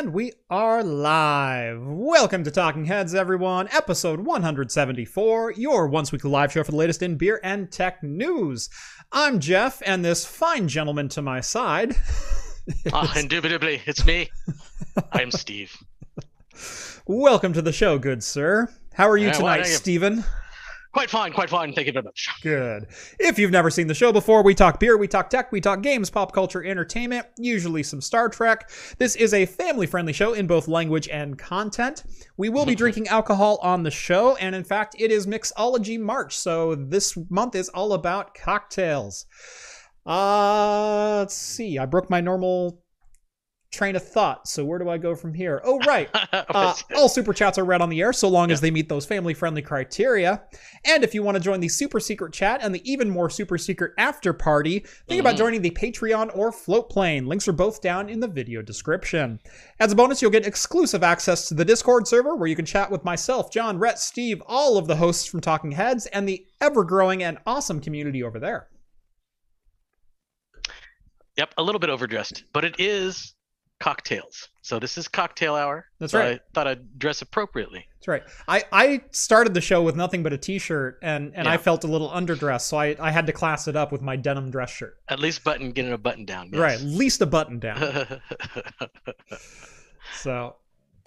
And we are live. Welcome to Talking Heads, everyone. Episode 174, your once weekly live show for the latest in beer and tech news. I'm Jeff, and this fine gentleman to my side. Ah, indubitably, it's me. I'm Steve. Welcome to the show, good sir. How are you Yeah, tonight, Stephen? Quite fine, quite fine. Thank you very much. Good. If you've never seen the show before, we talk beer, we talk tech, we talk games, pop culture, entertainment, usually some Star Trek. This is a family friendly show in both language and content. We will be drinking alcohol on the show, and in fact, it is Mixology March, so this month is all about cocktails. Uh, let's see. I broke my normal train of thought, so where do I go from here? Oh, right. Uh, all super chats are read on the air so long as they meet those family friendly criteria. And if you want to join the super secret chat and the even more super secret after party, think about Mhm. joining the Patreon or Floatplane. Links are both down in the video description. As a bonus, you'll get exclusive access to the Discord server where you can chat with myself, John, Rhett, Steve, all of the hosts from Talking Heads, and the ever growing and awesome community over there. yep, a little bit overdressed, but it is cocktails. So this is cocktail hour. That's right. I thought I'd dress appropriately. That's right. I, I started the show with nothing but a t-shirt and, and I felt a little underdressed, so I, I had to class it up with my denim dress shirt. At least button, getting a button down. Right, at least a button down. So,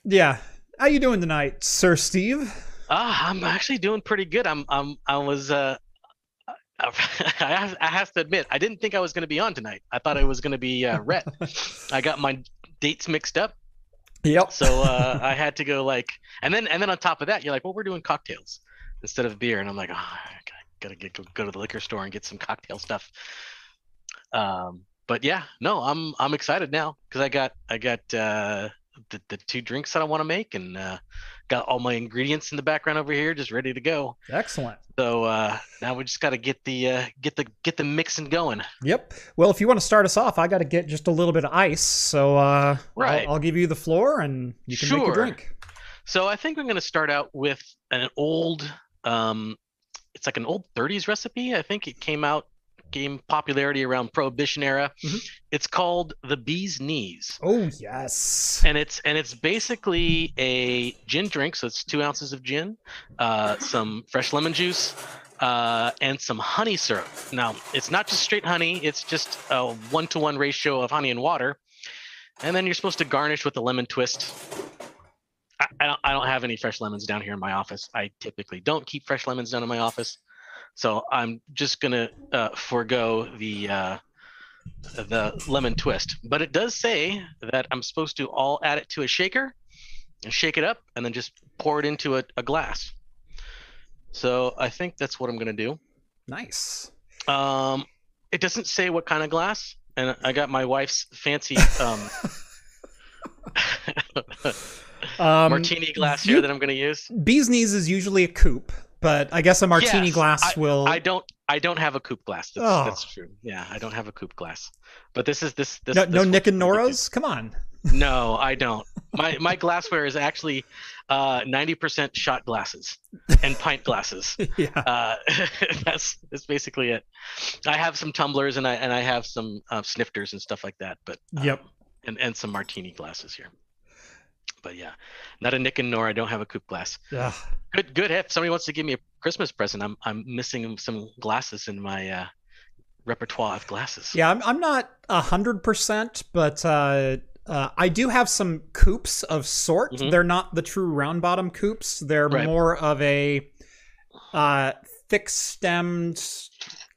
yeah. How you doing tonight, Sir Steve? ah, I'm actually doing pretty good. I'm, I'm, I was, uh, I have, I have to admit, I didn't think I was going to be on tonight. I thought it was going to be uh, Rhett. I got my dates mixed up. Yep. So uh, I had to go like, and then and then on top of that, you're like, well, we're doing cocktails instead of beer, and I'm like, oh, I gotta, gotta get go, go to the liquor store and get some cocktail stuff. Um, but yeah, no, I'm I'm excited now because I got I got uh, the the two drinks that I want to make, and uh, got all my ingredients in the background over here, just ready to go. Excellent. So uh, now we just got to get the uh, get the get the mixing going. Yep. Well, if you want to start us off, I got to get just a little bit of ice. So, uh, Right. I'll, I'll give you the floor and you can make your Sure. drink. So I think I'm going to start out with an old, um, it's like an old 30s recipe. I think it came out, gained popularity around Prohibition era. Mhm. It's called the Bee's Knees, Oh, yes. and it's and it's basically a gin drink. So it's two ounces of gin, uh, some fresh lemon juice, uh, and some honey syrup. Now it's not just straight honey; it's just a one-to-one ratio of honey and water. And then you're supposed to garnish with a lemon twist. I, I don't I don't have any fresh lemons down here in my office. I typically don't keep fresh lemons down in my office, so I'm just gonna uh, forego the uh, the lemon twist. But it does say that I'm supposed to all add it to a shaker and shake it up, and then just pour it into a, a glass. So I think that's what I'm gonna do. Nice. Um, it doesn't say what kind of glass, and I got my wife's fancy um, Um, martini glass you- here that I'm going to use. Bee's knees is usually a coupe, but I guess a martini Yes, glass will. I don't. I don't have a coupe glass. That's, Oh. that's true. Yeah, I don't have a coupe glass. But this is this. this no, this no Nick and. Nora's? Come on. No, I don't. My my glassware is actually uh, 90% shot glasses and pint glasses. yeah. Uh, that's that's basically it. I have some tumblers and I and I have some uh, snifters and stuff like that. But um, Yep. and and some martini glasses here. But yeah, not a Nick and Nora. I don't have a coupe glass. Ugh. Good, good. If somebody wants to give me a Christmas present, I'm I'm missing some glasses in my uh, repertoire of glasses. Yeah, I'm, I'm not a hundred percent, but uh, uh, I do have some coupes of sort. Mhm. They're not the true round bottom coupes. They're Right. more of a uh, thick stemmed,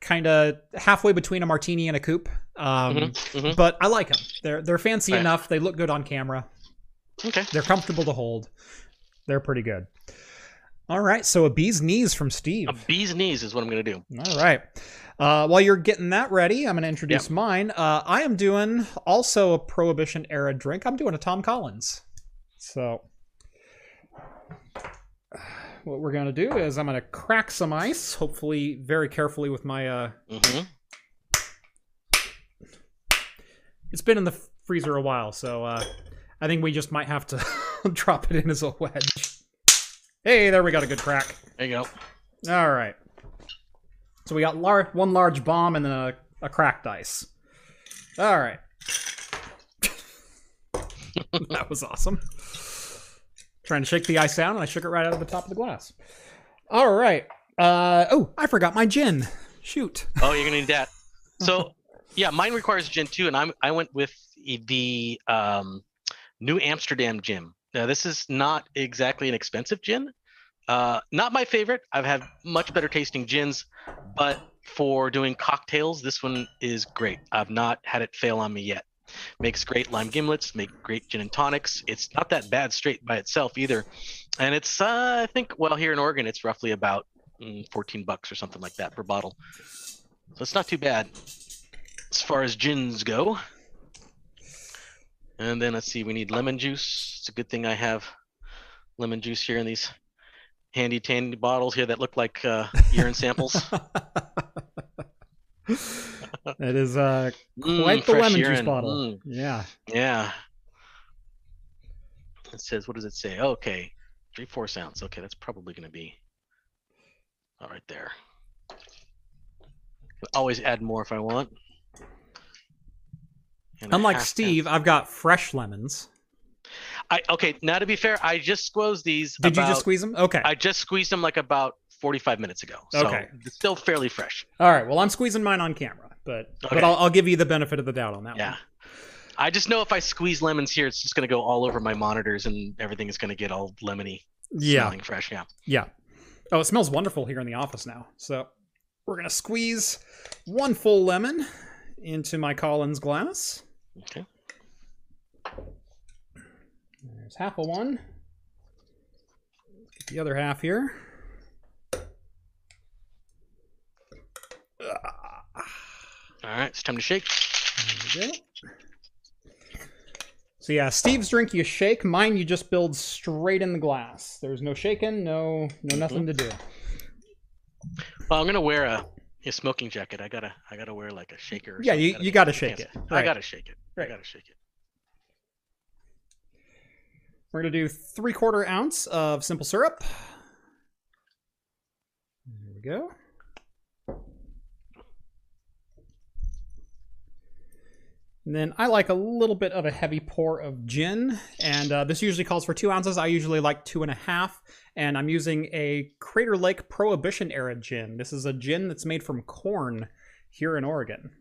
kind of halfway between a martini and a coupe. Um, Mhm, mhm. But I like them. They're they're fancy Right. enough. They look good on camera. Okay. They're comfortable to hold. They're pretty good. All right, so a bee's knees from Steve. A bee's knees is what I'm gonna do. All right. Uh, while you're getting that ready, I'm going to introduce mine. Uh, I am doing also a Prohibition era drink. I'm doing a Tom Collins. So, what we're going to do is I'm going to crack some ice, hopefully very carefully with my. Uh, hmm it's been in the freezer a while, so uh, I think we just might have to drop it in as a wedge. Hey, there we got a good crack. There you go. All right. So we got lar- one large bomb and then a, a cracked ice. All right. that was awesome. Trying to shake the ice down, and I shook it right out of the top of the glass. All right. Uh, oh, I forgot my gin. Shoot. Oh, you're gonna need that. So, yeah, mine requires gin too, and I'm I went with the um, New Amsterdam gin. Now, this is not exactly an expensive gin. Uh, not my favorite. I've had much better tasting gins, but for doing cocktails, this one is great. I've not had it fail on me yet. Makes great lime gimlets, make great gin and tonics. It's not that bad straight by itself either, and it's uh, I think well here in Oregon it's roughly about mm, 14 bucks or something like that per bottle. So it's not too bad as far as gins go. And then let's see, we need lemon juice. It's a good thing I have lemon juice here in these handy tandy bottles here that look like uh, urine samples. that is uh, Mm, quite the fresh lemon juice bottle. Mm, Yeah. yeah. It says, what does it say? Okay, three four ounce. Okay, that's probably going to be all right there. Can always add more if I want. Unlike Steve, I've got fresh lemons. I okay. Now to be fair, I just squeezed these. Did you just squeeze them? Okay. I just squeezed them like about 45 minutes ago. So Okay. it's still fairly fresh. All right. Well, I'm squeezing mine on camera, but but I'll, I'll give you the benefit of the doubt on that Yeah. one. I just know if I squeeze lemons here, it's just going to go all over my monitors and everything is going to get all lemony, Yeah. smelling fresh. Yeah. Yeah. Oh, it smells wonderful here in the office now. So we're gonna squeeze one full lemon into my Collins glass. Okay. There's half a one. Get the other half here. All right. It's time to shake. There we go. So yeah, Steve's drink you shake. Mine you just build straight in the glass. There's no shaking, no no nothing mm-hmm. to do. Well, I'm to wear a, a smoking jacket. I gotta, I gotta wear like a shaker. Or Yeah, something. you- you gotta shake it. I gotta shake it. Right. I gotta shake it. We're gonna do three quarter ounce of simple syrup. There we go. And then I like a little bit of a heavy pour of gin, and uh, this usually calls for two ounces. I usually like two and a half, and I'm using a Crater Lake Prohibition era gin. This is a gin that's made from corn here in Oregon.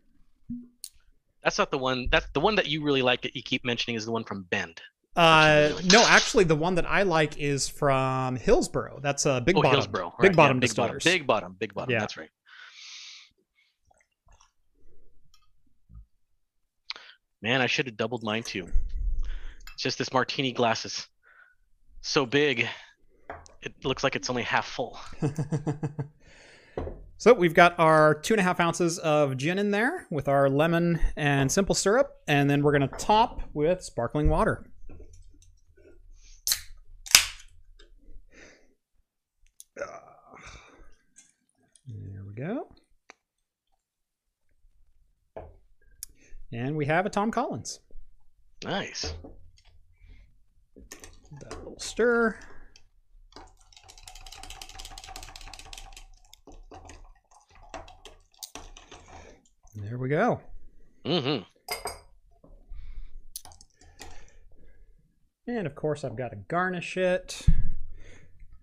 That's not the one. That's the one that you really like that you keep mentioning is the one from Bend. Uh, really? no, actually, the one that I like is from Hillsboro. That's a Big oh, Bottom. Hillsboro. Big right, Bottom yeah, big bottom. distillers. Big bottom. Big bottom. Yeah. That's right. Man, I should have doubled mine too. It's just this martini glass is so big. It looks like it's only half full. so we've got our two and a half ounces of gin in there with our lemon and simple syrup, and then we're gonna top with sparkling water. There we go. And we have a Tom Collins. Nice. That little stir. There we go. Mm-hmm. And of course, I've got to garnish it.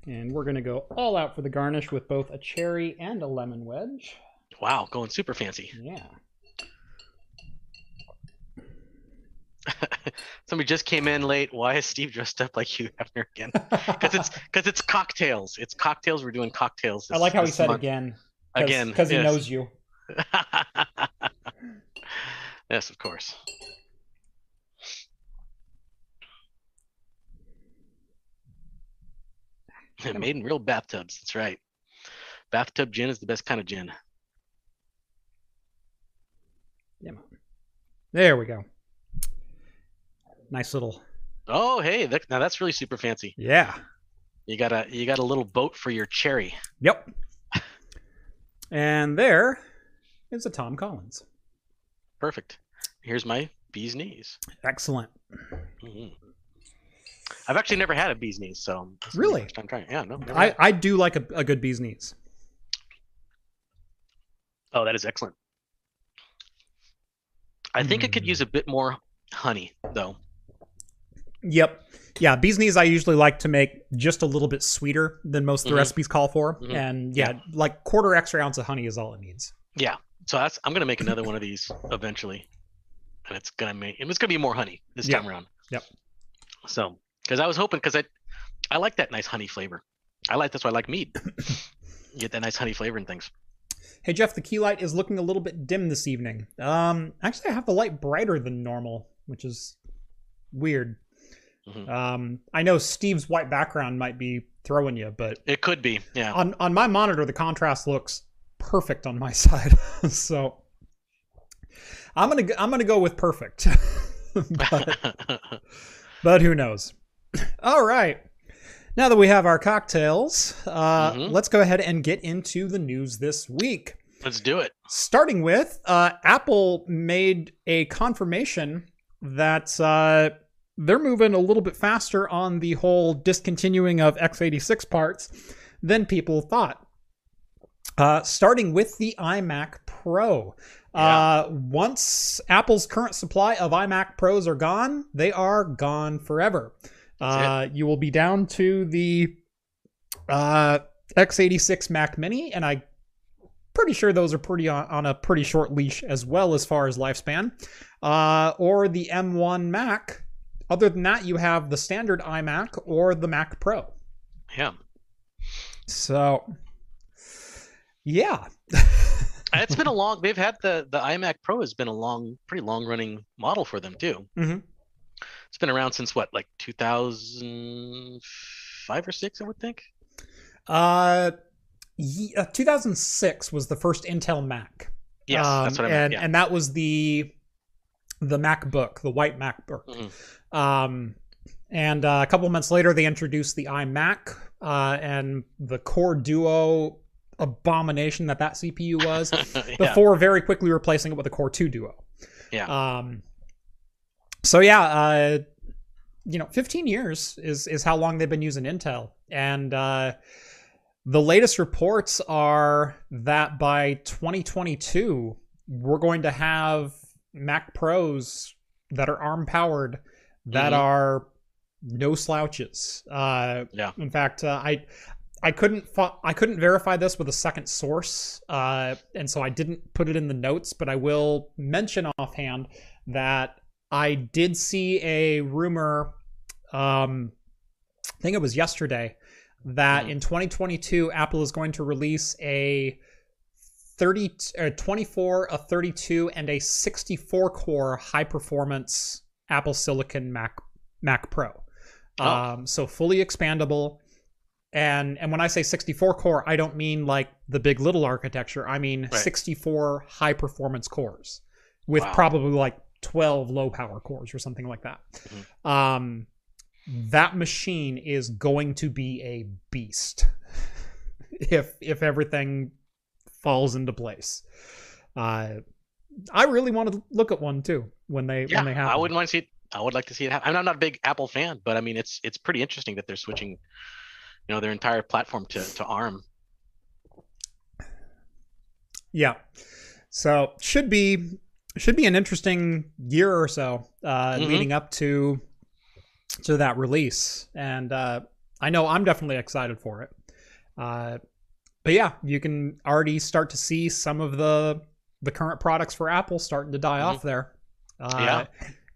And we're going to go all out for the garnish with both a cherry and a lemon wedge. Wow, going super fancy. Yeah. Somebody just came in late. Why is Steve dressed up like Hugh Hefner again? Because it's because it's cocktails. It's cocktails. We're doing cocktails. I like how he said month. again. Again, Because he knows you. yes, of course. Made in real bathtubs. That's right. Bathtub gin is the best kind of gin. Yeah. There we go. Nice little. Oh, hey, that, now that's really super fancy. Yeah. You got a you got a little boat for your cherry. Yep. And there is a Tom Collins. Perfect. Here's my bee's knees. Excellent. Mhm. I've actually never had a bee's knees, so this is my Really? I'm trying. Yeah, no. I, had. I do like a, a good bee's knees. Oh, that is excellent. I think it could Mm. use a bit more honey, though. Yep. Yeah, bee's knees I usually like to make just a little bit sweeter than most of the Mhm. recipes call for. Mhm. And yeah, like quarter extra ounce of honey is all it needs. Yeah. So that's I'm gonna make another one of these eventually, and it's gonna make and it's gonna be more honey this Yeah. time around. Yep. So because I was hoping because I I like that nice honey flavor. I like that's why I like you get that nice honey flavor and things. Hey Jeff, the key light is looking a little bit dim this evening. Um actually I have the light brighter than normal, which is weird. Mhm. Um I know Steve's white background might be throwing you, but It could be. Yeah. on on my monitor the contrast looks perfect on my side. so I'm going to I'm to go with perfect. but, but who knows? All right. Now that we have our cocktails, uh, Mhm. let's go ahead and get into the news this week. Let's do it. Starting with, uh, Apple made a confirmation that uh, they're moving a little bit faster on the whole discontinuing of x86 parts than people thought. Uh, starting with the iMac Pro. Uh, once Apple's current supply of iMac Pros are gone, they are gone forever. Uh, you will be down to the uh, x86 Mac Mini, and I pretty sure those are pretty on, on a pretty short leash as well as far as lifespan. Uh, or the M1 Mac. Other than that, you have the standard iMac or the Mac Pro. Yeah. So, yeah. It's been a long. They've had the the iMac Pro has been a long, pretty long running model for them too. Mhm. It's been around since what, like 2005 or six, I would think. Uh, ye- uh, 2006 was the first Intel Mac. Yes, that's Um, what I meant. And yeah. and that was the the MacBook, the white MacBook. Mhm. Um, and uh, a couple months later, they introduced the iMac uh, and the Core Duo abomination that that CPU was. yeah. Before very quickly replacing it with the Core 2 Duo. Yeah. Um. So yeah, uh, you know, 15 years is is how long they've been using Intel, and uh, the latest reports are that by 2022 we're going to have Mac Pros that are ARM powered that Mhm. are no slouches. Uh, Yeah. In fact, uh, I I couldn't fo- I couldn't verify this with a second source, uh, and so I didn't put it in the notes. But I will mention offhand that I did see a rumor. Um, I think it was yesterday that Mhm. in 2022 Apple is going to release a 30 uh, 24 a 32 and a 64 core high performance apple silicon mac mac pro Oh. um, so fully expandable and and when i say 64 core i don't mean like the big little architecture i mean Right. 64 high performance cores with Wow. probably like 12 low power cores or something like that um that machine is going to be a beast if if everything falls into place. Uh, I really want to look at one too when they yeah, when they happen. I wouldn't mind to see it. I would like to see it happen. I'm not a big Apple fan, but I mean, it's it's pretty interesting that they're switching, you know, their entire platform to to ARM. Yeah. So should be should be an interesting year or so uh, Mhm. leading up to to that release, and uh, I know I'm definitely excited for it. Uh, but yeah, you can already start to see some of the the current products for Apple starting to die Mhm. off there. Uh, Yeah.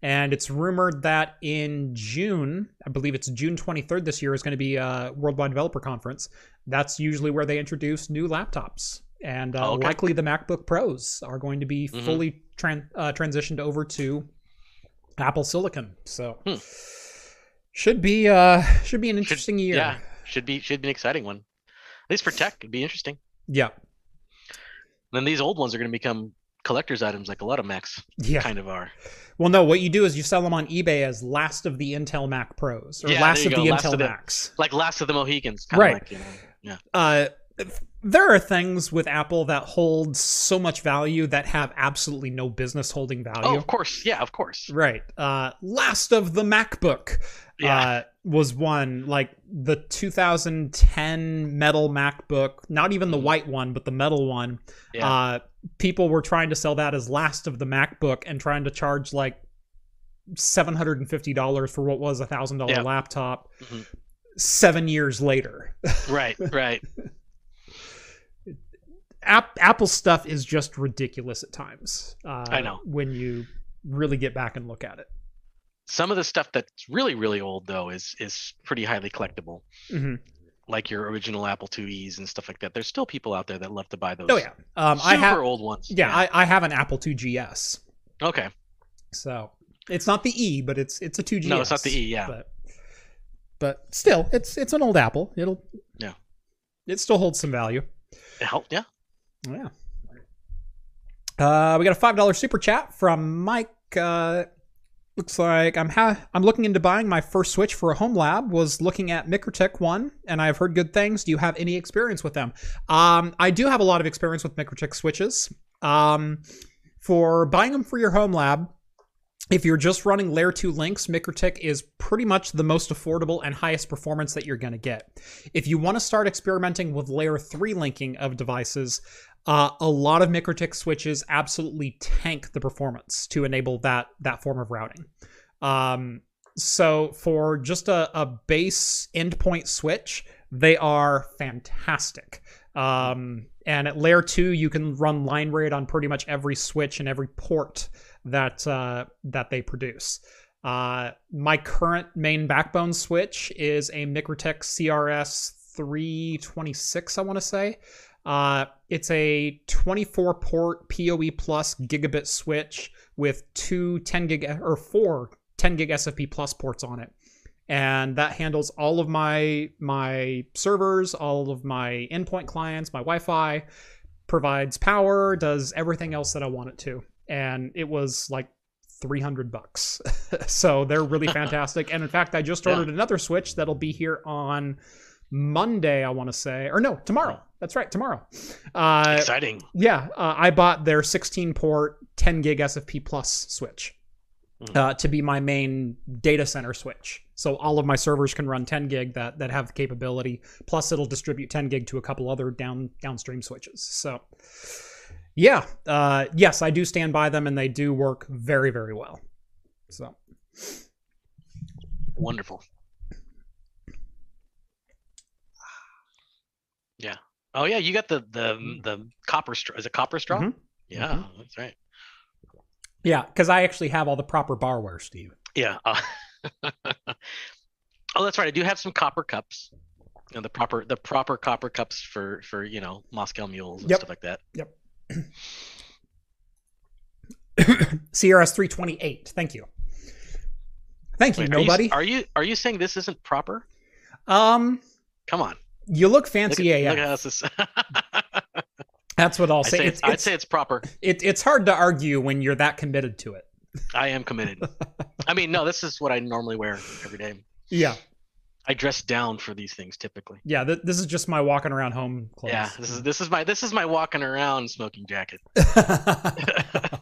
And it's rumored that in June, I believe it's June 23rd this year, is going to be a Worldwide Developer Conference. That's usually where they introduce new laptops. And uh, Oh, okay. likely the MacBook Pros are going to be Mhm. fully tran- uh, transitioned over to Apple Silicon. So Hmm. should be uh, should be an interesting year. Yeah, should be should be an exciting one. At least for tech, it'd be interesting. Yeah. then these old ones are going to become collector's items, like a lot of Macs Yeah. kind of are. Well, no, what you do is you sell them on eBay as last of the Intel Mac Pros or Yeah, last of you the last Intel of the- Macs. Like Last of the Mohicans, kind Right. of like you know. Yeah. Uh, there are things with Apple that hold so much value that have absolutely no business holding value. Oh, of course. Yeah, of course. Right. Uh, last of the MacBook Yeah. uh, was one like the 2010 metal MacBook, not even the Mhm. white one, but the metal one. Yeah. Uh, people were trying to sell that as last of the MacBook and trying to charge like seven hundred and fifty dollars for what was a thousand dollar laptop. Mhm. Seven years later, Right, right. App, Apple stuff is just ridiculous at times. Uh, I know. when you really get back and look at it. Some of the stuff that's really, really old though is is pretty highly collectible. hmm Like your original Apple IIe's and stuff like that. There's still people out there that love to buy those. Oh yeah, um, super I have. old ones. Yeah, I, I have an Apple II GS. okay. So it's not the E, but it's it's a two GS. No, it's not the E, yeah. But but still, it's it's an old Apple. It'll Yeah. It still holds some value. It helped. Yeah. Yeah. Uh, we got a five dollar super chat from Mike. Uh, looks like I'm I'm looking into buying my first Switch for a home lab. Was looking at MikroTik one, and I've heard good things. Do you have any experience with them? Um, I do have a lot of experience with MikroTik switches. Um, for buying them for your home lab, if you're just running layer 2 links, MikroTik is pretty much the most affordable and highest performance that you're going to get. If you want to start experimenting with layer 3 linking of devices, uh, a lot of MikroTik switches absolutely tank the performance to enable that that form of routing. Um, so for just a, a base endpoint switch, they are fantastic. Um, and at layer two, you can run line rate on pretty much every switch and every port that uh, that they produce. Uh, my current main backbone switch is a MikroTik CRS 326, I want to say. Uh, it's a 24 port PoE plus gigabit switch with two 10 gig or four 10 gig SFP plus ports on it. And that handles all of my my servers, all of my endpoint clients, my Wi-Fi, provides power, does everything else that I want it to. And it was like 300 bucks. so they're really fantastic. And in fact, I just Yeah. ordered another Switch that'll be here on Monday, I want to say, or no, tomorrow. That's right, tomorrow. Uh, Exciting. yeah, uh, I bought their 16 port 10 gig SFP plus switch Mhm. uh, to be my main data center switch. So all of my servers can run 10 gig that that have the capability. Plus, it'll distribute 10 gig to a couple other down downstream switches. So, yeah, uh, yes, I do stand by them, and they do work very very well. So Wonderful. Yeah. Oh yeah, you got the the the copper straw. Is it copper straw? Mhm. Yeah, that's right. yeah, because I actually have all the proper barware, Steve. Yeah. Uh, oh, that's right. I do have some copper cups. You know, the proper the proper copper cups for for you know Moscow mules and Yep. stuff like that. CRS 328. Thank you. Thank you, Wait, are you nobody. Are you are you saying this isn't proper? um, Come on. you look Look fancy at, AF. look at. This. That's what I'll I'd say. say, It's, it's, I'd say it's proper. it, it's hard to argue when you're that committed to it. I am committed. I mean, no, this is what I normally wear every day. Yeah, I dress down for these things typically. yeah. Th- this is just my walking around home clothes. Yeah, this is this is my this is my walking around smoking jacket.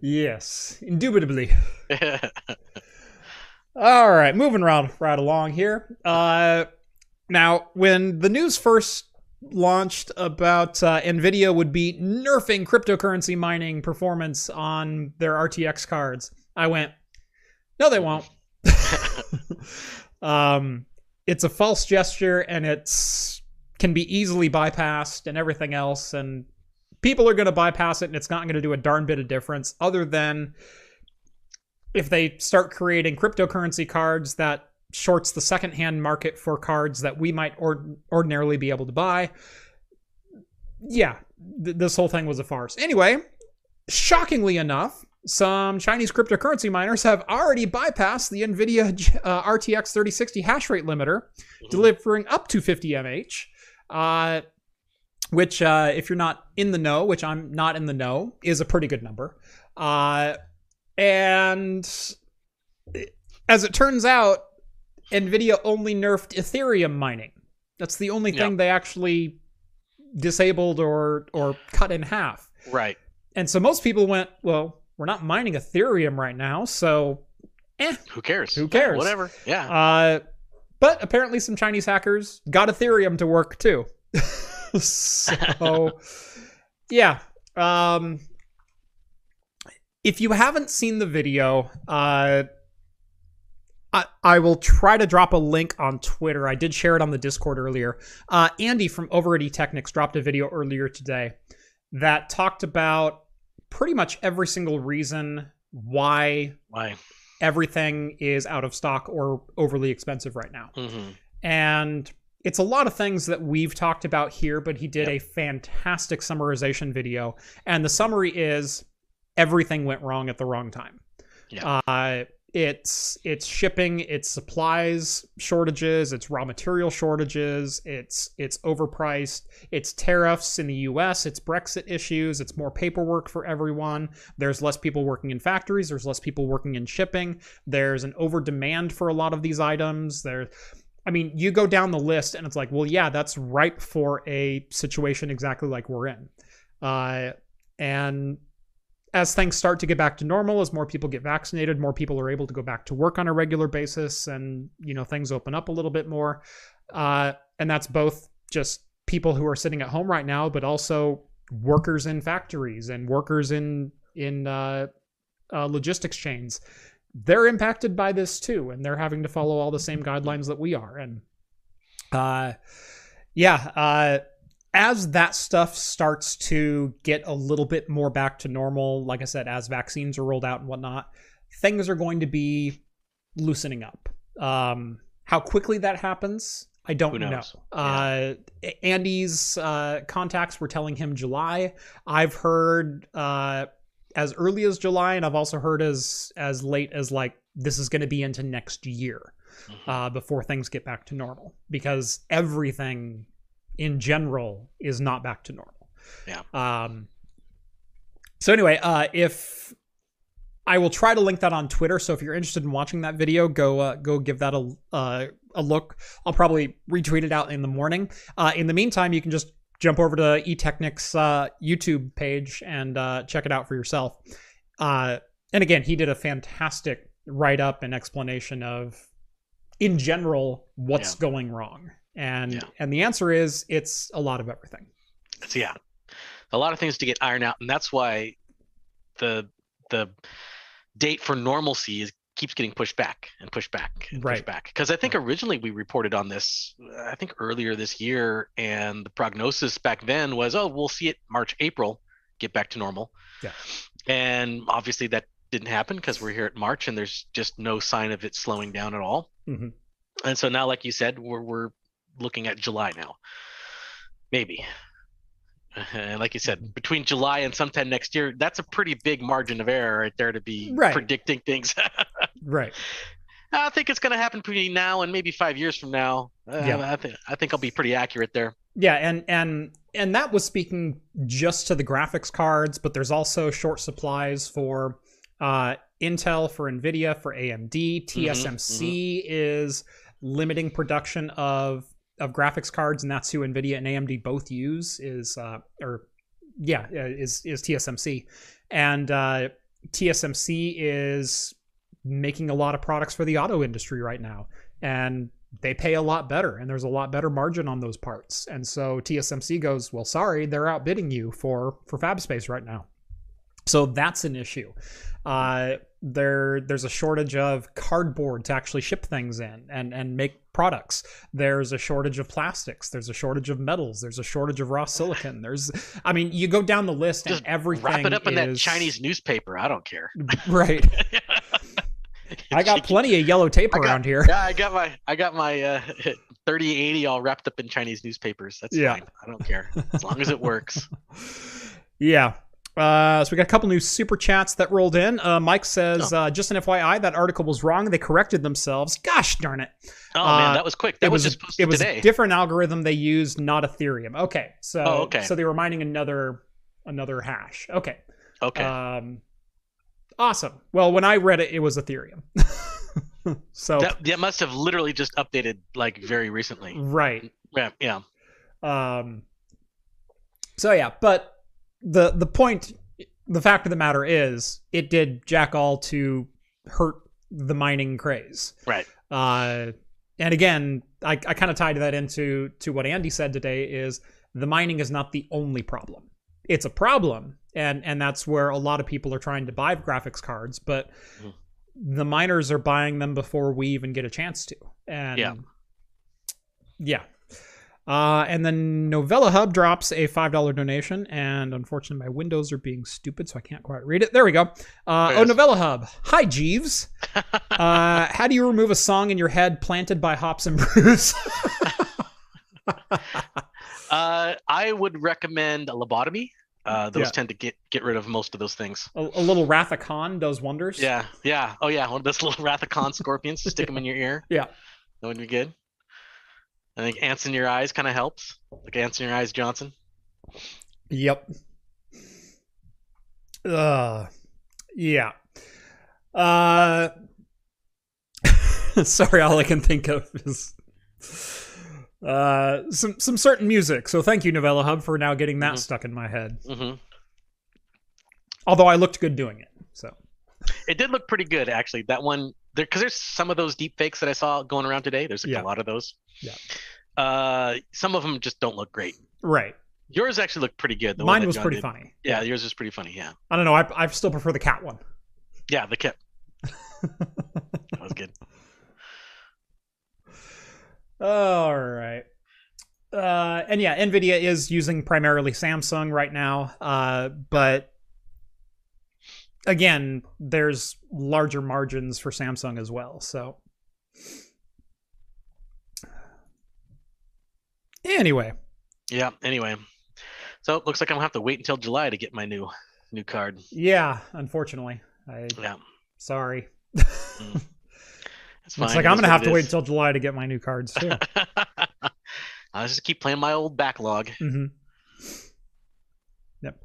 yes, indubitably. All right, moving around right along here. Uh, now, when the news first launched about uh, Nvidia would be nerfing cryptocurrency mining performance on their RTX cards, I went, "No, they won't." um, it's a false gesture, and it's can be easily bypassed, and everything else, and people are going to bypass it, and it's not going to do a darn bit of difference, other than if they start creating cryptocurrency cards that shorts the secondhand market for cards that we might ord- ordinarily be able to buy. Yeah, th- this whole thing was a farce. Anyway, shockingly enough, some Chinese cryptocurrency miners have already bypassed the NVIDIA uh, RTX 3060 hash rate limiter, delivering up to 50 mH. Uh, which, uh, if you're not in the know, which I'm not in the know, is a pretty good number. Uh, and as it turns out, NVIDIA only nerfed Ethereum mining. That's the only thing Yeah. they actually disabled or or cut in half. Right. And so most people went, well, we're not mining Ethereum right now, so Who cares? Who cares? Whatever. Yeah. uh but apparently some Chinese hackers got Ethereum to work too. so yeah. Um if you haven't seen the video, uh, I, I will try to drop a link on Twitter. I did share it on the Discord earlier. Uh, Andy from Over at eTechnics dropped a video earlier today that talked about pretty much every single reason why Why? everything is out of stock or overly expensive right now. hmm And it's a lot of things that we've talked about here, but he did Yep. a fantastic summarization video. And the summary is everything went wrong at the wrong time. Yeah. Uh, it's it's shipping, it's supplies shortages, it's raw material shortages, it's it's overpriced, it's tariffs in the US, it's Brexit issues, it's more paperwork for everyone. There's less people working in factories, there's less people working in shipping. There's an over demand for a lot of these items. There I mean, you go down the list and it's like, well, yeah, that's ripe for a situation exactly like we're in. Uh, and as things start to get back to normal, as more people get vaccinated, more people are able to go back to work on a regular basis, and you know things open up a little bit more. Uh, and that's both just people who are sitting at home right now, but also workers in factories and workers in in uh, uh, logistics chains. They're impacted by this too, and they're having to follow all the same guidelines that we are. And uh, yeah, uh, as that stuff starts to get a little bit more back to normal, like I said, as vaccines are rolled out and whatnot, things are going to be loosening up. Um, how quickly that happens, I don't know. Uh, Andy's uh, contacts were telling him July. I've heard uh, as early as July, and I've also heard as as late as like this is going to be into next year Mhm. uh, before things get back to normal because everything in general is not back to normal. Yeah. Um. So anyway, uh, if I will try to link that on Twitter, so if you're interested in watching that video, go uh, go give that a uh, a look. I'll probably retweet it out in the morning. Uh, in the meantime, you can just jump over to eTechnics uh, YouTube page and uh, check it out for yourself. Uh, and again, he did a fantastic write up and explanation of, in general, what's Yeah. going wrong. And Yeah. and the answer is it's a lot of everything. It's, yeah, a lot of things to get ironed out, and that's why the the date for normalcy is keeps getting pushed back and pushed back and Right. pushed back. Because I think originally we reported on this, I think earlier this year, and the prognosis back then was, oh, we'll see it March, April, get back to normal. Yeah. And obviously that didn't happen because we're here at March and there's just no sign of it slowing down at all. Mhm. And so now, like you said, we're we're looking at July now, maybe. And like you Mm-hmm. said, between July and sometime next year, that's a pretty big margin of error right there to be Right. predicting things. Right. I think it's going to happen between now and maybe five years from now. Uh, Yeah. I think I think I'll be pretty accurate there. Yeah, and and and that was speaking just to the graphics cards, but there's also short supplies for uh, Intel, for Nvidia, for AMD. TSMC is limiting production of of graphics cards, and that's who Nvidia and AMD both use. Is uh, or yeah, uh, is is TSMC, and uh, TSMC is making a lot of products for the auto industry right now, and they pay a lot better and there's a lot better margin on those parts. And so TSMC goes, "Well, sorry, they're outbidding you for for fab space right now." So that's an issue. Uh, there there's a shortage of cardboard to actually ship things in and and make products. There's a shortage of plastics. There's a shortage of metals. There's a shortage of raw silicon. There's, I mean, you go down the list Just and everything. Wrap it up in that is- Chinese newspaper. I don't care. Right. I got plenty of yellow tape got- around here. Yeah, I got my I got my uh, 3080 all wrapped up in Chinese newspapers. That's Yeah. fine. I don't care as long as it works. Yeah. Uh, so we got a couple new super chats that rolled in. Uh, Mike says, Oh. uh, just an FYI, that article was wrong. They corrected themselves. Gosh darn it. Oh Uh, man, that was quick. That it was, was, just a, posted it was today. a different algorithm they used, not Ethereum. Okay. So, Oh, okay. so they were mining another, another hash. Okay. okay. Um, awesome. Well, when I read it, it was Ethereum. so, that, that must have literally just updated like very recently. right. Yeah, yeah. Um, so yeah, but the the point, the fact of the matter is, it did jack all to hurt the mining craze. Right. Uh, and again, I, I kind of tied that into to what Andy said today is the mining is not the only problem. It's a problem. and and that's where a lot of people are trying to buy graphics cards, but Mhm. the miners are buying them before we even get a chance to. And Yeah. yeah. Uh, and then Novella Hub drops a $5 donation, and unfortunately, my windows are being stupid, so I can't quite read it. There we go. Uh, There oh. Novella Hub. Hi, Jeeves. uh, how do you remove a song in your head planted by Hops and Bruce? Uh, I would recommend a lobotomy. Uh, those Yeah. tend to get get rid of most of those things. a, a little Wrath of does wonders. Yeah, yeah. Oh yeah, one of those little Wrath of Khan scorpions. Stick them in your ear. Yeah. That would be good. I think ants in your eyes kind of helps. Like ants in your eyes, Johnson. Yep. Uh, yeah. Uh, sorry, all I can think of is uh some some certain music. So thank you, Novella Hub, for now getting that Mhm. stuck in my head. hmm Although I looked good doing it. So It did look pretty good actually. That one there because there's some of those deep fakes that I saw going around today. There's like Yeah. a lot of those. Yeah. Uh, some of them just don't look great. right, Yours actually looked pretty good. The mine was John pretty did. funny. Yeah, yours was pretty funny. Yeah, I don't know. I I still prefer the cat one. yeah, the kip. that was good. All right. Uh, and yeah, Nvidia is using primarily Samsung right now, uh, but again, there's larger margins for Samsung as well. So anyway, Yeah. Anyway, so it looks like I'm gonna have to wait until July to get my new new card. yeah, unfortunately, I Yeah, sorry. it's fine. Looks like I'm gonna have to wait until July to get my new cards too. I'll just keep playing my old backlog. Mm-hmm. Yep.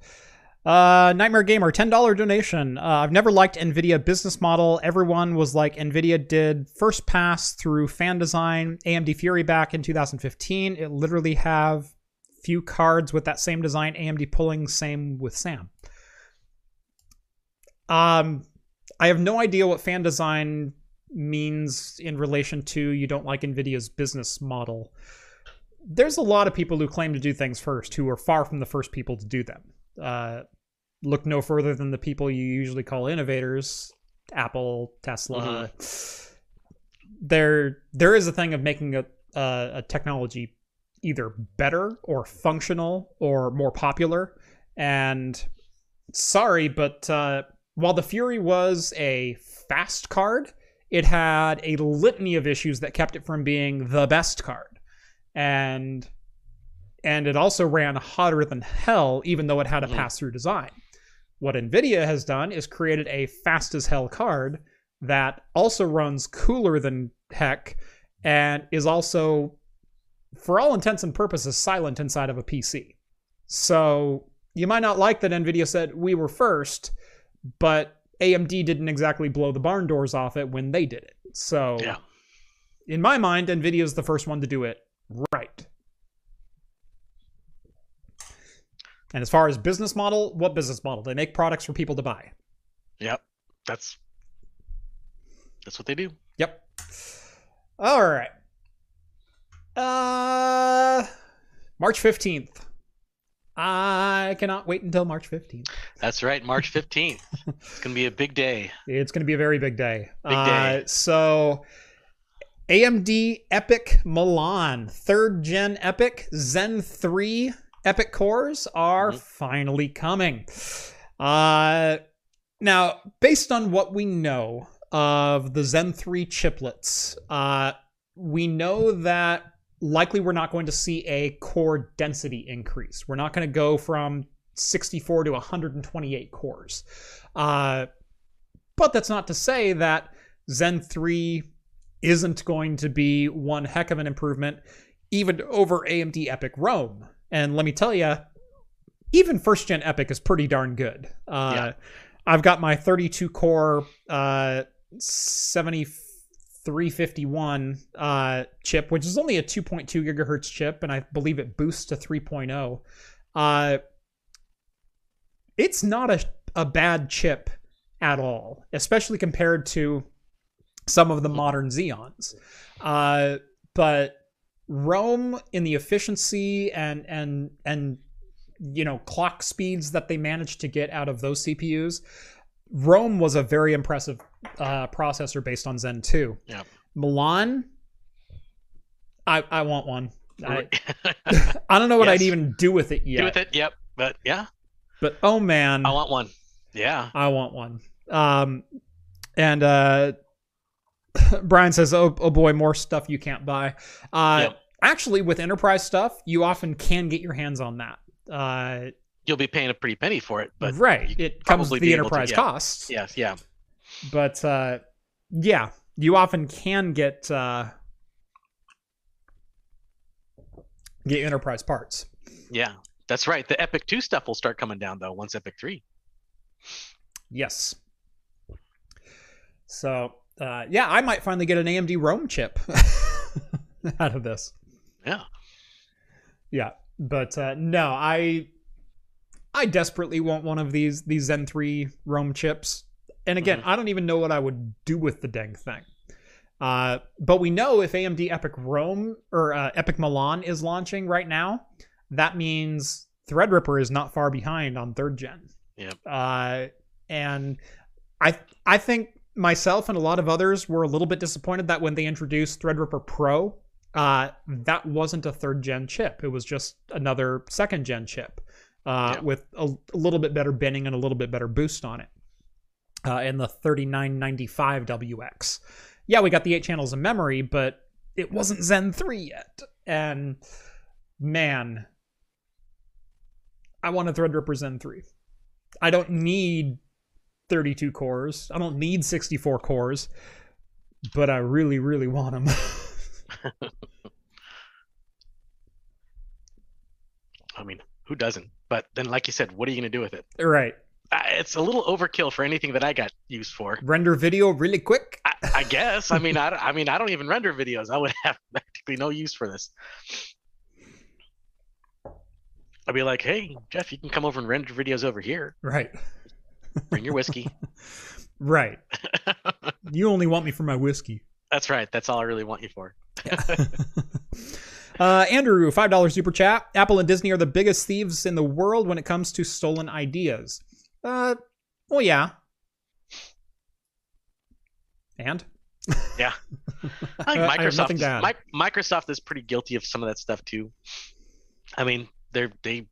Uh, Nightmare Gamer, ten dollar donation. Uh, I've never liked Nvidia business model. Everyone was like, Nvidia did first pass through fan design, AMD Fury back in 2015. It literally have few cards with that same design. AMD pulling same with Sam. Um, I have no idea what fan design means in relation to you don't like Nvidia's business model there's a lot of people who claim to do things first who are far from the first people to do them. Uh, look no further than the people you usually call innovators Apple, Tesla. There, there is a thing of making a, a, a technology either better or functional or more popular. And sorry, but uh, while the Fury was a fast card, it had a litany of issues that kept it from being the best card and and it also ran hotter than hell even though it had a Mhm. pass-through design what nvidia has done is created a fast as hell card that also runs cooler than heck and is also for all intents and purposes silent inside of a pc so you might not like that nvidia said we were first but amd didn't exactly blow the barn doors off it when they did it. So Yeah. in my mind nvidia is the first one to do it right and as far as business model what business model they make products for people to buy Yep. That's that's what they do. yep all right uh march 15th i cannot wait until march 15th That's right. March 15th. it's gonna be a big day. It's going to be a very big day. Big day. Uh, so, AMD EPYC Milan, third gen EPYC Zen 3 EPYC cores are Mhm. finally coming. Uh, now, based on what we know of the Zen 3 chiplets, uh, we know that likely we're not going to see a core density increase. We're not going to go from 64 to 128 cores. Uh, but that's not to say that Zen 3 isn't going to be one heck of an improvement, even over AMD EPYC Rome. And let me tell you, even first gen EPYC is pretty darn good. Uh, Yeah. I've got my 32 core uh, 7351 uh, chip, which is only a 2.2 gigahertz chip, and I believe it boosts to 3.0. Uh, it's not a, a bad chip at all, especially compared to some of the modern Xeons. Uh, but Rome in the efficiency and and and you know clock speeds that they managed to get out of those CPUs, Rome was a very impressive uh, processor based on Zen 2. Yeah. Milan, I I want one. I, I don't know what I'd even do with it yet. Do with it. Yep. But yeah, But oh man, I want one. Yeah. I want one. Um, and uh, Brian says, "Oh, oh boy, more stuff you can't buy." Uh, Yep. Actually, with enterprise stuff, you often can get your hands on that. Uh, You'll be paying a pretty penny for it, but right, it comes probably with the able to- enterprise yeah. costs. yes, yeah. But uh, yeah, you often can get uh, get enterprise parts. Yeah. That's right. The EPYC 2 stuff will start coming down though once EPYC 3. Yes. So uh, yeah, I might finally get an AMD Rome chip out of this. Yeah. Yeah, but uh, no, I I desperately want one of these these Zen 3 Rome chips. And again, I don't even know what I would do with the dang thing. Uh, but we know if AMD EPYC Rome or uh, EPYC Milan is launching right now, that means Threadripper is not far behind on third gen. Yep. Uh, and I I think myself and a lot of others were a little bit disappointed that when they introduced Threadripper Pro, uh, that wasn't a third gen chip. It was just another second gen chip uh, Yeah. with a, a little bit better binning and a little bit better boost on it. Uh, in the 3995 WX. Yeah, we got the eight channels of memory, but it wasn't Zen 3 yet. And man, I want a Threadripper Zen 3. I don't need 32 cores. I don't need 64 cores, but I really, really want them. I mean, who doesn't? But then, like you said, what are you going to do with it? right. Uh, It's a little overkill for anything that I got used for. Render video really quick. I, I guess. I mean, I, I mean, I don't even render videos. I would have practically no use for this. I'd be like, hey, Jeff, you can come over and render videos over here. Right. Bring your whiskey. Right. You only want me for my whiskey. That's right. That's all I really want you for. uh, Andrew, five dollars super chat. Apple and Disney are the biggest thieves in the world when it comes to stolen ideas. Uh, well, yeah. And Yeah. I think Uh, I Microsoft, is. Mi- Microsoft is pretty guilty of some of that stuff too. I mean, they're they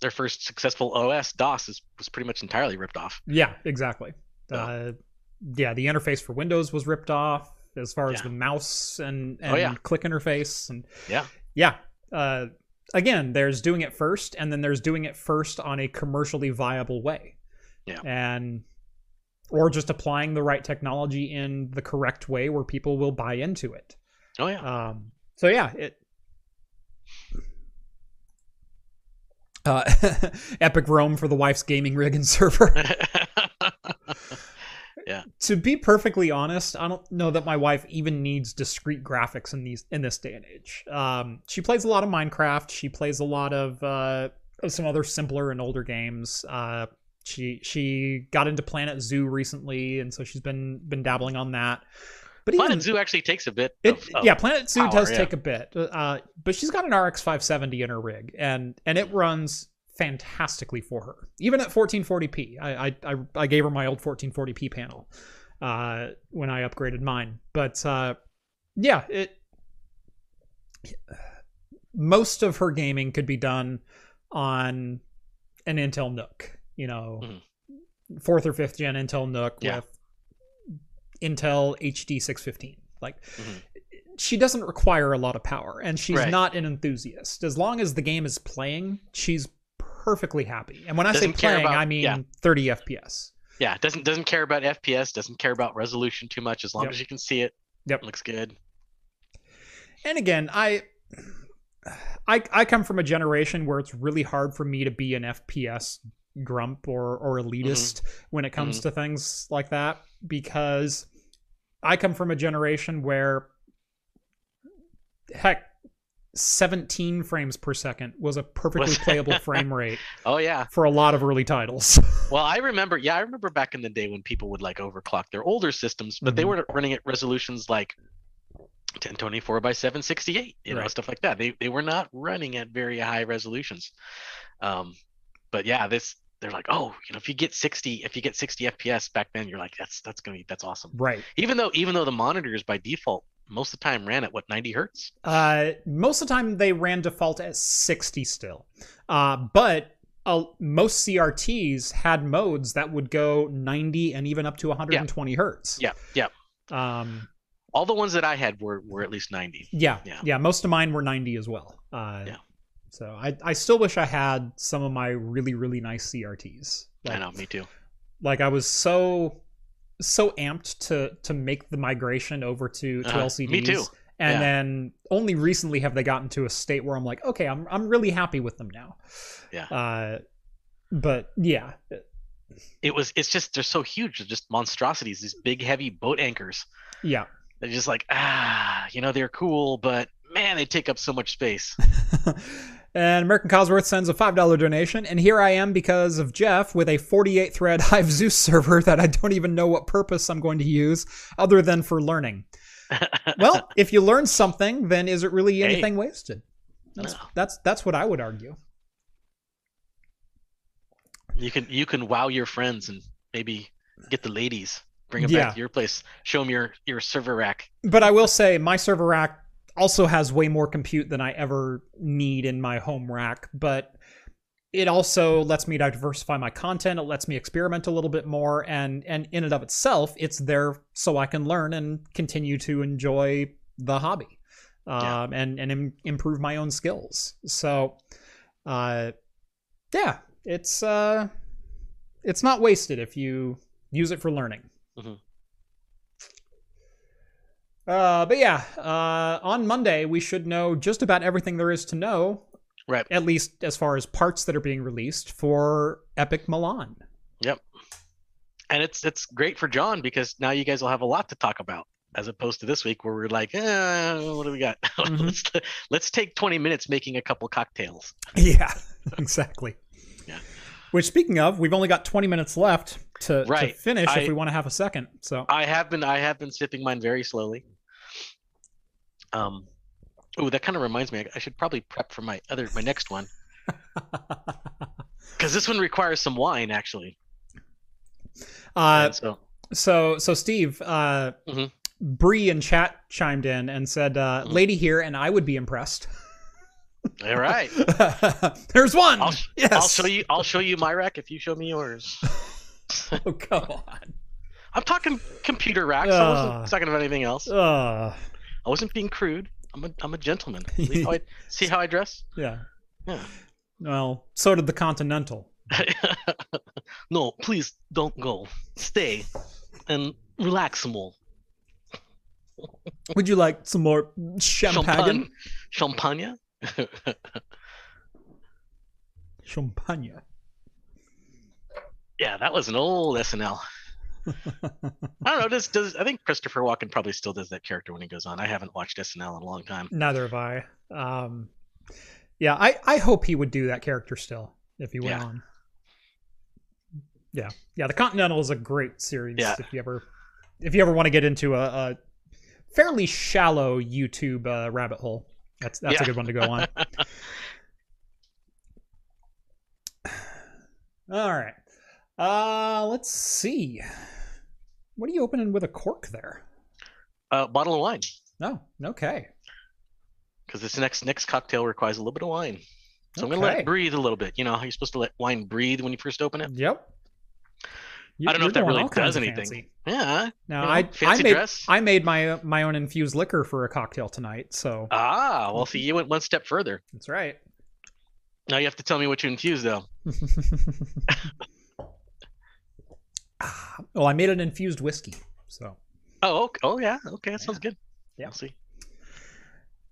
their first successful OS DOS is, was pretty much entirely ripped off. yeah, exactly. Yeah. Uh, yeah, the interface for Windows was ripped off as far as Yeah. the mouse and, and Oh, yeah. click interface and Yeah. yeah. Uh, again, there's doing it first, and then there's doing it first on a commercially viable way. Yeah. And or just applying the right technology in the correct way where people will buy into it. Oh yeah. Um, so yeah, it. Uh, EPYC Rome for the wife's gaming rig and server. yeah. to be perfectly honest, I don't know that my wife even needs discrete graphics in these in this day and age. Um, she plays a lot of Minecraft. She plays a lot of uh, of some other simpler and older games. Uh, she she got into Planet Zoo recently, and so she's been been dabbling on that. But even Planet Zoo actually takes a bit. it, of, yeah, Planet Zoo power, does yeah. take a bit, uh, but she's got an RX 570 in her rig, and and it runs fantastically for her, even at 1440p. I I, I, gave her my old 1440p panel uh, when I upgraded mine, but uh, yeah, it most of her gaming could be done on an Intel NUC, you know, Mhm. fourth or fifth gen Intel NUC Yeah. with Intel HD 615. Like Mhm. she doesn't require a lot of power and she's Right. not an enthusiast. As long as the game is playing, she's perfectly happy. And when I say Doesn't care playing, about- I mean yeah. 30 FPS. Yeah, doesn't doesn't care about FPS, doesn't care about resolution too much as long Yep. as you can see it. Yep. Looks good. And again, I I I come from a generation where it's really hard for me to be an FPS grump or or elitist when it comes to things like that because I come from a generation where heck 17 frames per second was a perfectly playable frame rate Oh yeah. for a lot of early titles. Well, I remember. Yeah, I remember back in the day when people would like overclock their older systems, but they Mhm. were running at resolutions like 1024 by 768 you know stuff like that they they were not running at very high resolutions um but yeah this they're like oh you know if you get 60 if you get 60 fps back then you're like that's that's gonna be that's awesome Right. even though even though the monitors by default most of the time ran at what 90 hertz Uh, most of the time they ran default at 60 still. Uh, but uh, most CRTs had modes that would go 90 and even up to 120 hertz. yeah yeah Um, all the ones that i had were were at least 90 yeah, yeah. Yeah. Most of mine were 90 as well. Uh, Yeah. So I, I still wish I had some of my really, really nice CRTs. i know me too like I was so so amped to to make the migration over to to Uh-huh. LCDs. Me too. And Yeah. then only recently have they gotten to a state where I'm like, okay, I'm I'm really happy with them now. Yeah. Uh, but yeah, it was it's just they're so huge they're just monstrosities these big heavy boat anchors yeah. they're just like ah you know they're cool but man they take up so much space and American Cosworth sends a five dollar donation, and here I am because of Jeff with a 48 thread Hyve Zeus server that I don't even know what purpose I'm going to use other than for learning. Well, if you learn something, then is it really Hey. anything wasted? That's, No. that's that's what I would argue. you can you can wow your friends and maybe get the ladies bring them Yeah. back to your place show them your your server rack But I will say my server rack also has way more compute than I ever need in my home rack, but it also lets me diversify my content. It lets me experiment a little bit more and and in and of itself, it's there so I can learn and continue to enjoy the hobby. Yeah. Um, and and Im- improve my own skills. So uh yeah, it's uh it's not wasted if you use it for learning. Mhm. Uh, but yeah, uh, on Monday we should know just about everything there is to know, right at least as far as parts that are being released for EPYC Milan. yep and it's it's great for john because now you guys will have a lot to talk about as opposed to this week where we're like eh, what do we got Mhm. let's let's take 20 minutes making a couple cocktails Yeah, exactly. Yeah. Which, speaking of, we've only got 20 minutes left to, to finish I- if we want to have a second. So, I have been I have been sipping mine very slowly. Um, oh, that kind of reminds me. I, I should probably prep for my other my next one because this one requires some wine actually. uh, so so so Steve, uh, Mhm. Bree in chat chimed in and said, uh, Mhm. "Lady here, and I would be impressed." all right, There's one. I'll, yes. I'll show you. I'll show you my rack if you show me yours. Oh, come on. I'm talking computer racks. I Ah. wasn't talking about anything else. Uh, I wasn't being crude. I'm a I'm a gentleman. See how I, see how I dress? yeah. Yeah. Well, so did the Continental. no, please don't go. Stay and relax some more. Would you like some more champagne? Champagne. Champagne. Champagne. Yeah, that was an old SNL. I don't know. Does does I think Christopher Walken probably still does that character when he goes on. I haven't watched SNL in a long time. Neither have I. Um, yeah, I, I hope he would do that character still if he went Yeah. on. Yeah, yeah. The Continental is a great series. Yeah. If you ever, if you ever want to get into a, a fairly shallow YouTube uh, rabbit hole, that's that's a good one to go on. All right. Uh, let's see. What are you opening with a cork there? Uh, bottle of wine Oh, okay. because this next next cocktail requires a little bit of wine. So I'm gonna let it breathe a little bit. You know how you're supposed to let wine breathe when you first open it. Yep. I don't know if that really does anything. fancy. Yeah. No, you know, I I made dress. I made my my own infused liquor for a cocktail tonight, so Ah, well, see, you went one step further. that's right. Now you have to tell me what you infused, though. Ah, well, I made an infused whiskey. So, Oh, okay. oh yeah, okay, that sounds good. Yeah. I'll see.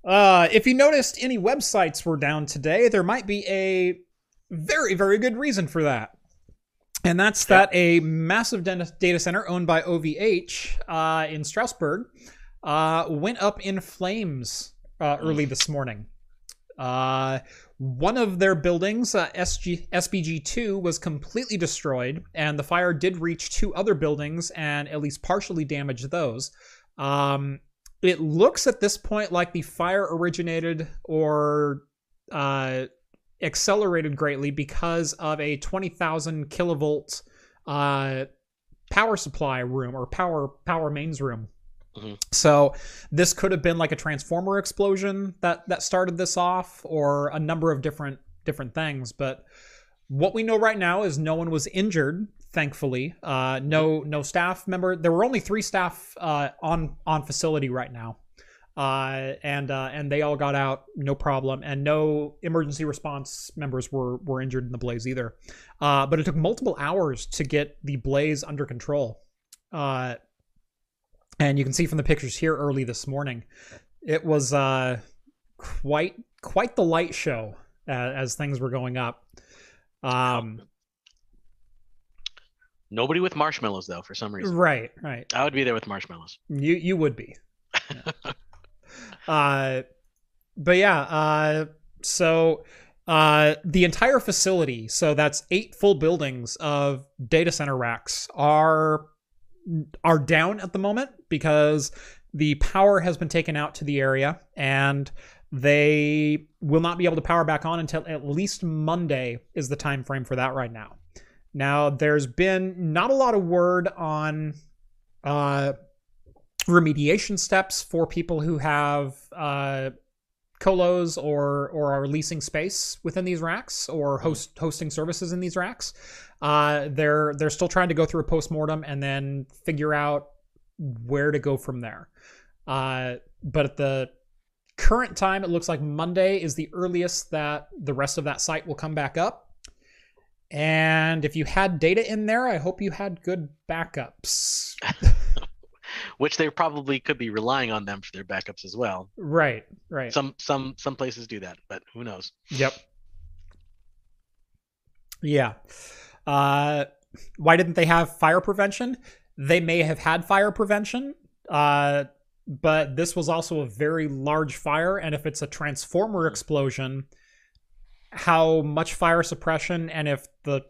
uh, if you noticed any websites were down today, there might be a very very good reason for that. And that's that a massive data center owned by OVH uh, in Strasbourg uh, went up in flames uh, early this morning. One of their buildings, uh, SG, SBG2, was completely destroyed, and the fire did reach two other buildings and at least partially damage those. Um, it looks at this point like the fire originated or uh, accelerated greatly because of a 20,000 kilovolt uh, power supply room or power power mains room. Mhm. So this could have been like a transformer explosion that that started this off, or a number of different different things. But what we know right now is no one was injured. Thankfully, uh, no no staff member. There were only three staff uh, on on facility right now, uh, and uh, and they all got out no problem, and no emergency response members were were injured in the blaze either. Uh, but it took multiple hours to get the blaze under control. And you can see from the pictures here early this morning, it was uh, quite quite the light show uh, as things were going up. Um, Nobody with marshmallows though, for some reason. right, right. I would be there with marshmallows. You you would be. Yeah. uh, but yeah. Uh, so uh, the entire facility, so that's eight full buildings of data center racks, are are down at the moment because the power has been taken out to the area and they will not be able to power back on until at least Monday is the time frame for that right now. Now there's been not a lot of word on uh remediation steps for people who have uh, colos or or are leasing space within these racks or host hosting services in these racks. Uh, they're they're still trying to go through a postmortem and then figure out where to go from there. Uh, but at the current time, it looks like Monday is the earliest that the rest of that site will come back up. And if you had data in there, I hope you had good backups. Which they probably could be relying on them for their backups as well. Right, right. Some some some places do that, but who knows? Yep. Yeah. Uh, why didn't they have fire prevention? They may have had fire prevention, uh, but this was also a very large fire. And if it's a transformer explosion, how much fire suppression and if the.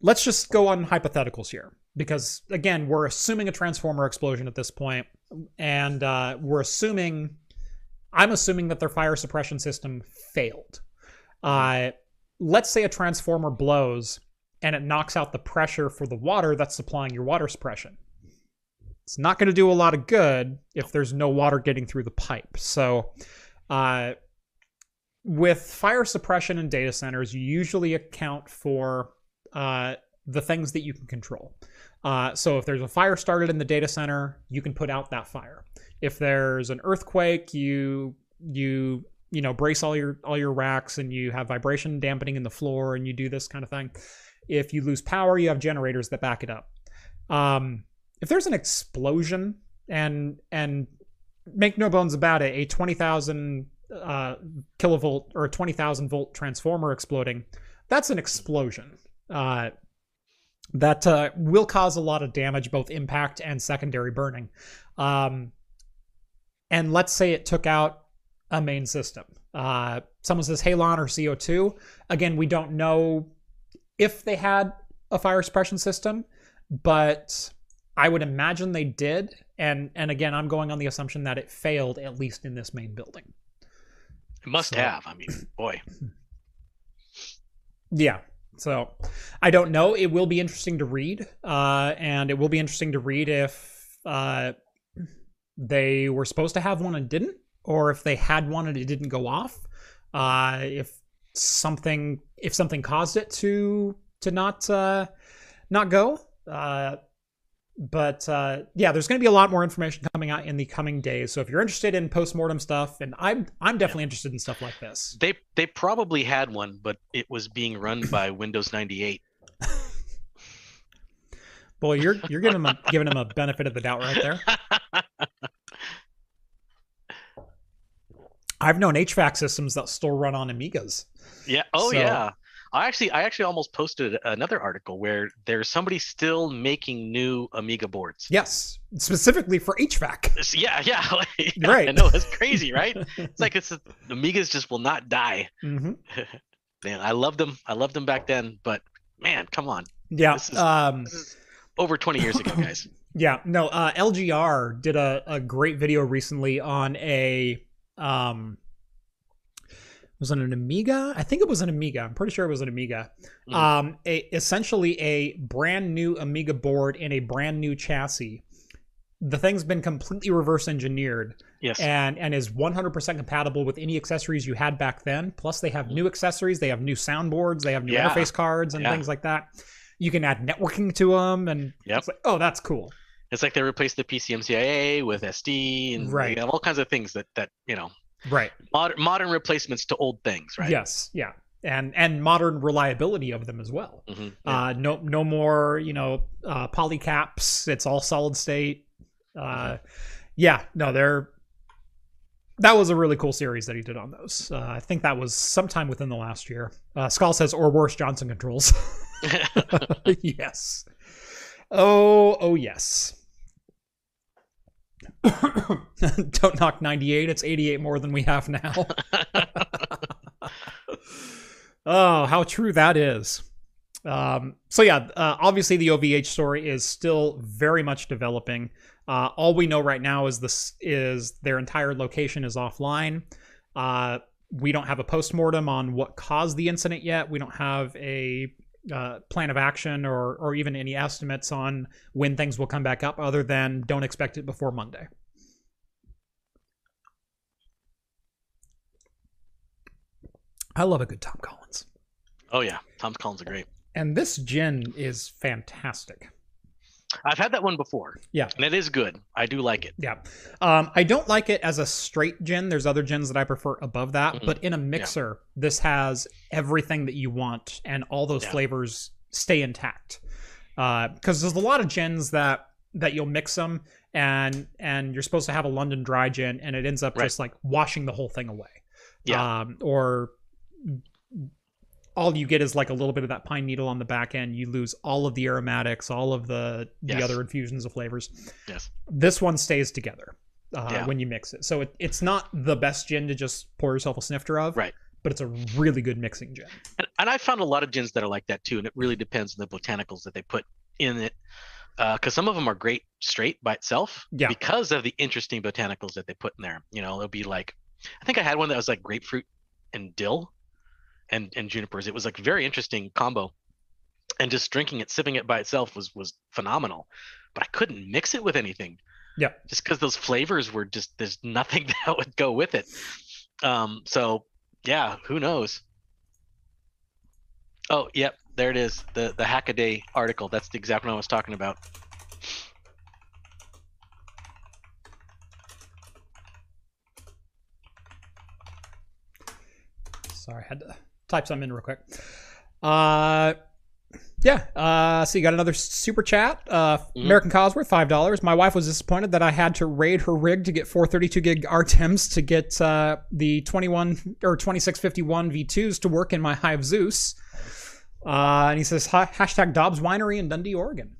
Let's just go on hypotheticals here because, again, we're assuming a transformer explosion at this point, and uh, we're assuming. I'm assuming that their fire suppression system failed. Uh, let's say a transformer blows and it knocks out the pressure for the water that's supplying your water suppression. It's not going to do a lot of good if there's no water getting through the pipe. So, uh, with fire suppression in data centers, you usually account for uh, the things that you can control. Uh, so, if there's a fire started in the data center, you can put out that fire. If there's an earthquake, you you you know brace all your all your racks and you have vibration dampening in the floor and you do this kind of thing if you lose power you have generators that back it up um, if there's an explosion and and make no bones about it a 20000 uh, kilovolt or a 20000 volt transformer exploding that's an explosion uh, that uh, will cause a lot of damage both impact and secondary burning um, and let's say it took out a main system. Uh, someone says halon or CO2. Again, we don't know if they had a fire suppression system, but I would imagine they did. And and again, I'm going on the assumption that it failed at least in this main building. It must So- have. I mean, boy. Yeah. So I don't know. It will be interesting to read, uh, and it will be interesting to read if uh, they were supposed to have one and didn't, or if they had one and it didn't go off. Uh, if something if something caused it to to not uh, not go. Uh, but uh, yeah, there's going to be a lot more information coming out in the coming days. So if you're interested in postmortem stuff, and I'm I'm definitely interested in stuff like this. They they probably had one, but it was being run by Windows 98. Boy, you're you're giving him a, giving him a benefit of the doubt right there. I've known HVAC systems that still run on Amigas. Yeah. Oh So- yeah. I actually I actually almost posted another article where there's somebody still making new Amiga boards. Yes, specifically for HVAC. Yeah, yeah. yeah, I Right. know it's crazy, right? It's like it's Amigas just will not die. hmm Man, I loved them. I loved them back then, but man, come on. Yeah. This is- um, This is over 20 years ago, guys. Yeah, no, uh, LGR did a, a great video recently on a um was it an Amiga? I think it was an Amiga. I'm pretty sure it was an Amiga. Mhm. Um, a, essentially a brand new Amiga board in a brand new chassis. The thing's been completely reverse engineered Yes. and and is 100% compatible with any accessories you had back then. Plus, they have new accessories. They have new soundboards. They have new Yeah. interface cards and Yeah. things like that. You can add networking to them, and Yep. it's like, oh, that's cool. It's like they replaced the PCMCIA with SD and Right. they have all kinds of things that that you know Right. modern modern replacements to old things, right? Yes. Yeah. And and modern reliability of them as well. hmm Uh, no no more you know uh, polycaps. It's all solid state. Uh, yeah. No, they're. That was a really cool series that he did on those. Uh, I think that was sometime within the last year. Uh, Skull says, or worse, Johnson controls. yes. Oh, oh yes. Don't knock 98. It's 88 more than we have now. oh, how true that is. Um, so yeah, uh, obviously the OVH story is still very much developing. Uh, all we know right now is this is their entire location is offline. Uh, we don't have a postmortem on what caused the incident yet. We don't have a uh, plan of action or or even any estimates on when things will come back up, other than don't expect it before Monday. I love a good Tom Collins. oh yeah, Tom Collins are great. And this gin is fantastic. I've had that one before. Yeah. and it is good. I do like it. Yeah. Um, I don't like it as a straight gin. There's other gins that I prefer above that. Mhm. But in a mixer, this has everything that you want, and all those Yeah. flavors stay intact. Because there's a lot of gins that that you'll mix them, and and you're supposed to have a London dry gin, and it ends up Right. just like washing the whole thing away. Yeah. Um, or all you get is like a little bit of that pine needle on the back end. You lose all of the aromatics, all of the the Yes. other infusions of flavors Yes. this one stays together uh, Yeah. when you mix it. So it, it's not the best gin to just pour yourself a snifter of, Right. But it's a really good mixing gin. And, and I found a lot of gins that are like that too, and it really depends on the botanicals that they put in it. Because some of them are great straight by itself, Yeah. because of the interesting botanicals that they put in there. You know, it'll be like, I think I had one that was like grapefruit and dill, and and junipers. It was like very interesting combo, and just drinking it, sipping it by itself was was phenomenal. But I couldn't mix it with anything. Yeah. Just because those flavors were just there's nothing that would go with it. Um. So yeah, who knows? Oh, yep, there it is. The the Hackaday article. That's the exact one I was talking about. Sorry, I had to type something in real quick. Uh, yeah. Uh, so you got another super chat. Uh, Mhm. American Cosworth, five dollars. My wife was disappointed that I had to raid her rig to get 432 gig RDIMMs to get uh, the 21 or 2651 V2s to work in my Hyve Zeus. Uh, and he says "Ha- hashtag Dobbes Winery in Dundee, Oregon.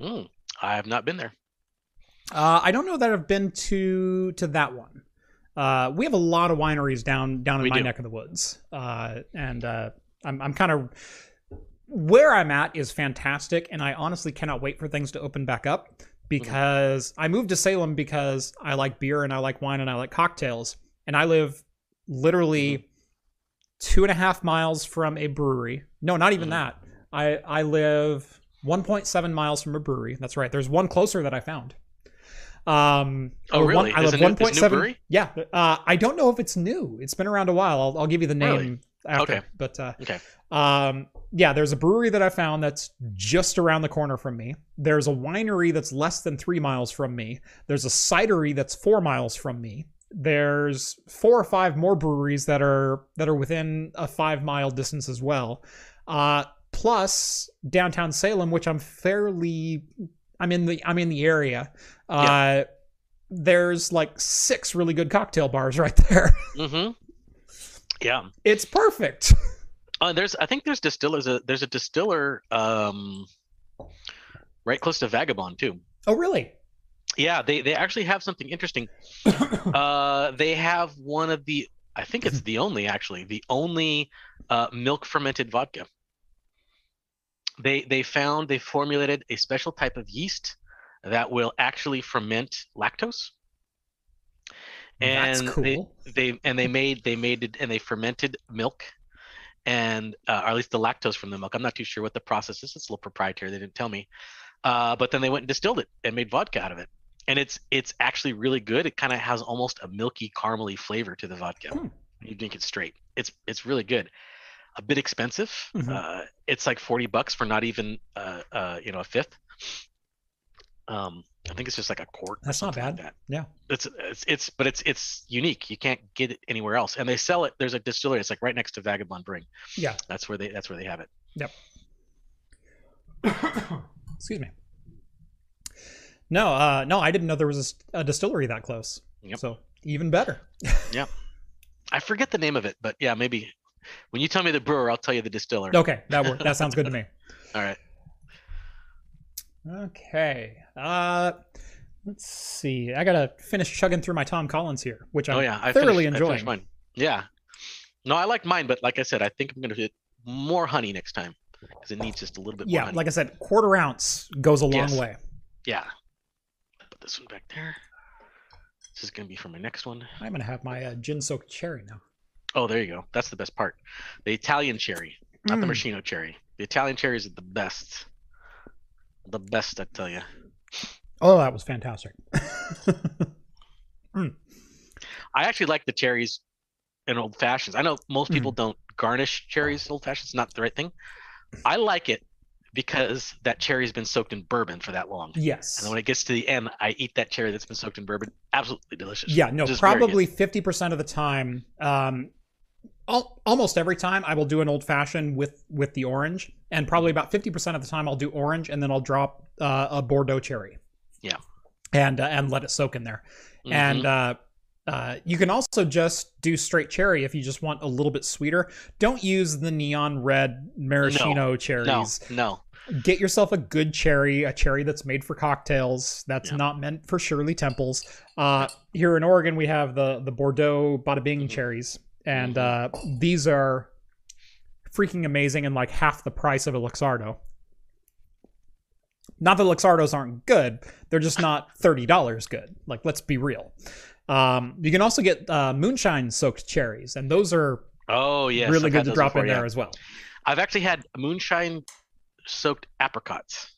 Mm, I have not been there. Uh, I don't know that I've been to to that one. Uh, we have a lot of wineries down down in We my do. neck of the woods, uh, and uh, I'm I'm kind of where I'm at is fantastic, and I honestly cannot wait for things to open back up because I moved to Salem because I like beer and I like wine and I like cocktails, and I live literally two and a half miles from a brewery. No, not even Mhm. that. I I live 1.7 miles from a brewery. That's right. There's one closer that I found. Um, Oh, really? I There's live a new- there's a new 1.7 brewery? Yeah. Uh, I don't know if it's new. It's been around a while. I'll, I'll give you the name Really? after. Okay. But uh, Okay. um, yeah, there's a brewery that I found that's just around the corner from me. There's a winery that's less than three miles from me. There's a cidery that's four miles from me. There's four or five more breweries that are that are within a five mile distance as well. Uh, plus downtown Salem, which I'm fairly, I'm in the I'm in the area. Uh, There's like six really good cocktail bars right there. Mm-hmm. Yeah. it's perfect. Uh, there's I think there's distillers. A, there's a distiller um, right close to Vagabond too. Oh, really? Yeah, they they actually have something interesting. uh, they have one of the I think it's the only actually the only uh, milk fermented vodka. They they found they formulated a special type of yeast that will actually ferment lactose. And cool. they, they and they made they made it and they fermented milk and uh, or at least the lactose from the milk. I'm not too sure what the process is. It's a little proprietary. They didn't tell me. Uh, but then they went and distilled it and made vodka out of it. And it's it's actually really good. It kind of has almost a milky caramely flavor to the vodka. Hmm. You drink it straight. It's it's really good. A bit expensive. Mhm. Uh, it's like 40 bucks for not even uh, uh, you know a fifth. Um, I think it's just like a quart. That's not something like bad. that. Yeah. It's it's it's but it's it's unique. You can't get it anywhere else. And they sell it. There's a distillery. It's like right next to Vagabond Brewing. Yeah. That's where they that's where they have it. Yep. Excuse me. No, uh, no, I didn't know there was a distillery that close. Yep. So even better. Yeah. I forget the name of it, but yeah, maybe when you tell me the brewer, I'll tell you the distiller. Okay, that work. That sounds good to me. All right. Okay. Uh, let's see. I gotta finish chugging through my Tom Collins here, which I'm oh yeah, I thoroughly finished, I enjoying. mine. Yeah. No, I like mine, but like I said, I think I'm gonna hit more honey next time because it needs just a little bit more yeah, like I said, quarter ounce goes a long Yes. way. yeah. Put this one back there. This is gonna be for my next one. I'm gonna have my uh, gin soaked cherry now. Oh, there you go. That's the best part. The Italian cherry, not the Mm. machino cherry. The Italian cherries are the best. The best, I tell you. Oh, that was fantastic. I actually like the cherries in old fashions. I know most people Mm-hmm. don't garnish cherries old fashions. Not the right thing. I like it because that cherry's been soaked in bourbon for that long. yes. And then when it gets to the end, I eat that cherry that's been soaked in bourbon. Absolutely delicious. Yeah, no, probably fifty percent of the time, um, al- almost every time, I will do an old fashioned with with the orange, and probably about fifty percent of the time, I'll do orange, and then I'll drop uh, a Bordeaux cherry. Yeah. and uh, and let it soak in there, Mhm. and uh, uh, you can also just do straight cherry if you just want a little bit sweeter. Don't use the neon red maraschino cherries no, no. get yourself a good cherry, a cherry that's made for cocktails. That's Yeah. not meant for Shirley Temples. Uh, here in Oregon, we have the the Bordeaux Bada Bing Mhm. cherries, and uh, these are freaking amazing and like half the price of a Luxardo. Not that Luxardos aren't good; they're just not thirty dollars good. Like, let's be real. Um, you can also get uh, moonshine soaked cherries, and those are Oh yes, really I've good to drop before, in yeah. there as well. I've actually had moonshine soaked apricots,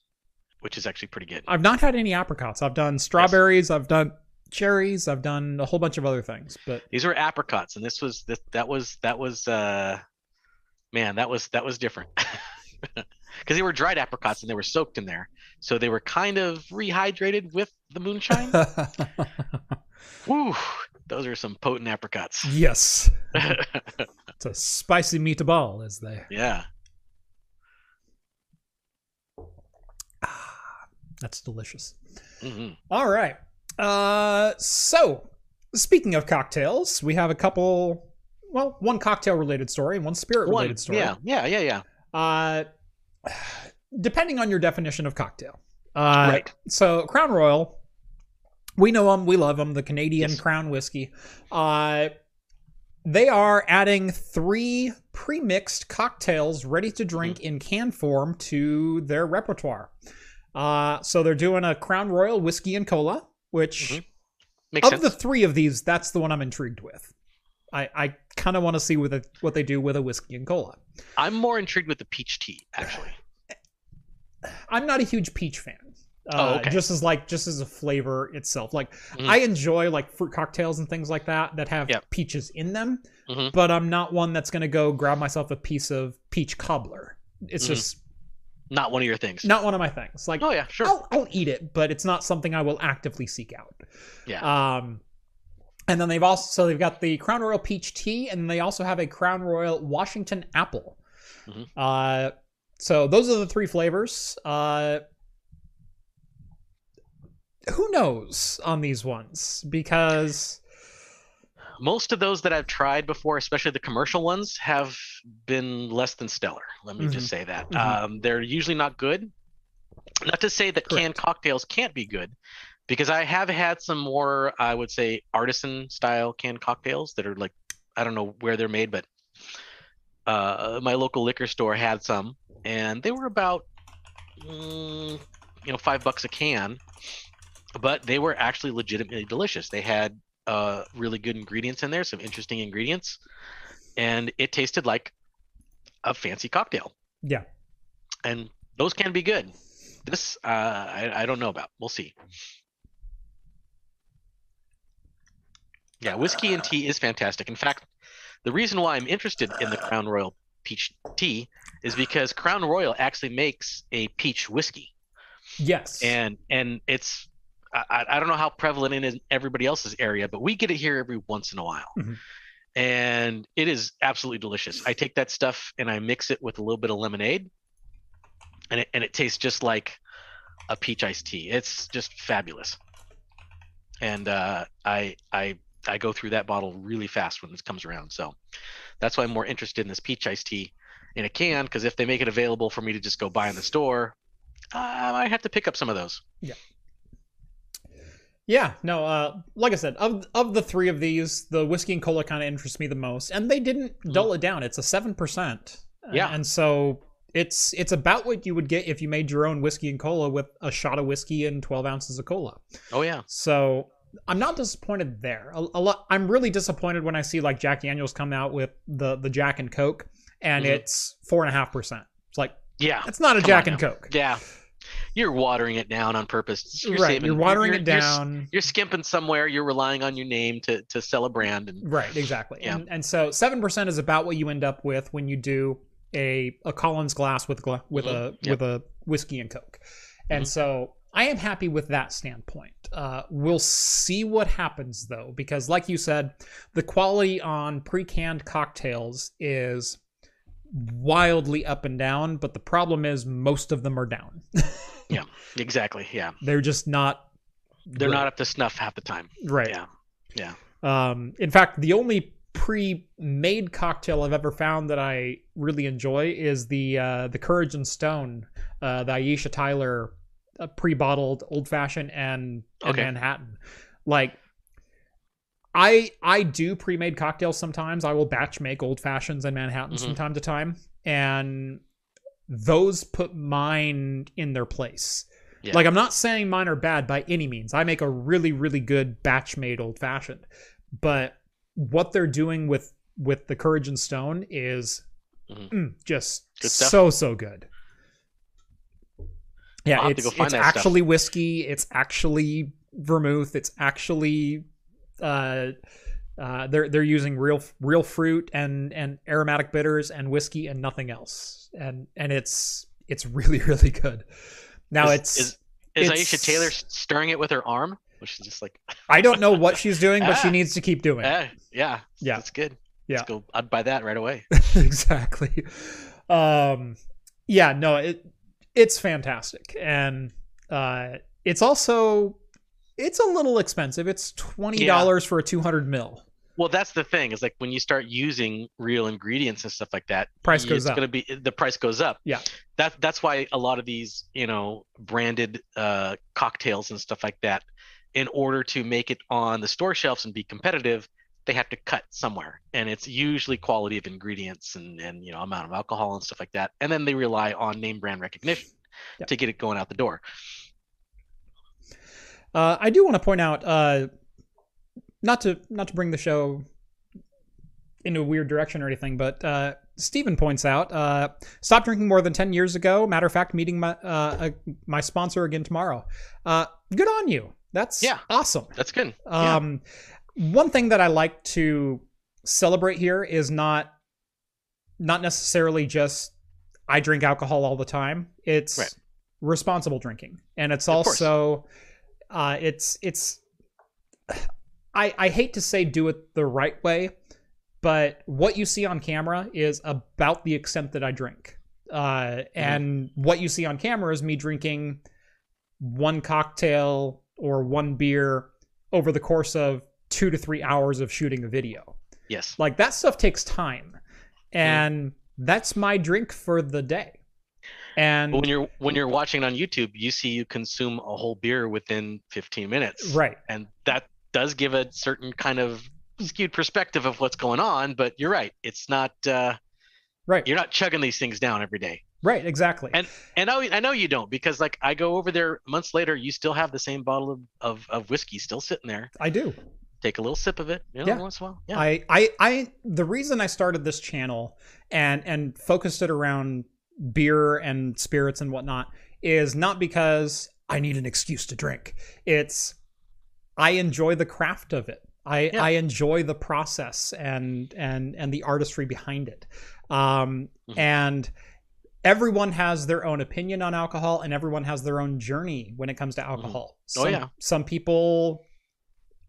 which is actually pretty good. I've not had any apricots. I've done strawberries. I've done cherries. I've done a whole bunch of other things. But These were apricots, and this was this, that was that was uh, man, that was that was different because they were dried apricots and they were soaked in there, so they were kind of rehydrated with the moonshine. Woo, those are some potent apricots. yes, it's a spicy meatball, is they. yeah. That's delicious. hmm All right. Uh, so speaking of cocktails, we have a couple. Well, one cocktail related story and one spirit One, related story. yeah, yeah, yeah, yeah. Uh, depending on your definition of cocktail. Uh, right. So Crown Royal, we know them, we love them, the Canadian Yes. Crown whiskey. Uh, they are adding three pre-mixed cocktails ready to drink Mm-hmm. in can form to their repertoire. Uh, so they're doing a Crown Royal whiskey and cola, which Mhm. Makes of sense. the three of these, that's the one I'm intrigued with. I, I kind of want to see what, the, what they do with a whiskey and cola. I'm more intrigued with the peach tea, actually. I'm not a huge peach fan. Uh, Oh, okay. Just as like just as a flavor itself, like Mhm. I enjoy like fruit cocktails and things like that that have Yep. peaches in them, Mhm. but I'm not one that's gonna go grab myself a piece of peach cobbler. It's Mhm. just Not one of your things. not one of my things. Like Oh yeah, sure. I'll, I'll eat it, but it's not something I will actively seek out. Yeah. Um, and then they've also so they've got the Crown Royal peach tea, and they also have a Crown Royal Washington apple. Mhm. Uh, so those are the three flavors. Uh, who knows on these ones because Most of those that I've tried before, especially the commercial ones, have been less than stellar. Let me just say that. Mhm. Um, they're usually not good. Not to say that canned cocktails can't be good, because I have had some more, I would say, artisan style canned cocktails that are like, I don't know where they're made, but uh, my local liquor store had some, and they were about, mm, you know five bucks a can, but they were actually legitimately delicious. They had uh, really good ingredients in there, some interesting ingredients, and it tasted like a fancy cocktail. Yeah. And those can be good. This uh, I, I don't know about. We'll see. Yeah, whiskey and tea is fantastic. In fact, the reason why I'm interested in the Crown Royal peach tea is because Crown Royal actually makes a peach whiskey, Yes. and and it's I, I don't know how prevalent it is in everybody else's area, but we get it here every once in a while, Mhm. and it is absolutely delicious. I take that stuff and I mix it with a little bit of lemonade, and it and it tastes just like a peach iced tea. It's just fabulous, and uh, I I I go through that bottle really fast when this comes around. So that's why I'm more interested in this peach iced tea in a can because if they make it available for me to just go buy in the store, I might have to pick up some of those. Yeah, no, uh, like I said, of of the three of these, the whiskey and cola kind of interests me the most, and they didn't dull it down. It's a seven percent. Yeah. and so it's it's about what you would get if you made your own whiskey and cola with a shot of whiskey and twelve ounces of cola. Oh yeah, So I'm not disappointed there. A, a lot. I'm really disappointed when I see like Jack Daniels come out with the the Jack and Coke, and Mhm. it's four and a half percent. It's like yeah, it's not a Jack and now. Coke. yeah. You're watering it down on purpose. You're right, saving- you're watering it you're- you're down. You're, skimping somewhere. You're relying on your name to to sell a brand, and Right, exactly. Yeah. And, and so seven percent is about what you end up with when you do a a Collins glass with gla- with a Mhm. Yep. with a whiskey and coke. And Mhm. so I am happy with that standpoint. Uh, we'll see what happens though, because like you said, the quality on pre-canned cocktails is wildly up and down. But the problem is most of them are down. Yeah, exactly, yeah, They're just not. they're not up to snuff half the time. right. Yeah, yeah. Um, in fact, the only pre-made cocktail I've ever found that I really enjoy is the uh, the Courage and Stone, uh, the Aisha Tyler uh, pre-bottled old fashioned and, and Okay. Manhattan. Like, I I do pre-made cocktails sometimes. I will batch make old fashions and Manhattans Mhm. from time to time, and those put mine in their place. Yeah. Like I'm not saying mine are bad by any means. I make a really really good batch made old fashioned. But what they're doing with with the Courage and Stone is Mhm. mm, just so so good. Yeah, I'll have to it's, it's that stuff. actually whiskey. It's actually vermouth. It's actually uh, uh, they're they're using real real fruit and and aromatic bitters and whiskey and nothing else. And and it's it's really really good. Now is, it's is, is it's- Aisha Tyler stirring it with her arm, which is just like, I don't know what she's doing, but she Ah. needs to keep doing. it. eh, yeah, Yeah. that's good. Yeah. Let's go. I'd buy that right away. exactly. Um, yeah, no, it it's fantastic, and uh, it's also it's a little expensive. It's twenty dollars for a two hundred mil. Well, that's the thing is like when you start using real ingredients and stuff like that, Price goes it's up. Gonna be the price goes up. Yeah. That that's why a lot of these you know branded uh, cocktails and stuff like that, in order to make it on the store shelves and be competitive, they have to cut somewhere, and it's usually quality of ingredients and and you know amount of alcohol and stuff like that, and then they rely on name brand recognition Yeah. to get it going out the door. Uh, I do want to point out, uh, not to not to bring the show into a weird direction or anything, but uh, Stephen points out, uh, stopped drinking more than ten years ago. Matter of fact, meeting my uh, uh, my sponsor again tomorrow. Uh, good on you. That's Yeah. awesome. That's good. Yeah. Um, one thing that I like to celebrate here is not not necessarily just I drink alcohol all the time. It's Right. responsible drinking, and it's Of course. Uh, it's it's. I I hate to say do it the right way, but what you see on camera is about the extent that I drink. Uh, and what you see on camera is me drinking one cocktail or one beer over the course of two to three hours of shooting a video. yes. Like that stuff takes time, and that's my drink for the day. And when you're when you're watching on YouTube, you see you consume a whole beer within 15 minutes, right, and that does give a certain kind of skewed perspective of what's going on. But you're right; it's not uh, right, you're not chugging these things down every day. Right, exactly. And I know I know you don't because like I go over there months later, you still have the same bottle of, of, of whiskey still sitting there. I do. Take a little sip of it, you know, Yeah. once in a while. Yeah. I, I, I, the reason I started this channel and and focused it around beer and spirits and whatnot is not because I need an excuse to drink. It's I enjoy the craft of it. I, Yeah. I enjoy the process and and and the artistry behind it. Um, Mhm. And everyone has their own opinion on alcohol, and everyone has their own journey when it comes to alcohol. Oh, Some, yeah. some people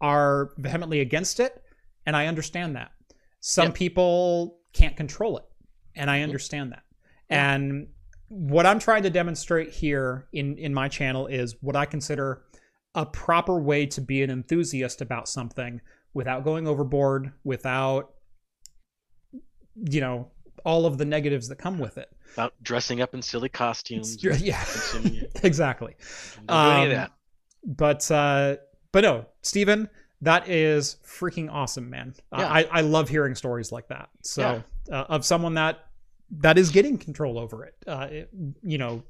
are vehemently against it, and I understand that. Some Yep. people can't control it, and I understand that. Yeah. And what I'm trying to demonstrate here in in my channel is what I consider a proper way to be an enthusiast about something without going overboard, without you know all of the negatives that come with it. About dressing up in silly costumes. Yeah, exactly. Don't any of Um, that. But uh, but no, Steven, that is freaking awesome, man. Yeah. I I love hearing stories like that. So uh, of someone that that is getting control over it. Uh, it- you know,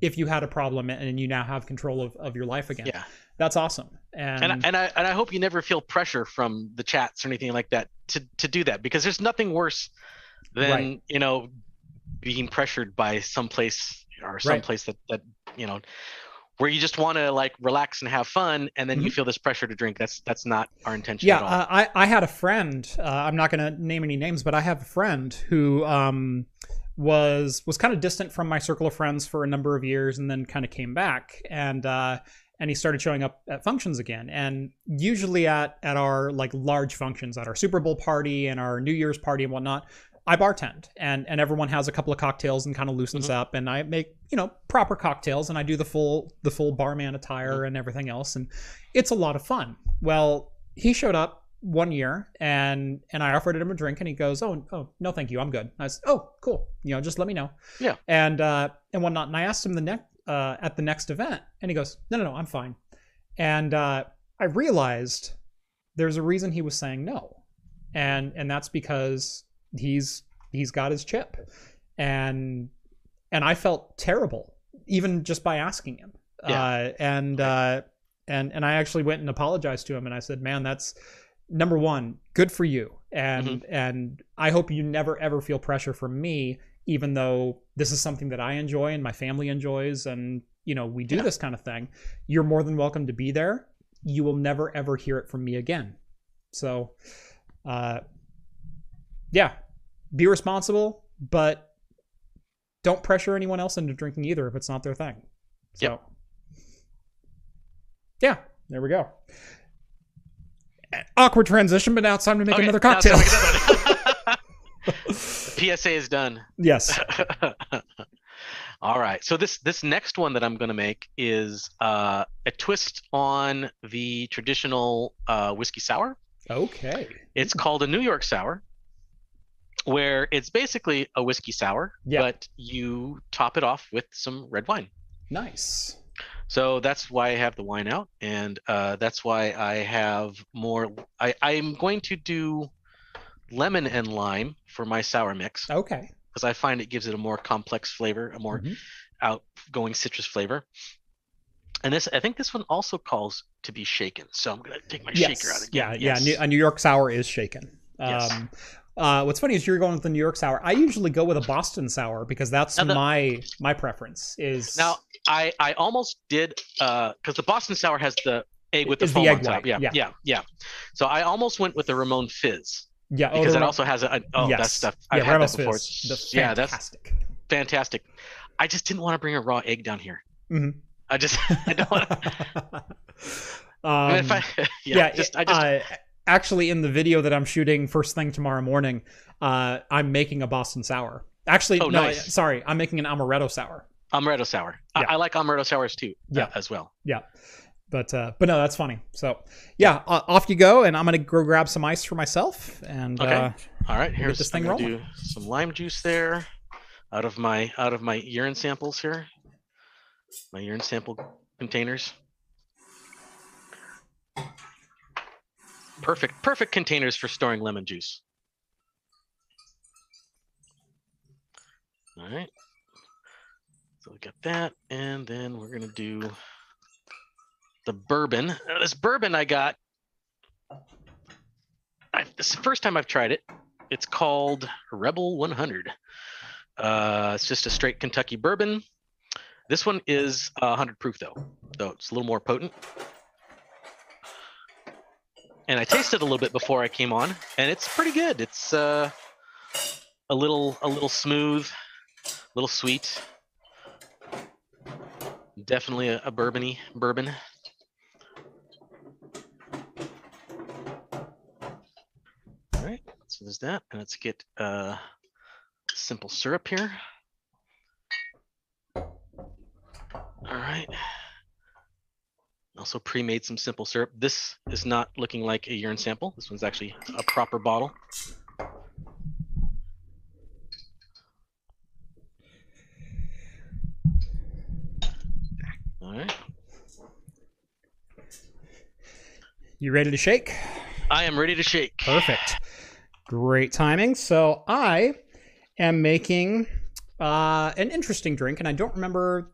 if you had a problem and you now have control of, of your life again, Yeah. that's awesome. And, and I- and I and I hope you never feel pressure from the chats or anything like that to to do that because there's nothing worse than Right. you know being pressured by some place or some Right. place that that you know where you just want to like relax and have fun and then you Mhm. feel this pressure to drink that's that's not our intention yeah, at all uh, I I had a friend. Uh, I'm not going to name any names, but I have a friend who um was was kind of distant from my circle of friends for a number of years, and then kind of came back and. uh and he started showing up at functions again and usually at at our like large functions at our super bowl party and our new year's party and whatnot i bartend and and everyone has a couple of cocktails and kind of loosens Mhm. up and i make you know proper cocktails and i do the full the full barman attire and everything else and it's a lot of fun. Well he showed up one year and and i offered him a drink and he goes oh oh no thank you i'm good. I said oh cool you know just let me know. Yeah. and uh and whatnot and i asked him the next uh at the next event and he goes no no no i'm fine. And uh i realized there's a reason he was saying no and and that's because he's he's got his chip. And and i felt terrible even just by asking him. Yeah. uh and uh and and i actually went and apologized to him and i said man that's number one good for you. And Mhm. and i hope you never ever feel pressure from me even though this is something that i enjoy and my family enjoys and you know we do Yeah. this kind of thing. You're more than welcome to be there. You will never ever hear it from me again. So uh yeah. Be responsible but don't pressure anyone else into drinking either if it's not their thing. So Yep. yeah there we go. Awkward transition but now it's time to make Okay, another cocktail. psa is done. Yes. All right. So this this next one that I'm going to make is uh, a twist on the traditional uh, whiskey sour. okay. It's called a New York sour, where it's basically a whiskey sour, Yeah. but you top it off with some red wine. nice So that's why I have the wine out, and uh, that's why I have more. I, I'm going to do lemon and lime for my sour mix okay because I find it gives it a more complex flavor, a more Mhm. outgoing citrus flavor. And this, I think this one also calls to be shaken. So I'm gonna take my shaker out yeah again. yeah Yes. New, a new york sour is shaken Yes. Uh, what's funny is you're going with the New York sour. I usually go with a Boston sour because that's the- my my preference. Is Now I I almost did uh because the Boston sour has the egg with the the foam egg on top. Yeah, yeah. yeah, yeah, So I almost went with the Ramos Fizz yeah, oh, because the it also has a, a oh that stuff. Yeah, I've had that before. Fizz, the yeah, that's fantastic. fantastic. I just didn't want to bring a raw egg down here. Mhm. I just I don't want um, if I, yeah, yeah, just I just uh, actually in the video that I'm shooting first thing tomorrow morning, uh, I'm making a Boston sour. Actually, Oh, no, nice. sorry, I'm making an amaretto sour. amaretto sour. Yeah. I, I like amaretto sours too. uh, Yeah. as well. Yeah, but uh, but no, that's funny. So yeah, uh, off you go, and I'm gonna go grab some ice for myself. And Okay. uh, All right, here's this thing rolling. do some lime juice there, out of my out of my urine samples here, my urine sample containers. Perfect, perfect containers for storing lemon juice. All right, So we got that, and then we're gonna do the bourbon. Now, this bourbon I got. I, this is the first time I've tried it. It's called Rebel 100. Uh, it's just a straight Kentucky bourbon. This one is uh, 100 proof though, so it's a little more potent. And I tasted a little bit before I came on, and it's pretty good. It's uh, a little a little smooth, a little sweet. Definitely a, a bourbony bourbon. All right, so there's that, and let's get uh, simple syrup here. All right. Also pre-made some simple syrup. This is not looking like a urine sample. This one's actually a proper bottle. All right. You ready to shake? I am ready to shake. Perfect. Great timing. So I am making uh, an interesting drink, and I don't remember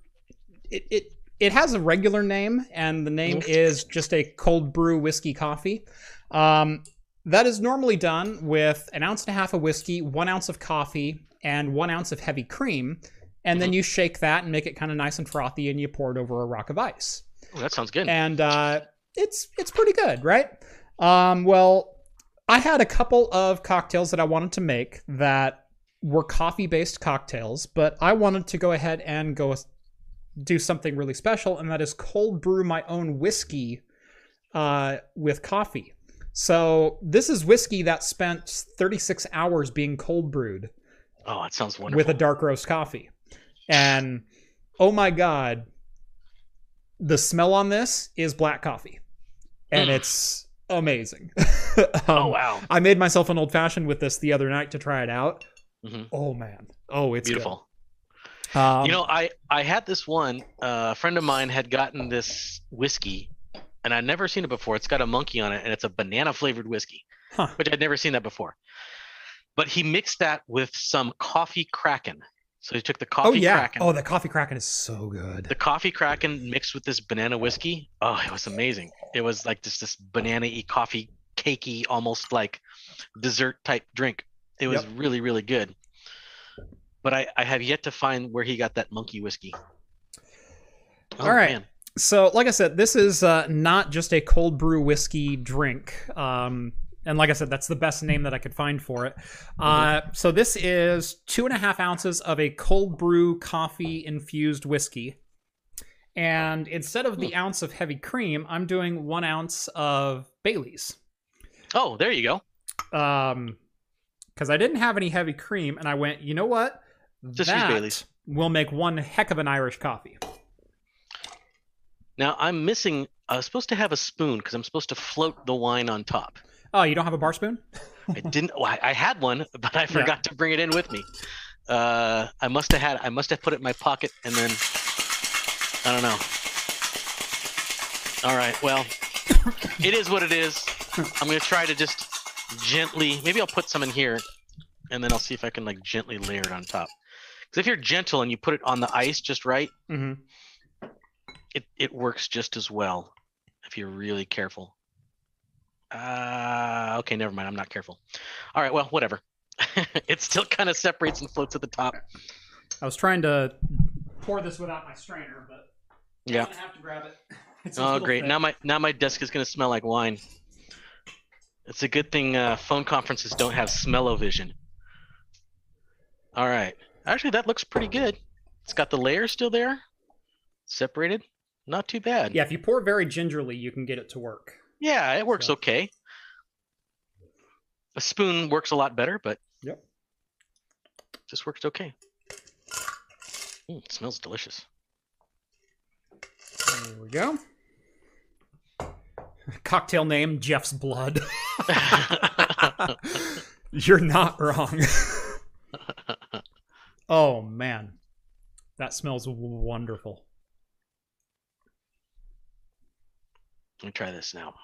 it. It it has a regular name, and the name is just a cold brew whiskey coffee. Um, that is normally done with an ounce and a half of whiskey, one ounce of coffee, and one ounce of heavy cream. And then you shake that and make it kind of nice and frothy, and you pour it over a rock of ice Oh, that sounds good. and uh, it's it's pretty good, right? Um, well, I had a couple of cocktails that I wanted to make that were coffee-based cocktails, but I wanted to go ahead and go do something really special, and that is cold brew my own whiskey uh, with coffee. So this is whiskey that spent 36 hours being cold brewed oh, that sounds wonderful. with a dark roast coffee. And oh my god, the smell on this is black coffee. And Mm. it's amazing. oh Um, wow, I made myself an old fashioned with this the other night to try it out. Mhm. Oh man. Oh, it's beautiful. Good. Um, you know, I I had this one. Uh, a friend of mine had gotten this whiskey, and I'd never seen it before. It's got a monkey on it, and it's a banana flavored whiskey, Huh. which I'd never seen that before. But he mixed that with some coffee kraken. So he took the coffee oh yeah. kraken, Oh, the coffee kraken is so good. the coffee kraken mixed with this banana whiskey. Oh, it was amazing. It was like just this banana-y, coffee cakey, almost like dessert type drink. It was Yep. really, really good. But I, I have yet to find where he got that monkey whiskey. Oh, All right. man. So, like I said, this is uh, not just a cold brew whiskey drink. Um, and like I said, that's the best name that I could find for it. Uh, so, this is two and a half ounces of a cold brew coffee infused whiskey. And instead of the ounce of heavy cream, I'm doing one ounce of Bailey's. Oh, there you go. Um, because I didn't have any heavy cream, and I went, you know what? Just use That Bailey's. will make one heck of an Irish coffee. Now I'm missing. I was supposed to have a spoon because I'm supposed to float the wine on top. Oh, you don't have a bar spoon? I didn't. Well, I, I had one, but I forgot to bring it in with me. Uh, I must have had. I must have put it in my pocket and then. I don't know. All right. Well, it is what it is. I'm gonna try to just gently. Maybe I'll put some in here, and then I'll see if I can like gently layer it on top. Because if you're gentle and you put it on the ice just right, Mm-hmm. it it works just as well if you're really careful. Uh, okay, never mind. I'm not careful. All right, well, whatever. it still kind of separates and floats at the top. I was trying to pour this without my strainer, but Yeah. I'm have to grab it. It's Oh, great. thick. Now my now my desk is gonna smell like wine. It's a good thing uh, phone conferences don't have smell-o-vision. All right. Actually, that looks pretty good. It's got the layers still there, separated. Not too bad. yeah, if you pour very gingerly, you can get it to work. Yeah, it works So- okay. A spoon works a lot better, but Yep. just works okay. Mm, it smells delicious. There we go. Cocktail name Jeff's Blood. You're not wrong. Oh man, that smells wonderful. Let me try this now.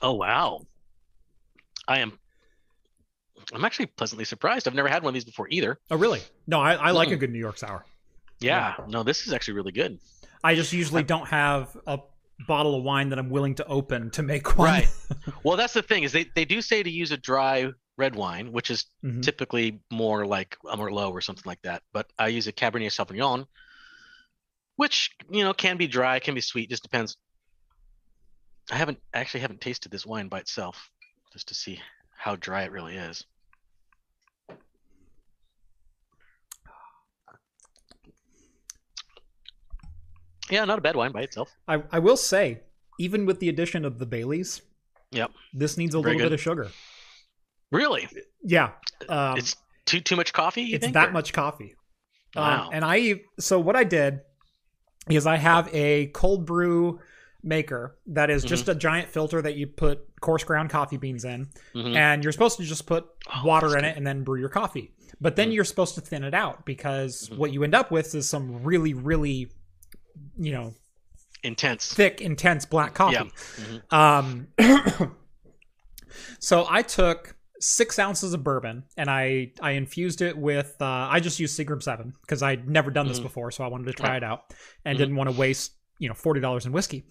Oh wow. I am I'm actually pleasantly surprised. I've never had one of these before either. Oh, really? No, I, I like a Mm. good New York sour. Yeah, no, this is actually really good. I just usually don't have a bottle of wine that I'm willing to open to make one. Right. Well, that's the thing is they, they do say to use a dry red wine, which is Mhm. typically more like a Merlot or something like that. But I use a Cabernet Sauvignon, which you know can be dry, can be sweet, just depends. I haven't actually haven't tasted this wine by itself, just to see how dry it really is. Yeah, not a bad wine by itself. I, I will say, even with the addition of the Baileys, Yep. this needs a Very little good. bit of sugar. Really, Yeah, um, it's too too much coffee. You it's think, that or- much coffee. Wow. Um, and I so what I did is I have a cold brew maker that is just Mm-hmm. a giant filter that you put coarse ground coffee beans in, Mhm. and you're supposed to just put Oh, water in it and then brew your coffee. But then Mhm. you're supposed to thin it out because Mhm. what you end up with is some really, really, you know, intense. thick, intense black coffee. Yeah. Mhm. Um, so I took six ounces of bourbon and I I infused it with uh, I just used Seagram Seven because I'd never done this Mhm. before, so I wanted to try it out and Mhm. didn't want to waste you know forty dollars in whiskey.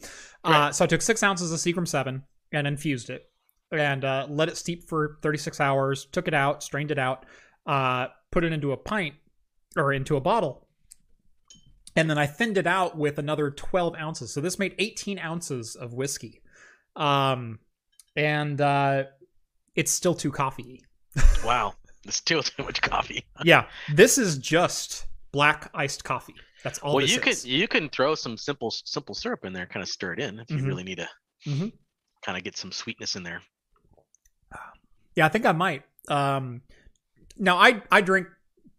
Uh, so I took six ounces of Seagram Seven and infused it and uh, let it steep for thirty six hours. Took it out, strained it out, uh, put it into a pint or into a bottle. And then I thinned it out with another 12 ounces. So this made 18 ounces of whiskey. Um, and uh, it's still too coffee. Wow, it's still too much coffee. yeah, this is just black iced coffee. That's all well, you can is. you can throw some simple simple syrup in there, kind of stir it in if you really need to Mhm. kind of get some sweetness in there. Yeah, I think I might. Um, now I I drink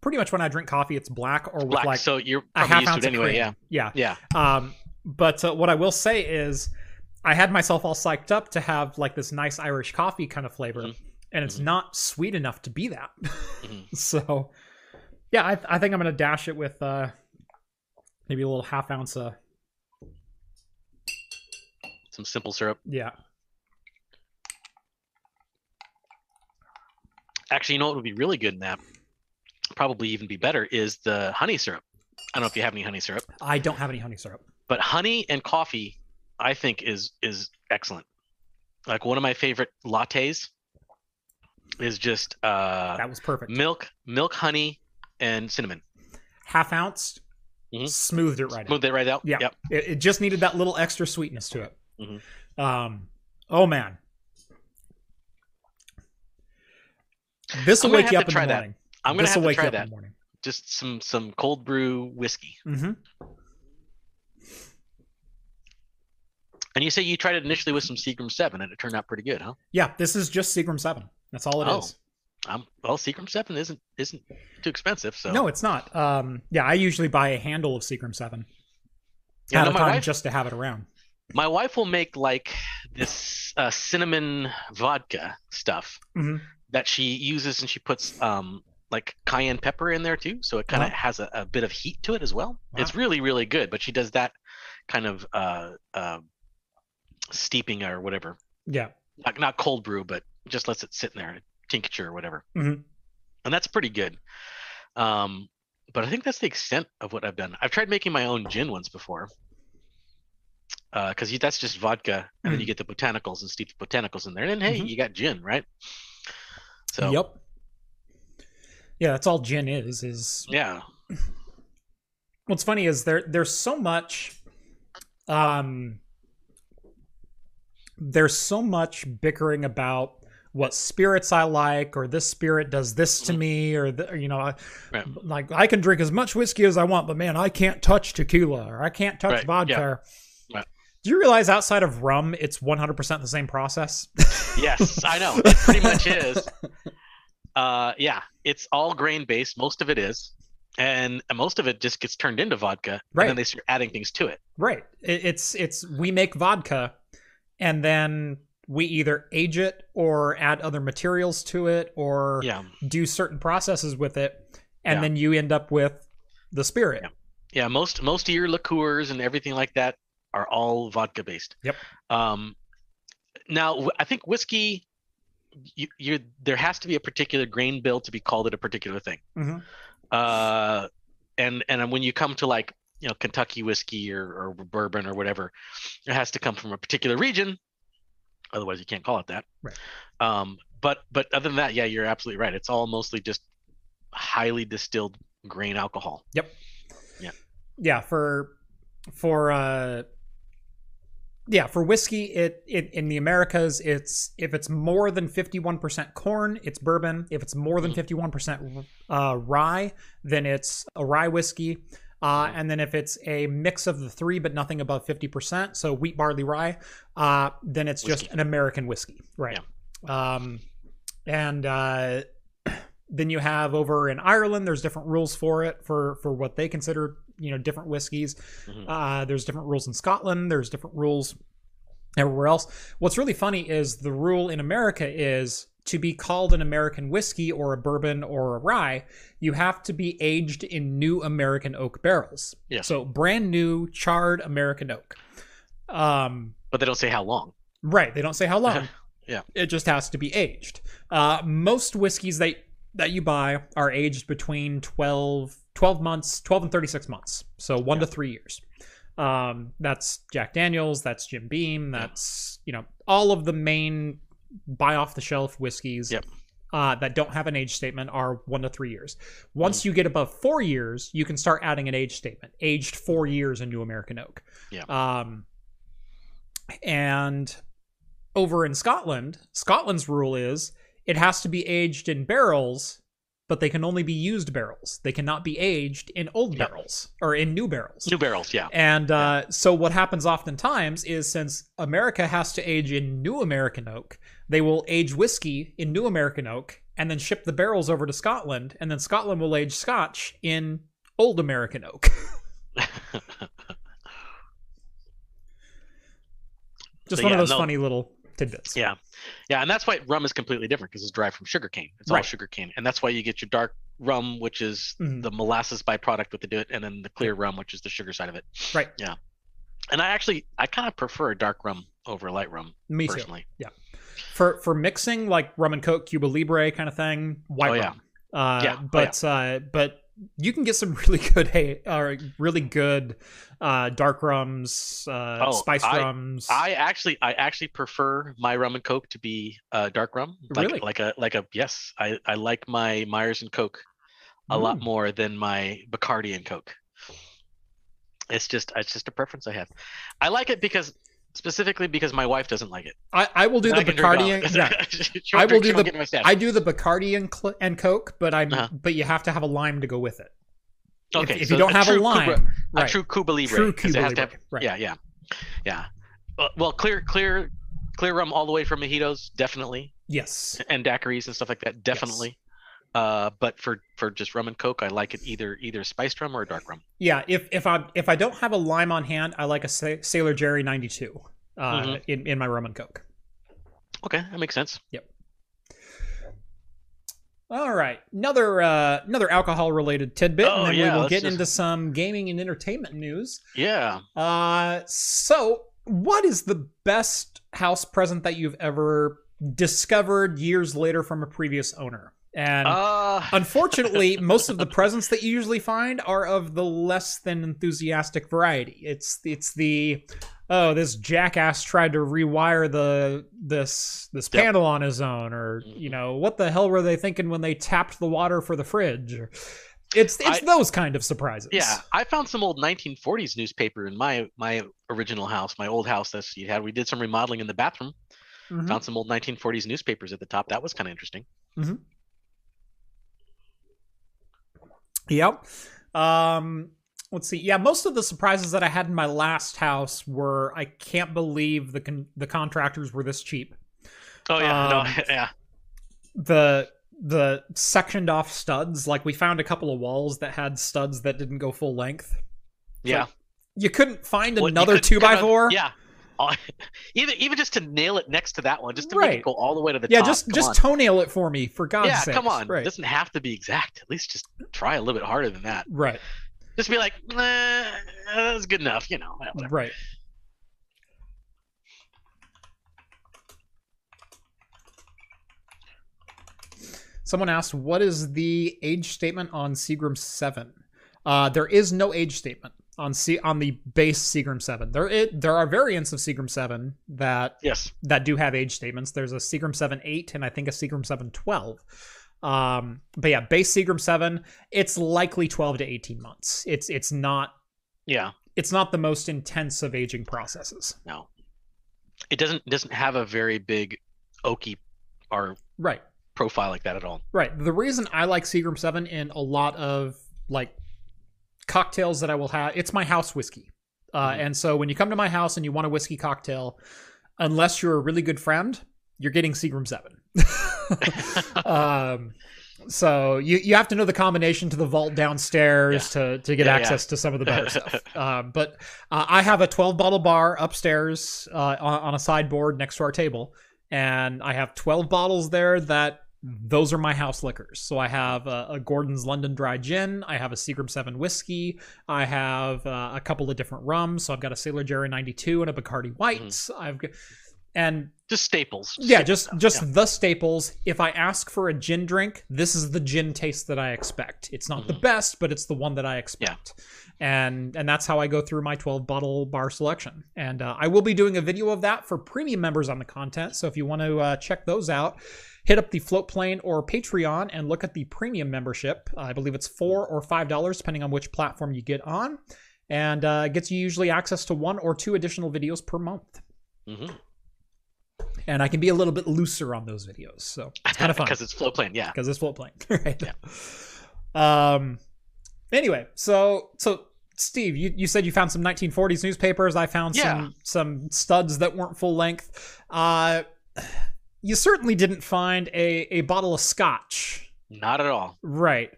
pretty much when I drink coffee, it's black or with Black, like so you're a half ounce anyway. cream. Yeah, yeah. yeah. Um, but uh, what I will say is, I had myself all psyched up to have like this nice Irish coffee kind of flavor, Mhm. and it's Mhm. not sweet enough to be that. Mhm. so, yeah, I, I think I'm gonna dash it with uh, maybe a little half ounce of Some simple syrup. yeah. Actually, you know what would be really good in that? Probably even be better is the honey syrup. I don't know if you have any honey syrup, I don't have any honey syrup. but honey and coffee, I think is is excellent. Like one of my favorite lattes is just uh, That was perfect. milk, milk, honey, and cinnamon. half ounce, Mhm. smoothed it right. out. Smooth it right out. Yeah. Yep. It, it just needed that little extra sweetness to it. Mhm. Um, oh man, this will I'm gonna wake you have up to in the try that. morning. I'm gonna have to try you up in that. the morning. Just some some cold brew whiskey. Mm-hmm. And you say you tried it initially with some Seagram Seven, and it turned out pretty good, huh? Yeah, this is just Seagram Seven. That's all it is. Oh. Um, well, Seagram Seven isn't isn't too expensive, so No, it's not. Um, yeah, I usually buy a handle of Seagram Seven Yeah, at no, a my time wife just to have it around. my wife will make like this uh, cinnamon vodka stuff Mhm. that she uses, and she puts um like cayenne pepper in there too, so it kind of has a, a bit of heat to it as well. It's really really good, but she does that kind of uh, uh, steeping or whatever, Yeah. not, not cold brew, but just lets it sit in there, tincture or whatever, Mhm. and that's pretty good. Um, but I think that's the extent of what I've done. I've tried making my own gin once before. Because that's just vodka, and then you get the botanicals and steep the botanicals in there, and then hey, Mhm. you got gin, right? So Yep. Yeah, that's all gin is. Is yeah, what's funny is there there's so much um there's so much bickering about what spirits I like or this spirit does this to me or the, you know I, like I can drink as much whiskey as I want but man I can't touch tequila or I can't touch Right, vodka. yeah. Do you realize outside of rum it's 100% the same process? yes, I know. It pretty much is. Uh, yeah, it's all grain based. Most of it is, and most of it just gets turned into vodka, Right. and then they start adding things to it. Right. It's it's we make vodka, and then we either age it or add other materials to it or Yeah, do certain processes with it, and Yeah. then you end up with the spirit. Yeah. yeah. Most most of your liqueurs and everything like that are all vodka based. Yep. Um, now I think whiskey you, you there has to be a particular grain bill to be called it a particular thing. Mhm. Uh, and and when you come to like you know Kentucky whiskey or, or bourbon or whatever, it has to come from a particular region. Otherwise, you can't call it that. Right. Um, but but other than that, yeah, you're absolutely right. It's all mostly just highly distilled grain alcohol. Yep. Yeah. Yeah for for uh yeah for whiskey it, it in the americas it's if it's more than 51% corn it's bourbon. If it's more than 51% uh, rye then it's a rye whiskey. Uh, and then if it's a mix of the three but nothing above 50% so wheat barley rye uh, then it's just an american whiskey right. Um, and uh, then you have over in Ireland, there's different rules for it for for what they consider you know different whiskeys. Mhm. Uh, there's different rules in Scotland. There's different rules everywhere else. What's really funny is the rule in America is to be called an American whiskey or a bourbon or a rye, you have to be aged in new American oak barrels. Yeah. So brand new charred American oak. Um, But they don't say how long. Right. They don't say how long. Yeah. It just has to be aged. Uh, most whiskeys that that you buy are aged between 12, 12 months, 12 and 36 months. So one to three years. Um, that's Jack Daniels, that's Jim Beam, that's, you know, all of the main buy off the shelf whiskeys. Yep. Uh, that don't have an age statement are one to three years. Once you get above four years, you can start adding an age statement. Aged four years in New American Oak. Yeah. Um, and over in Scotland, Scotland's rule is it has to be aged in barrels, but they can only be used barrels. They cannot be aged in old Yep. barrels or in new barrels. New barrels, yeah. And uh, so what happens oftentimes is since America has to age in new American oak, they will age whiskey in new American oak and then ship the barrels over to Scotland, and then Scotland will age Scotch in old American oak. Just So, one of those no- funny little tidbits. Yeah, yeah, and that's why rum is completely different because it's derived from sugarcane. It's all Right. sugarcane, and that's why you get your dark rum, which is Mhm. the molasses byproduct with the do it, and then the clear rum, which is the sugar side of it. Right. Yeah, and I actually I kind of prefer dark rum over light rum Me too. personally. For for mixing like rum and coke, Cuba Libre kind of thing, white Oh, yeah. rum. Uh, Yeah. Oh, but uh, but you can get some really good hey, uh, really good uh, dark rums, uh, Oh, spice I- rums. I actually I actually prefer my rum and coke to be uh, dark rum. Like, Really? Like a like a yes. I I like my Myers and Coke a lot Mm. more than my Bacardi and Coke. It's just it's just a preference I have. I like it because specifically because my wife doesn't like it. I, I will do And the I can drink it Bacardi. And, yeah, I drink- do the- get in my stash. I do the Bacardi and, cl- and Coke, but I'm Uh-huh. but you have to have a lime to go with it. If- Okay, if, so you don't have a lime, Cuba- right? a true Cuba Libre. True Cuba Libre, have- right. Yeah, yeah, yeah. Uh, well, clear, clear, clear rum all the way from mojitos, definitely, yes. and daiquiris and stuff like that, definitely. Uh, but for for just rum and coke, I like it either either spiced rum or dark rum. Yeah, if if I if I don't have a lime on hand, I like a Sa- Sailor Jerry 92 uh, Mhm. in in my rum and Coke. Okay, that makes sense. Yep. All right, another uh, another alcohol related tidbit, Oh, and then yeah, we will get just- into some gaming and entertainment news. Yeah. Uh, so what is the best house present that you've ever discovered years later from a previous owner? And Uh, Unfortunately, most of the presents that you usually find are of the less than enthusiastic variety. It's it's the oh this jackass tried to rewire the this this Yep. panel on his own, or you know what the hell were they thinking when they tapped the water for the fridge? Or- It's it's I- those kind of surprises. yeah, I found some old 1940s newspaper in my my original house, my old house that you had. We did some remodeling in the bathroom. Mhm. Found some old 1940s newspapers at the top. That was kind of interesting. Yep. Um, let's see. Yeah, most of the surprises that I had in my last house were I can't believe the con- the contractors were this cheap. Oh yeah, no, Um, yeah. the the sectioned off studs like we found a couple of walls that had studs that didn't go full length Yeah. you couldn't find Well, another could two by four Yeah. Even even just to nail it next to that one, just to Right. make it go all the way to the yeah top. just come just on. toenail it for me for god's sake. yeah, sake come on. It right doesn't have to be exact. At least just try a little bit harder than that. right Just be like, nah, that's good enough. You know. whatever. right someone asked, "What is the age statement on Seagram Seven?" Uh, there is no age statement on C on the base Seagram Seven. There it there are variants of Seagram Seven that Yes. that do have age statements. There's a Seagram 7 8 and I think a Seagram 7 12. Um, but yeah, base Seagram 7, it's likely 12 to 18 months. It's it's not Yeah. it's not the most intense of aging processes. No. It doesn't doesn't have a very big oaky or Right. profile like that at all. Right. The reason I like Seagram 7 in a lot of like cocktails that I will have, it's my house whiskey. Uh, Mhm. And so when you come to my house and you want a whiskey cocktail, unless you're a really good friend, you're getting Seagram 7. um, so you, you have to know the combination to the vault downstairs to, to get Yeah, yeah. access to some of the better stuff. Um, but uh, I have a 12 bottle bar upstairs uh, on, on a sideboard next to our table, and I have 12 bottles there that those are my house liquors. So I have a, a Gordon's London Dry Gin, I have a Seagram 7 whiskey, I have uh, a couple of different rums. So I've got a Sailor Jerry 92 and a Bacardi White. I've got, and Just staples. yeah, Staple just stuff. just Yeah. the staples. If I ask for a gin drink, this is the gin taste that I expect. It's not the Mhm. best, but it's the one that I expect. Yeah. And and that's how I go through my 12 bottle bar selection. And uh, I will be doing a video of that for premium members on the content. So if you want to uh, check those out, hit up the Floatplane or Patreon and look at the premium membership. I believe it's four or five dollars depending on which platform you get on, and uh, gets you usually access to one or two additional videos per month Mhm. and I can be a little bit looser on those videos. So it's kind of fun because it's flow plane. Yeah. because it's Floatplane, right? Yeah. Um. Anyway, so so Steve, you, you said you found some 1940s newspapers. I found Yeah. some some studs that weren't full length. Uh, you certainly didn't find a a bottle of scotch, Not at all. right?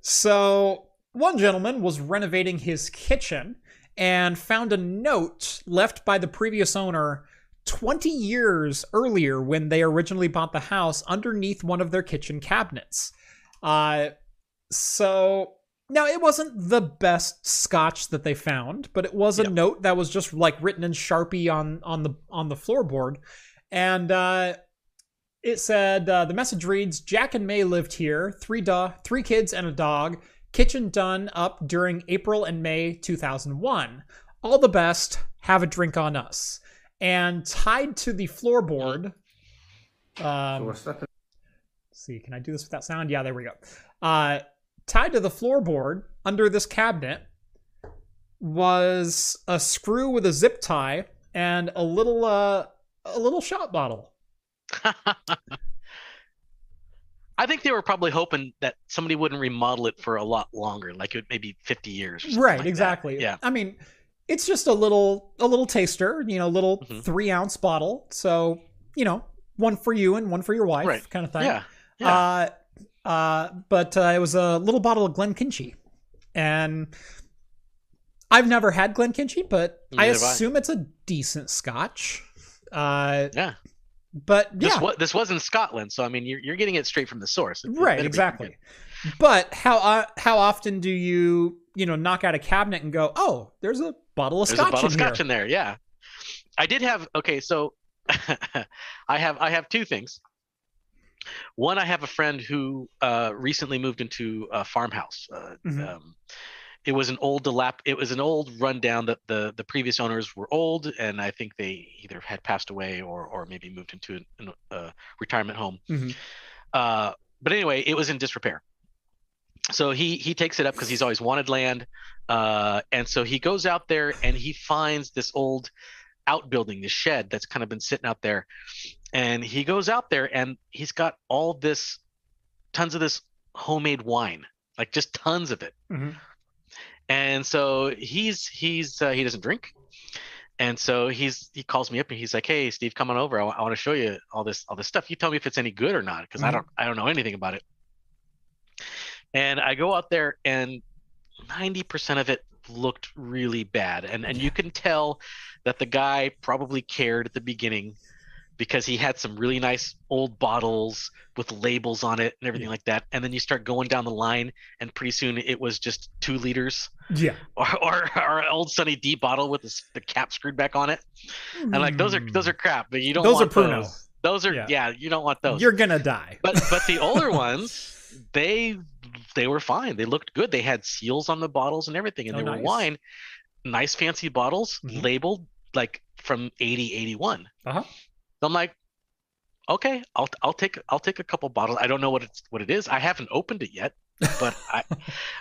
So one gentleman was renovating his kitchen and found a note left by the previous owner 20 years earlier when they originally bought the house underneath one of their kitchen cabinets. Uh, so now it wasn't the best scotch that they found, but it was a Yep. note that was just like written in Sharpie on on the on the floorboard, and uh, it said uh, the message reads: Jack and May lived here, three do- three kids and a dog. Kitchen done up during April and May 2001. All the best. Have a drink on us. And tied to the floorboard. Um, see, can I do this without sound? Yeah, there we go. Uh, tied to the floorboard under this cabinet was a screw with a zip tie and a little uh, a little shot bottle. I think they were probably hoping that somebody wouldn't remodel it for a lot longer, like it maybe 50 years. or Right, like that. exactly. Yeah. I mean, it's just a little a little taster, you know, little Mhm. three ounce bottle. So you know, one for you and one for your wife, Right. kind of thing. Yeah. Yeah. Uh, uh, but uh, it was a little bottle of Glenkinchie, and I've never had Glenkinchie, but I Neither I. assume it's a decent Scotch. Uh, yeah. But This, yeah, this was in Scotland, so I mean, you're, you're getting it straight from the source. It- right, exactly. But how uh, how often do you you know knock out a cabinet and go, oh, there's a bottle of There's Scotch a bottle of in scotch in there. Yeah. I did have. Okay, so I have I have two things. One, I have a friend who uh, recently moved into a farmhouse. Uh, Mhm. um, it was an old dilap. It was an old rundown. That the the previous owners were old, and I think they either had passed away or or maybe moved into a retirement home. Mhm. Uh, but anyway, it was in disrepair. So he he takes it up because he's always wanted land, uh, and so he goes out there and he finds this old outbuilding, this shed that's kind of been sitting out there, and he goes out there and he's got all this, tons of this homemade wine, like just tons of it. Mhm. And so he's he's uh, he doesn't drink, and so he's he calls me up and he's like, "Hey, Steve, come on over. I, want to show you all this all this stuff. You tell me if it's any good or not, because I Mhm. don't I don't know anything about it." And I go out there and 90% of it looked really bad, and and you can tell that the guy probably cared at the beginning because he had some really nice old bottles with labels on it and everything Yeah. like that. And then you start going down the line, and pretty soon it was just two liters Yeah, or or, or an old Sunny D bottle with the, the cap screwed back on it. And like those are those are crap, but you don't Hmm. Those are Pruno. those. Those are Yeah. yeah. you don't want those. You're gonna die. but but the older ones, they they were fine. They looked good. They had seals on the bottles and everything, and Oh, they nice. were wine, nice fancy bottles Mhm. labeled like from 80, 81. Uh-huh. I'm like, okay, I'll I'll take I'll take a couple bottles. I don't know what it's what it is. I haven't opened it yet, but I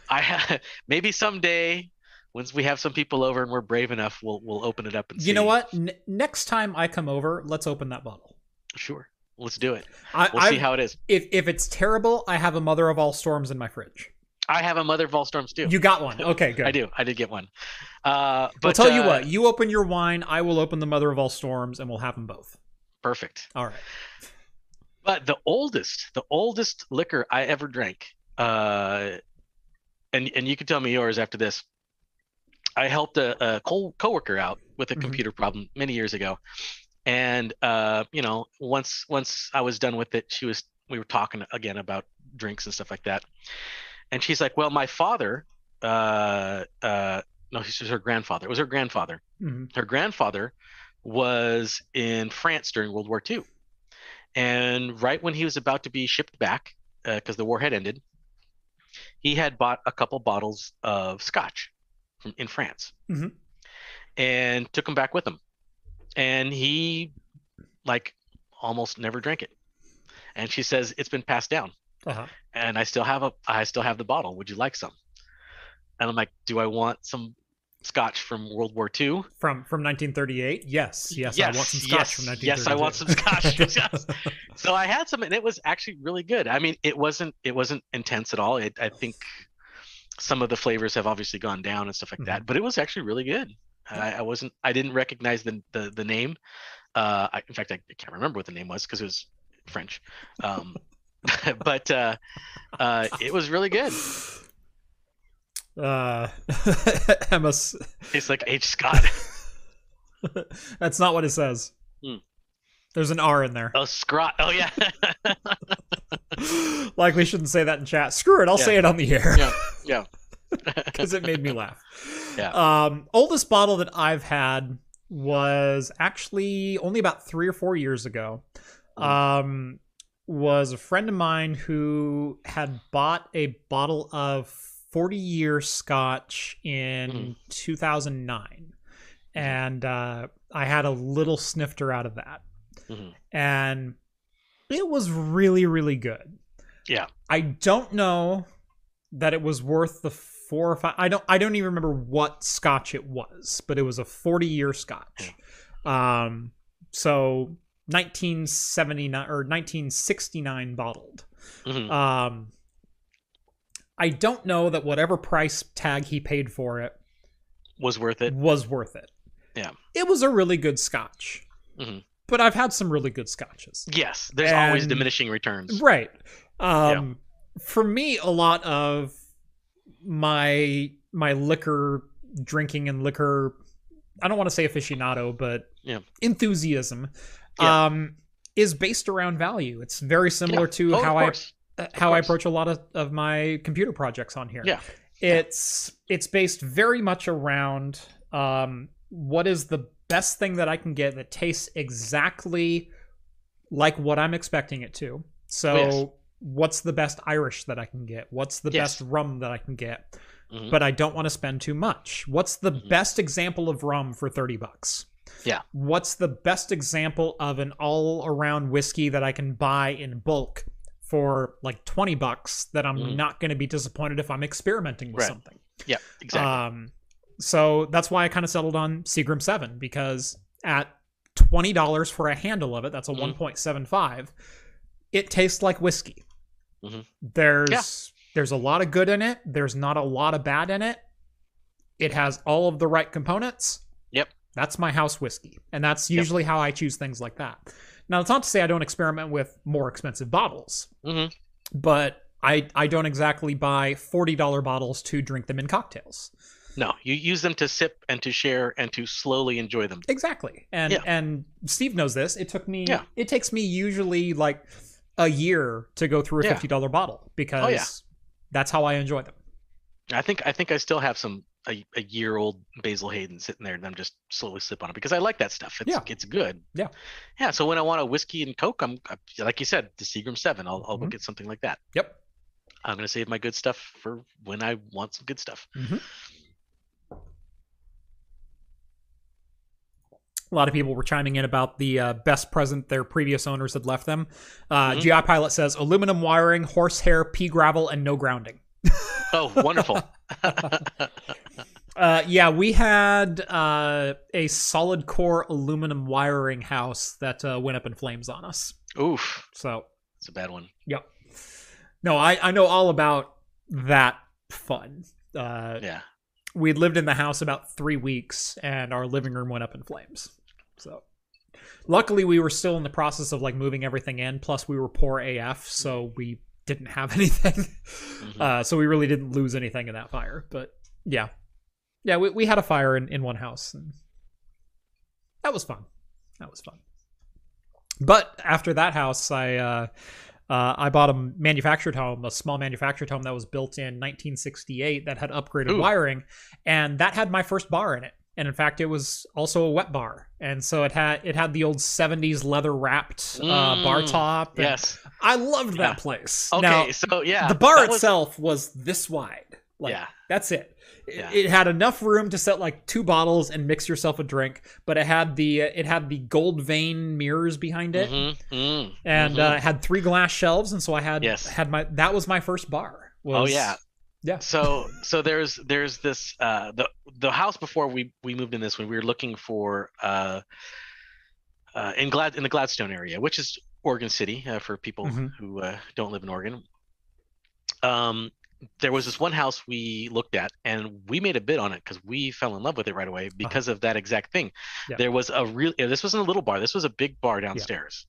I ha- maybe someday once we have some people over and we're brave enough, we'll we'll open it up and see. You know what? N- next time I come over, let's open that bottle. Sure, let's do it. I, We'll I, see how it is. if if it's terrible, I have a Mother of All Storms in my fridge. I have a Mother of All Storms too. You got one. Okay, good. I do. I did get one. Uh, but I'll tell you uh, what. You open your wine, I will open the Mother of All Storms, and we'll have them both. Perfect. All right. But the oldest, the oldest liquor I ever drank, uh, and and you can tell me yours after this. I helped a, a co- coworker out with a Mhm. computer problem many years ago, and uh, you know, once once I was done with it, she was we were talking again about drinks and stuff like that, and she's like, "Well, my father, uh, uh, no, this was her grandfather. It was her grandfather. Mhm. her grandfather was in France during World War II. And right when he was about to be shipped back, because the war had ended, he had bought a couple bottles of scotch from in France Mhm. and took them back with him. And he, like, almost never drank it. And she says it's been passed down Uh-huh. and I still have a I still have the bottle. Would you like some? And I'm like, do I want some scotch from World War II? From from 1938. Yes. Yes. I want some scotch yes, from 1932. Yes, I want some scotch. Yes. so I had some, and it was actually really good. I mean, it wasn't it wasn't intense at all. It, I think some of the flavors have obviously gone down and stuff like Mm-hmm. that, but it was actually really good. I, I wasn't I didn't recognize the the, the name. Uh, I, in fact, I can't remember what the name was because it was French. Um, but uh, uh, it was really good. Uh, Emma, s- It's like H. Scott. that's not what it says. Hmm. There's an R in there. Oh, Scrot. Oh yeah. like we shouldn't say that in chat. Screw it. I'll Yeah. say it on the air. yeah. Yeah. because it made me laugh. Yeah. Um, oldest bottle that I've had was actually only about three or four years ago. Um, was a friend of mine who had bought a bottle of 40 year scotch in Mhm. 2009. And uh, I had a little snifter out of that. Mhm. And it was really, really good. Yeah. I don't know that it was worth the four or five. I don't. I don't even remember what Scotch it was, but it was a forty-year Scotch. Um, so 1979 or 1969 bottled. Mhm. Um, I don't know that whatever price tag he paid for it Was worth it. was worth it. Yeah. it was a really good Scotch. Mhm. But I've had some really good Scotches. Yes. There's always diminishing returns. Right. Um for me a lot of my my liquor drinking and liquor I don't want to say aficionado, but Yeah. enthusiasm Yeah. um is based around value. It's very similar Yeah. to Oh, how I how I approach a lot of, of my computer projects on here. Yeah. It's it's based very much around um, what is the best thing that I can get that tastes exactly like what I'm expecting it to. So Yes. what's the best Irish that I can get? What's the Yes. best rum that I can get? Mhm. But I don't want to spend too much. What's the Mhm. best example of rum for 30 bucks? Yeah. What's the best example of an all around whiskey that I can buy in bulk for like 20 bucks that I'm Mhm. not going to be disappointed if I'm experimenting with Right. something? Yeah. Exactly. Um, so that's why I kind of settled on Seagram 7 because at $20 for a handle of it, that's a Mhm. 1.75, it tastes like whiskey. Mhm. There's Yeah. there's a lot of good in it, there's not a lot of bad in it. It has all of the right components. Yep. That's my house whiskey. And that's Yep. usually how I choose things like that. Now, it's not to say I don't experiment with more expensive bottles, Mhm. but I I don't exactly buy $40 bottles to drink them in cocktails. No, you use them to sip and to share and to slowly enjoy them. Exactly. And Yeah. and Steve knows this. It took me Yeah. it takes me usually like a year to go through a Yeah. $50 bottle because Oh, yeah. that's how I enjoy them. I think I think I still have some a, a year old Basil Hayden sitting there, and I'm just slowly sip on it because I like that stuff. It's Yeah. it's good. Yeah. Yeah. So when I want a whiskey and Coke, I'm like you said, the Seagram Seven. I'll I'll Mhm. get something like that. Yep. I'm gonna save my good stuff for when I want some good stuff. A lot of people were chiming in about the uh, best present their previous owners had left them. Uh, Mhm. GI Pilot says aluminum wiring, horsehair, pea gravel, and no grounding. Oh, wonderful. Uh, yeah, we had uh, a solid core aluminum wiring house that uh, went up in flames on us. Oof, So, it's a bad one. yep. No, I, I know all about that fun. Uh, Yeah. we lived in the house about three weeks and our living room went up in flames so luckily we were still in the process of like moving everything in plus we were poor af so we didn't have anything Mhm. uh, so we really didn't lose anything in that fire but yeah yeah we, we had a fire in, in one house and that was fun that was fun but after that house i uh, uh, I bought a manufactured home, a small manufactured home that was built in 1968 that had upgraded Ooh. wiring, and that had my first bar in it. And in fact, it was also a wet bar, and so it had it had the old 70s leather wrapped uh, bar Mm, top. and Yes. I loved Yeah. that place. Okay. Now, so yeah, the bar that was- itself was this wide. Like yeah. that's it. It- Yeah. It had enough room to set like two bottles and mix yourself a drink, but it had the it had the gold vein mirrors behind it, Mhm, mm, and mhm. uh, it had three glass shelves, and so I had Yes. had my that was my first bar. oh yeah. yeah. So so there's there's this uh the the house before we we moved in this one we were looking for uh uh in Glad in the Gladstone area which is Oregon City uh, for people Mhm. who uh, don't live in Oregon. Um there was this one house we looked at and we made a bid on it because we fell in love with it right away because of that exact thing. Uh-huh. Yeah. There was a real yeah, this wasn't a little bar, this was a big bar downstairs.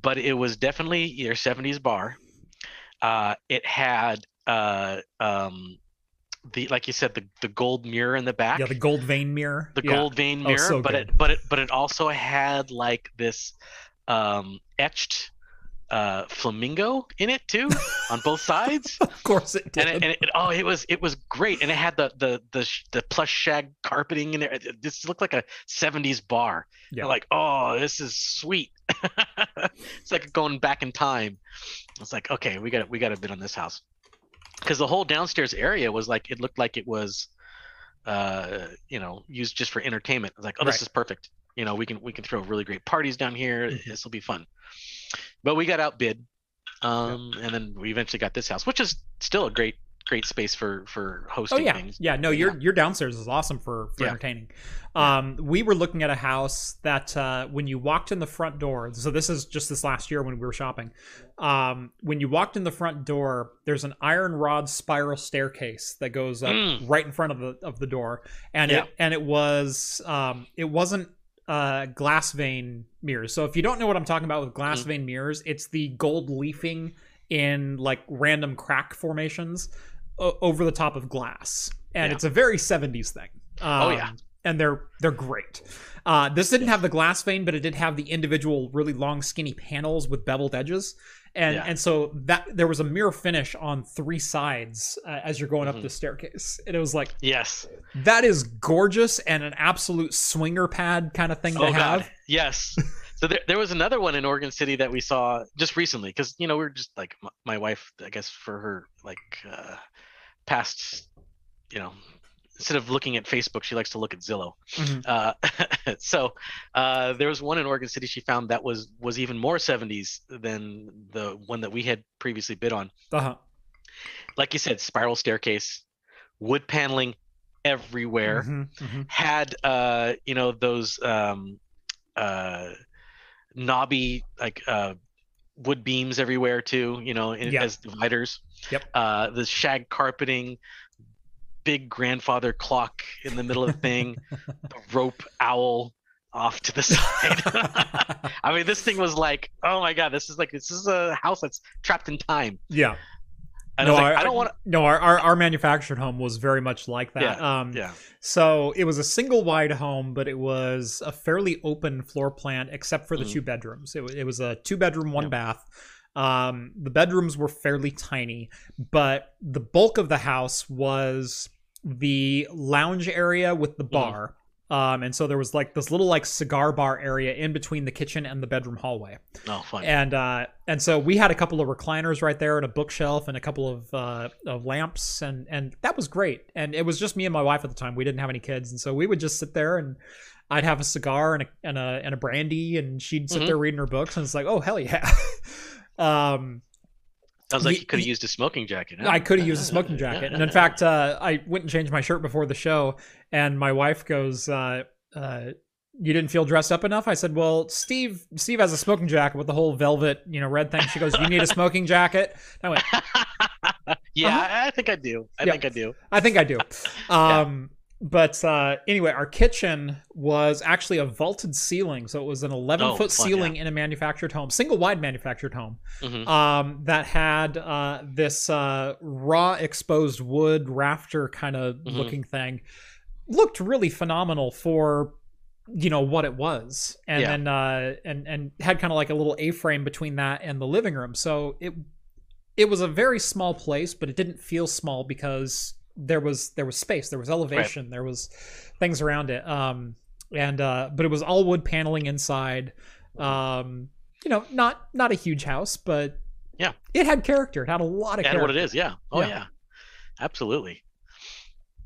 But it was definitely your 70s bar. Uh it had uh um the like you said the the gold mirror in the back yeah, the gold vein mirror, the Yeah. gold vein Oh, mirror so but good. it but it but it also had like this um etched uh flamingo in it too on both sides. Of course it did. and, it, and it, oh it was it was great. And it had the the the, the plush shag carpeting in there. This looked like a 70s bar. Yeah. Like oh this is sweet. It's like going back in time. It's like okay we got we got a bit on this house. Because the whole downstairs area was like it looked like it was uh you know used just for entertainment. It's like oh this Right. is perfect you know we can we can throw really great parties down here Mhm. this will be fun but we got outbid um and then we eventually got this house which is still a great great space for for hosting Oh hosting yeah, things yeah. No, your your downstairs is awesome for for Yeah. entertaining. Um, we were looking at a house that uh, when you walked in the front door. So this is just this last year when we were shopping. Um, when you walked in the front door, there's an iron rod spiral staircase that goes up Mm. right in front of the of the door, and Yeah. it and it was um, it wasn't uh, glass vein mirrors. So if you don't know what I'm talking about with glass Mhm. vein mirrors, it's the gold leafing in like random crack formations o- over the top of glass, and Yeah. it's a very 70s thing. Um, Oh, yeah. and they're they're great. Uh, this didn't have the glass vein, but it did have the individual, really long, skinny panels with beveled edges, and Yeah. and so that there was a mirror finish on three sides uh, as you're going up Mhm. the staircase, and it was like yes that is gorgeous and an absolute swinger pad kind of thing to oh have. god yes so there, there was another one in oregon city that we saw just recently because you know we are just like m- my wife i guess for her like uh past you know instead of looking at facebook she likes to look at zillow Mhm. uh so uh there was one in oregon city she found that was was even more 70s than the one that we had previously bid on Uh-huh. like you said spiral staircase wood paneling everywhere Mhm, mhm. had uh you know those um uh knobby like uh wood beams everywhere too you know in, as dividers Yep. uh the shag carpeting big grandfather clock in the middle of the thing the rope owl off to the side i mean this thing was like oh my god this is like this is a house that's trapped in time yeah. and no, I, like, I, I don't want No, our, our our manufactured home was very much like that. um, yeah So it was a single wide home, but it was a fairly open floor plan except for the Mhm. two bedrooms. It, it was a two bedroom, one Yep. bath. Um, the bedrooms were fairly tiny, but the bulk of the house was the lounge area with the bar. Um, and so there was like this little like cigar bar area in between the kitchen and the bedroom hallway. Oh, fun. And uh, and so we had a couple of recliners right there and a bookshelf and a couple of uh, of lamps and and that was great. And it was just me and my wife at the time. We didn't have any kids, and so we would just sit there and I'd have a cigar and a and a and a brandy, and she'd sit Mhm. there reading her books, and it's like, oh hell yeah. um, Sounds like you could have used a smoking jacket. huh? I could have used a smoking jacket. And in fact, uh, I went and changed my shirt before the show, and my wife goes, uh, uh, "You didn't feel dressed up enough?" I said, "Well, Steve, Steve has a smoking jacket with the whole velvet, you know, red thing." She goes, "You need a smoking jacket?" I went, yeah, Uh-huh. I, I think I do. I Yeah. think I do. I think I do. Um, But uh, anyway, our kitchen was actually a vaulted ceiling, so it was an 11 Oh, foot fun, ceiling in a manufactured home, single wide manufactured home. hmm um, that had uh, this uh, raw exposed wood rafter kind of Mhm. looking thing. Looked really phenomenal for you know what it was, and Yeah. then uh, and and had kind of like a little A frame between that and the living room. So it it was a very small place, but it didn't feel small because there was there was space, there was elevation, there was things around it. Um, and uh, but it was all wood paneling inside. Um, you know, not not a huge house, but Yeah. it had character. It had a lot of And character. what it is, yeah. Oh Yeah. yeah. Absolutely.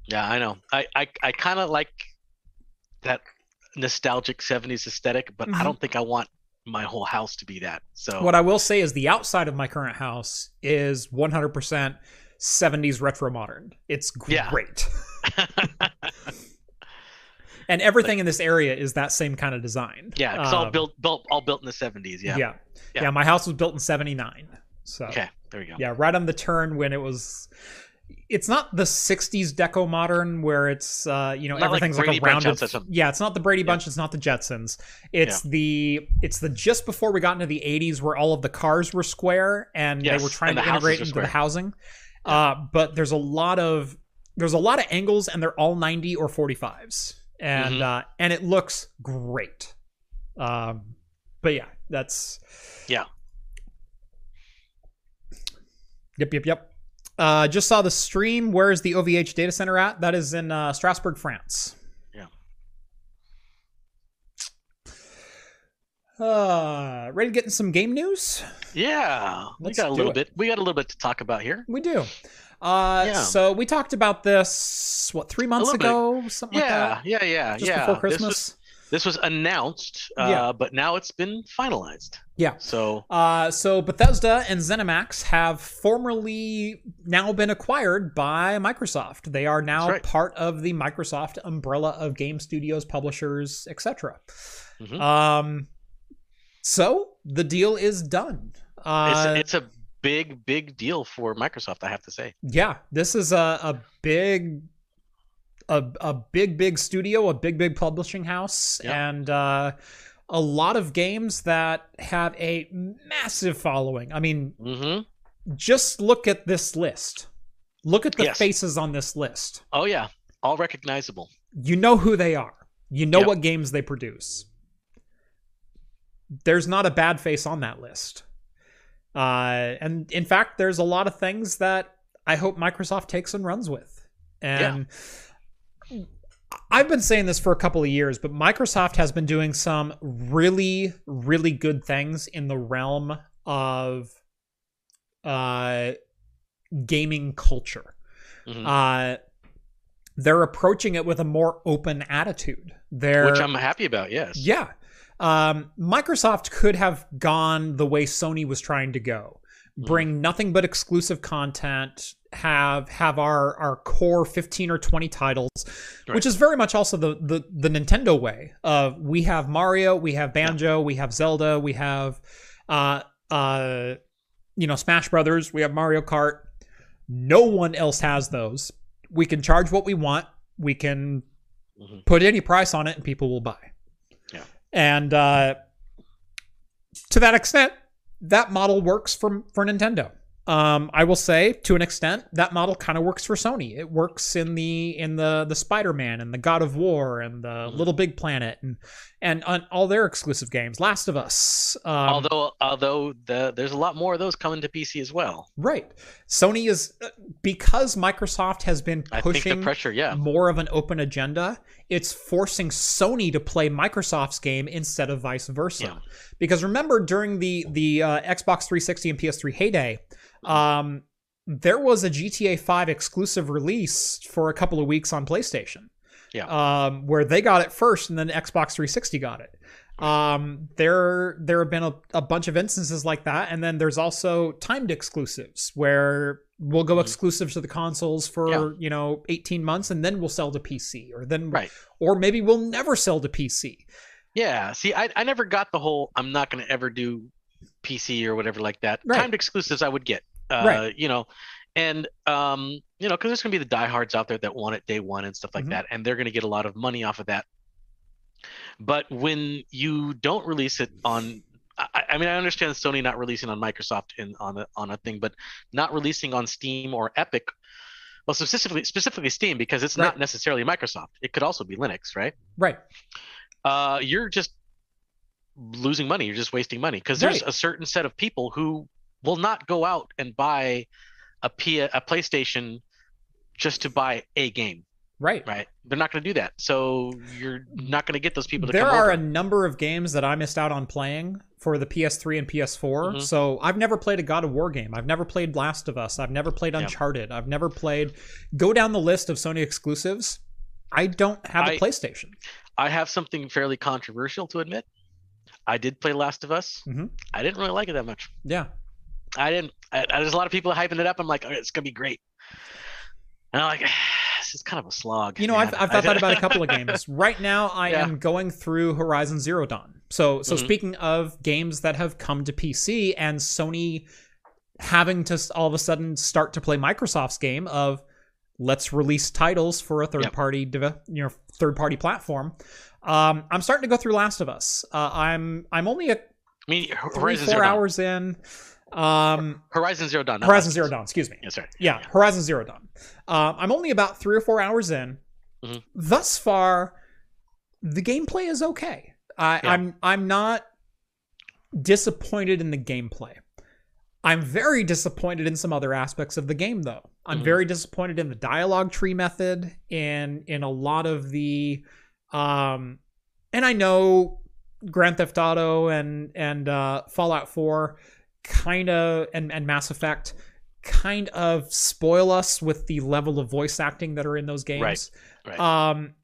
Yeah, I know. I I, I kind of like that nostalgic 70s aesthetic, but Mhm. I don't think I want my whole house to be that. So What I will say is the outside of my current house is 100% 70s retro modern. It's Yeah. great. and everything in this area is that same kind of design. yeah, it's all Um, built built all built in the 70s, yeah. Yeah. yeah. Yeah. my house was built in 79. So Okay, there we go. yeah, right on the turn when it was it's not the 60s deco modern where it's uh you know Not everything's like, Brady a rounded yeah it's not the brady Yeah. bunch it's not the jetsons it's the it's the just before we got into the 80s where all of the cars were square and Yes, they were trying and to integrate into square. the housing uh but there's a lot of there's a lot of angles and they're all 90 or 45s and Mhm. uh and it looks great um but yeah that's Yeah. Yep, yep, yep. Uh, just saw the stream. Where is the OVH data center at? That is in uh, Strasbourg, France. Yeah. Uh, ready to get in some game news? Yeah, we Let's got a little it. bit. We got a little bit to talk about here. We do. Uh, Yeah. So we talked about this what three months little bit. ago, something like Yeah, that, yeah, yeah, yeah. just yeah. before This was- Christmas. This was, announced, uh, Yeah. but now it's been finalized. Yeah. So Uh, so Bethesda and ZeniMax have formerly now been acquired by Microsoft. They are now right. part of the Microsoft umbrella of game studios, publishers, etc. Mhm. Um, so the deal is done. Uh, it's, it's a big, big deal for Microsoft. I have to say. yeah, this is a, a big, a, a big, big studio, a big, big publishing house, Yeah. and uh, a lot of games that have a massive following. I mean, Mm-hmm. just look at this list. Look at the Yes. faces on this list. Oh yeah, all recognizable. You know who they are. You know Yep. what games they produce. There's not a bad face on that list. Uh, and in fact, there's a lot of things that I hope Microsoft takes and runs with. And I've been saying this for a couple of years, but Microsoft has been doing some really, really good things in the realm of uh, gaming culture. Mhm. Uh, they're approaching it with a more open attitude. They're Which I'm happy about. Yes. yeah. Um, Microsoft could have gone the way Sony was trying to go. Mm-hmm. Bring nothing but exclusive content, have have our our core 15 or 20 titles, Right. which is very much also the, the the Nintendo way of we have Mario, we have Banjo, we have Zelda, we have uh uh you know Smash Brothers, we have Mario Kart. No one else has those. We can charge what we want. We can Mhm. put any price on it and people will buy. And uh, to that extent, that model works for for Nintendo. Um, I will say, to an extent, that model kind of works for Sony. It works in the in the the Spider Man and the God of War and the Mhm. Little Big Planet and and on all their exclusive games. Last of Us. Um, although although the, there's a lot more of those coming to PC as well. right, Sony is uh, because Microsoft has been pushing pressure, yeah, more of an open agenda. It's forcing Sony to play Microsoft's game instead of vice versa. Yeah. Because remember, during the the uh, Xbox 360 and PS3 heyday, um, there was a GTA 5 exclusive release for a couple of weeks on PlayStation. Yeah. Um, where they got it first, and then Xbox 360 got it. Um, there there have been a, a bunch of instances like that, and then there's also timed exclusives where we'll go Mhm. exclusive to the consoles for Yeah. you know 18 months, and then we'll sell to PC, or then Right. or maybe we'll never sell to PC. yeah. See, I I never got the whole I'm not going to ever do PC or whatever like that. Right. Timed exclusives I would get, uh, Right. you know, and um, you know, because there's going to be the diehards out there that want it day one and stuff like Mhm. that, and they're going to get a lot of money off of that. But when you don't release it on I, I mean, I understand Sony not releasing on Microsoft in on a on a thing, but not releasing on Steam or Epic. Well, specifically specifically Steam because it's Right. not necessarily Microsoft. It could also be Linux, right? Right. Uh, you're just losing money. You're just wasting money because there's Right. a certain set of people who will not go out and buy a P a PlayStation just to buy a game, Right. right? They're not going to do that. So you're not going to get those people to there are over. a number of games that I missed out on playing for the PS3 and PS4. Mhm. So I've never played a God of War game. I've never played Last of Us. I've never played Yeah. Uncharted. I've never played. Go down the list of Sony exclusives. I don't have a I- PlayStation. I have something fairly controversial to admit. I did play Last of Us. Mhm. I didn't really like it that much. Yeah. I didn't. I, there's a lot of people hyping it up. I'm like, oh, it's gonna be great. And I'm like, this is kind of a slog. You know, man. I've, I've thought that about a couple of games. Right now, I Yeah. am going through Horizon Zero Dawn. So, so Mhm. speaking of games that have come to PC and Sony having to all of a sudden start to play Microsoft's game of let's release titles for a third Yep. party, you know, third party platform. Um, I'm starting to go through Last of Us. Uh, I'm I'm only a I mean, three four hours in. Um, Horizon Zero Dawn. Horizon Zero Dawn. Excuse me. Yeah, sorry. Yeah, Horizon Zero Dawn. Um, I'm only about three or four hours in. Mhm. Thus far, the gameplay is okay. I, Yeah. I'm I'm not disappointed in the gameplay. I'm very disappointed in some other aspects of the game, though. I'm Mhm. very disappointed in the dialogue tree method and in a lot of the, um, and I know Grand Theft Auto and and uh, Fallout 4 kind of and and Mass Effect kind of spoil us with the level of voice acting that are in those games. Right. Um,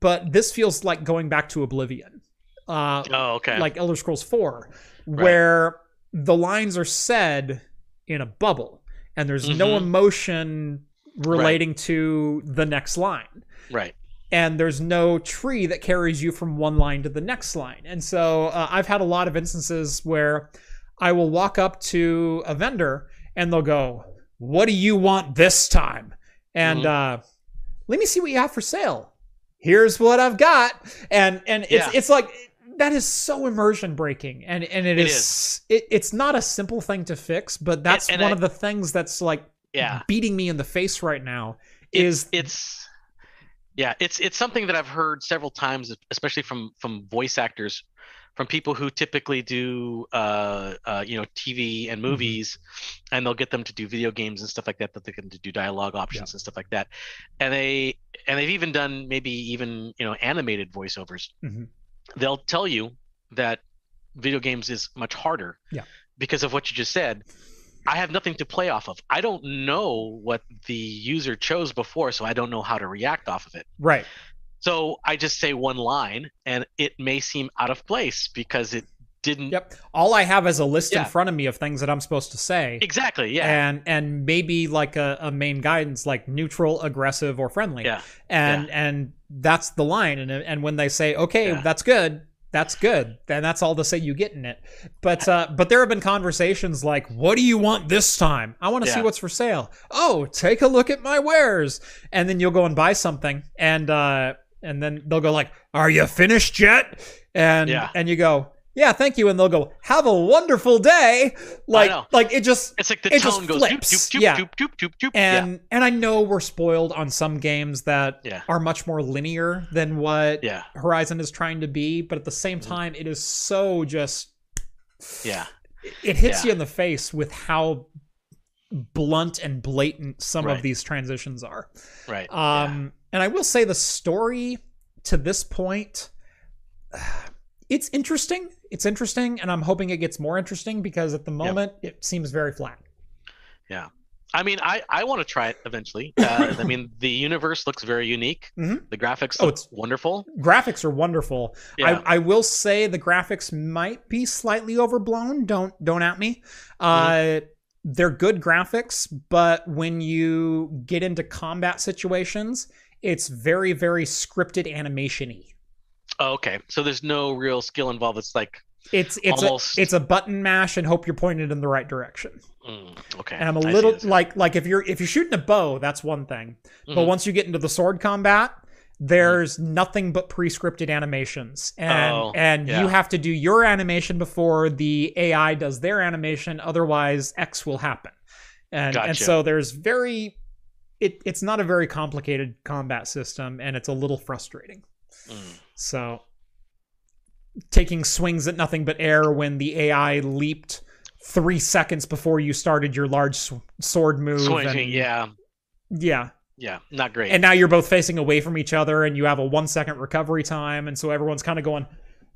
but this feels like going back to Oblivion. Uh, Oh, okay. like Elder Scrolls 4, where the lines are said in a bubble and there's no Mhm. emotion relating to the next line. right. And there's no tree that carries you from one line to the next line. And so uh, I've had a lot of instances where I will walk up to a vendor and they'll go, What do you want this time? And Mhm. uh, let me see what you have for sale. Here's what I've got. And and it's Yeah. it's like that is so immersion breaking. And and It is, It, it's not a simple thing to fix, but that's and one I- of the things that's like Yeah. beating me in the face right now It- is it's yeah it's it's something that i've heard several times especially from from voice actors from people who typically do uh, uh you know tv Mm-hmm. and movies and they'll get them to do video games and stuff like that that they can do dialogue options and stuff like that and they and they've even done maybe even you know animated voiceovers Mhm. they'll tell you that video games is much harder Yeah. because of what you just said I have nothing to play off of. I don't know what the user chose before, so I don't know how to react off of it. right. So I just say one line, and it may seem out of place because it didn't. Yep. All I have is a list in front of me of things that I'm supposed to say. Exactly. Yeah. And and maybe like a, a main guidance like neutral, aggressive, or friendly. Yeah. And and that's the line. And and when they say, okay, Yeah. that's good, that's good, then that's all the say you get in it. But uh but there have been conversations like, what do you want this time? I want to see what's for sale. Oh, take a look at my wares. And then you'll go and buy something and uh and then they'll go like, Are you finished yet? And Yeah. and you go, yeah, thank you, and they'll go, have a wonderful day. Like, like it just It's like the It just tone goes doop, doop, doop, Yeah. doop, doop, doop, doop. yeah. and and I know we're spoiled on some games that Yeah. are much more linear than what Yeah. Horizon is trying to be, but at the same Mhm. time, it is so just Yeah. it hits you in the face with how blunt and blatant some of these transitions are. Right. yeah. Um, and I will say the story to this point, it's interesting. It's interesting, and I'm hoping it gets more interesting because at the moment it seems very flat. Yeah. I mean, I, I want to try it eventually. Uh, I mean, the universe looks very unique. Mhm. The graphics Oh, look it's- wonderful. Graphics are wonderful. Yeah. I, I will say the graphics might be slightly overblown. Don't don't at me. Uh, they're good graphics, but when you get into combat situations, it's very very scripted animation-y. oh, okay. So there's no real skill involved. It's like, It's it's Almost- a it's a button mash and hope you're pointed in the right direction. mm, okay. And I'm a I little like like if you're if you're shooting a bow, that's one thing. But Mhm. once you get into the sword combat, there's nothing but pre-scripted animations, and Oh, and yeah. you have to do your animation before the AI does their animation. Otherwise, X will happen. And and so there's very it it's not a very complicated combat system, and it's a little frustrating. Mm. So taking swings at nothing but air when the AI leaped three seconds before you started your large sw- sword move. Swinging, and- yeah. yeah. Yeah. Not great. And now you're both facing away from each other, and you have a one second recovery time, and so everyone's kind of going,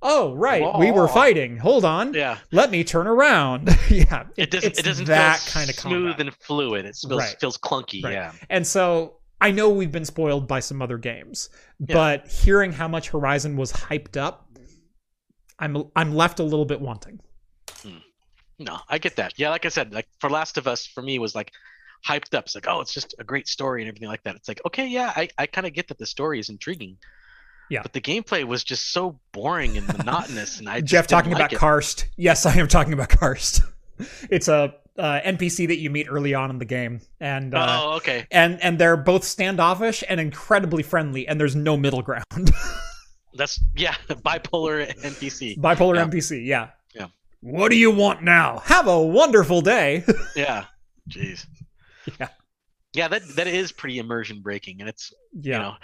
"Oh, right, we were fighting. Hold on, yeah. let me turn around." yeah, It doesn't. It doesn't that feel kind of smooth combat. and fluid. It feels Right. feels clunky. Right. Yeah. And so I know we've been spoiled by some other games, Yeah. but hearing how much Horizon was hyped up, I'm I'm left a little bit wanting. Hmm. No, I get that. Yeah, like I said, like for Last of Us, for me was like hyped up. It's like, oh, it's just a great story and everything like that. It's like, okay, yeah, I, I kind of get that the story is intriguing. Yeah. But the gameplay was just so boring and monotonous, and I just Jeff talking like about it. Karst. Yes, I am talking about Karst. it's a uh, NPC that you meet early on in the game, and uh, oh, okay. and and they're both standoffish and incredibly friendly, and there's no middle ground. That's yeah, bipolar NPC. Bipolar Yeah. NPC, yeah. Yeah. What do you want now? Have a wonderful day. Yeah. Jeez. Yeah. Yeah, that that is pretty immersion breaking, and it's yeah. you know,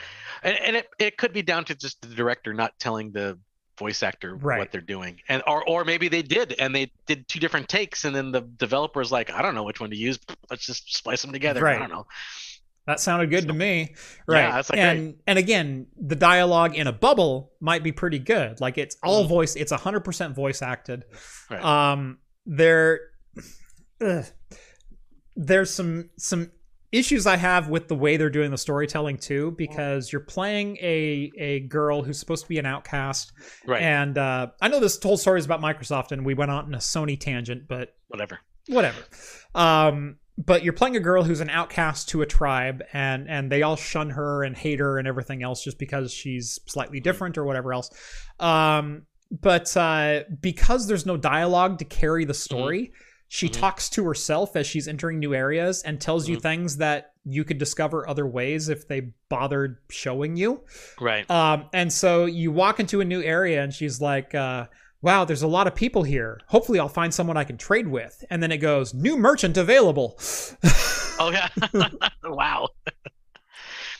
and, and it it could be down to just the director not telling the voice actor Right. what they're doing, and or or maybe they did, and they did two different takes, and then the developer's like, I don't know which one to use. Let's just splice them together. Right. I don't know. That sounded good to So- me. Yeah, Right. that's like and and again, the dialogue in a bubble might be pretty good. Like it's all Mhm. voice, it's 100% voice acted. Right. Um there ugh. there's some some issues I have with the way they're doing the storytelling too because you're playing a a girl who's supposed to be an outcast Right. and uh I know this whole story is about Microsoft and we went on in a Sony tangent but Whatever. whatever. Um, but you're playing a girl who's an outcast to a tribe, and and they all shun her and hate her and everything else just because she's slightly different or whatever else. Um, but uh, because there's no dialogue to carry the story, she Mhm. talks to herself as she's entering new areas and tells you Mhm. things that you could discover other ways if they bothered showing you. Right. Um, and so you walk into a new area and she's like, uh, wow, there's a lot of people here. Hopefully I'll find someone I can trade with. And then it goes, new merchant available. Oh yeah. wow. I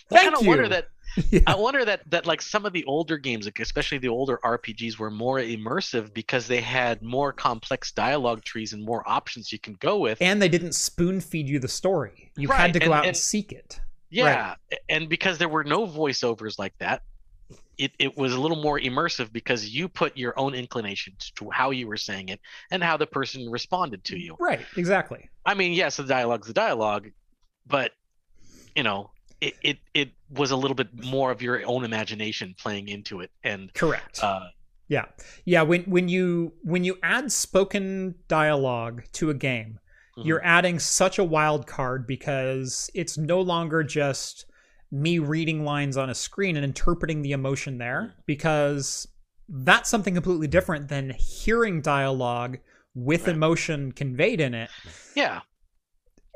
Thank kind of you. wonder that Yeah. I wonder that that like some of the older games, like especially the older RPGs, were more immersive because they had more complex dialogue trees and more options you can go with. and they didn't spoon feed you the story. You Right, had to go and- out and, and- seek it. yeah, a- and because there were no voiceovers like that, it, it was a little more immersive because you put your own inclinations to how you were saying it and how the person responded to you. Right, exactly. I mean, yes, the dialogue's the dialogue, but you know, it, it it was a little bit more of your own imagination playing into it, and Correct. uh, yeah. Yeah, when when you when you add spoken dialogue to a game, mhm. you're adding such a wild card because it's no longer just me reading lines on a screen and interpreting the emotion there because that's something completely different than hearing dialogue with Right. emotion conveyed in it yeah,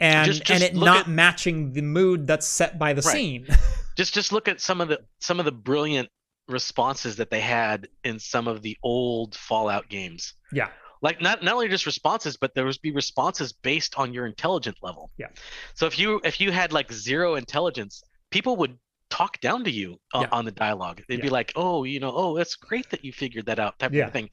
and Just- and it not at- matching the mood that's set by the Right. scene. just just look at some of the some of the brilliant responses that they had in some of the old Fallout games. Yeah. Like not not only just responses, but there was be responses based on your intelligence level. Yeah. So if you if you had like zero intelligence, people would talk down to you uh, Yeah. on the dialogue. They'd be like, "Oh, you know, oh, that's great that you figured that out," type Yeah. of thing.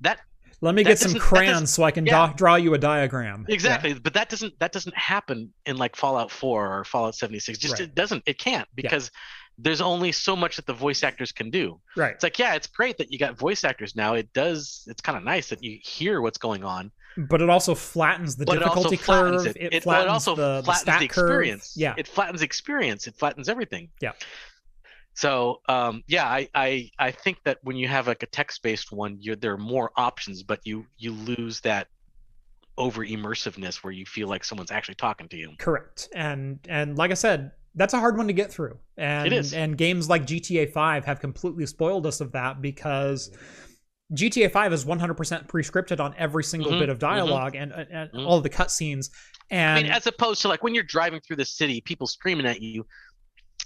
That Let me That get some crayons so I can yeah. draw, you a diagram. Yeah. exactly, but that doesn't that doesn't happen in like Fallout 4 or Fallout 76. Just Right. it doesn't. It can't because there's only so much that the voice actors can do. Right. It's like, yeah, it's great that you got voice actors now. It does. It's kind of nice that you hear what's going on, But it also flattens the but it difficulty flattens curve. it. It, It, flattens it also the, the flattens the curve. experience. Yeah. it flattens experience. It flattens everything. Yeah. So, um, yeah, I, I I think that when you have like a text-based one, you there are more options, but you you lose that over immersiveness where you feel like someone's actually talking to you. Correct. And and like I said, that's a hard one to get through. And It is. and games like GTA 5 have completely spoiled us of that because GTA 5 is 100% pre-scripted on every single Mhm, bit of dialogue and, and, and Mhm. all of the cutscenes. I And mean, as opposed to like when you're driving through the city, people screaming at you,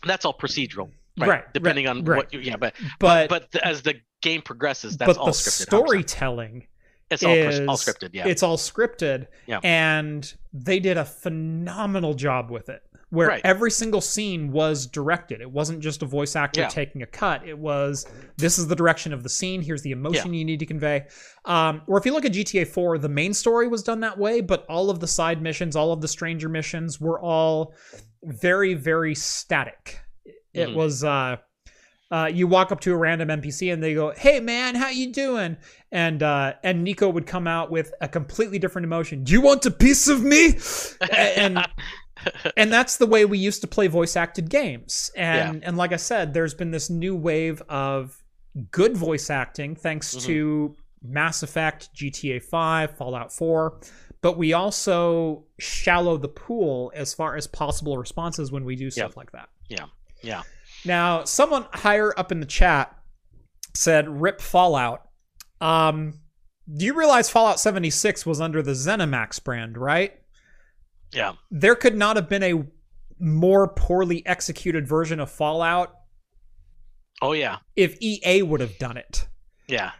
that's all procedural, right? Right, Depending right, on right. what you, yeah, but but but the, as the game progresses, that's but all the scripted. storytelling it's all, pers- all scripted, yeah. it's all scripted Yeah. and they did a phenomenal job with it where Right. every single scene was directed it wasn't just a voice actor Yeah. taking a cut it was this is the direction of the scene here's the emotion you need to convey um, or if you look at gta 4 the main story was done that way but all of the side missions all of the stranger missions were all very very static it Mhm. was uh uh, you walk up to a random NPC and they go, "Hey man, how you doing?" And uh, and Niko would come out with a completely different emotion. Do you want a piece of me? and and that's the way we used to play voice acted games. And and like I said, there's been this new wave of good voice acting thanks Mhm. to Mass Effect, GTA 5, Fallout 4. But we also shallow the pool as far as possible responses when we do stuff like that. Yeah. Yeah. Now, someone higher up in the chat said rip Fallout. Um, do you realize Fallout 76 was under the ZeniMax brand, right? yeah. There could not have been a more poorly executed version of Fallout Oh yeah. if EA would have done it. Yeah.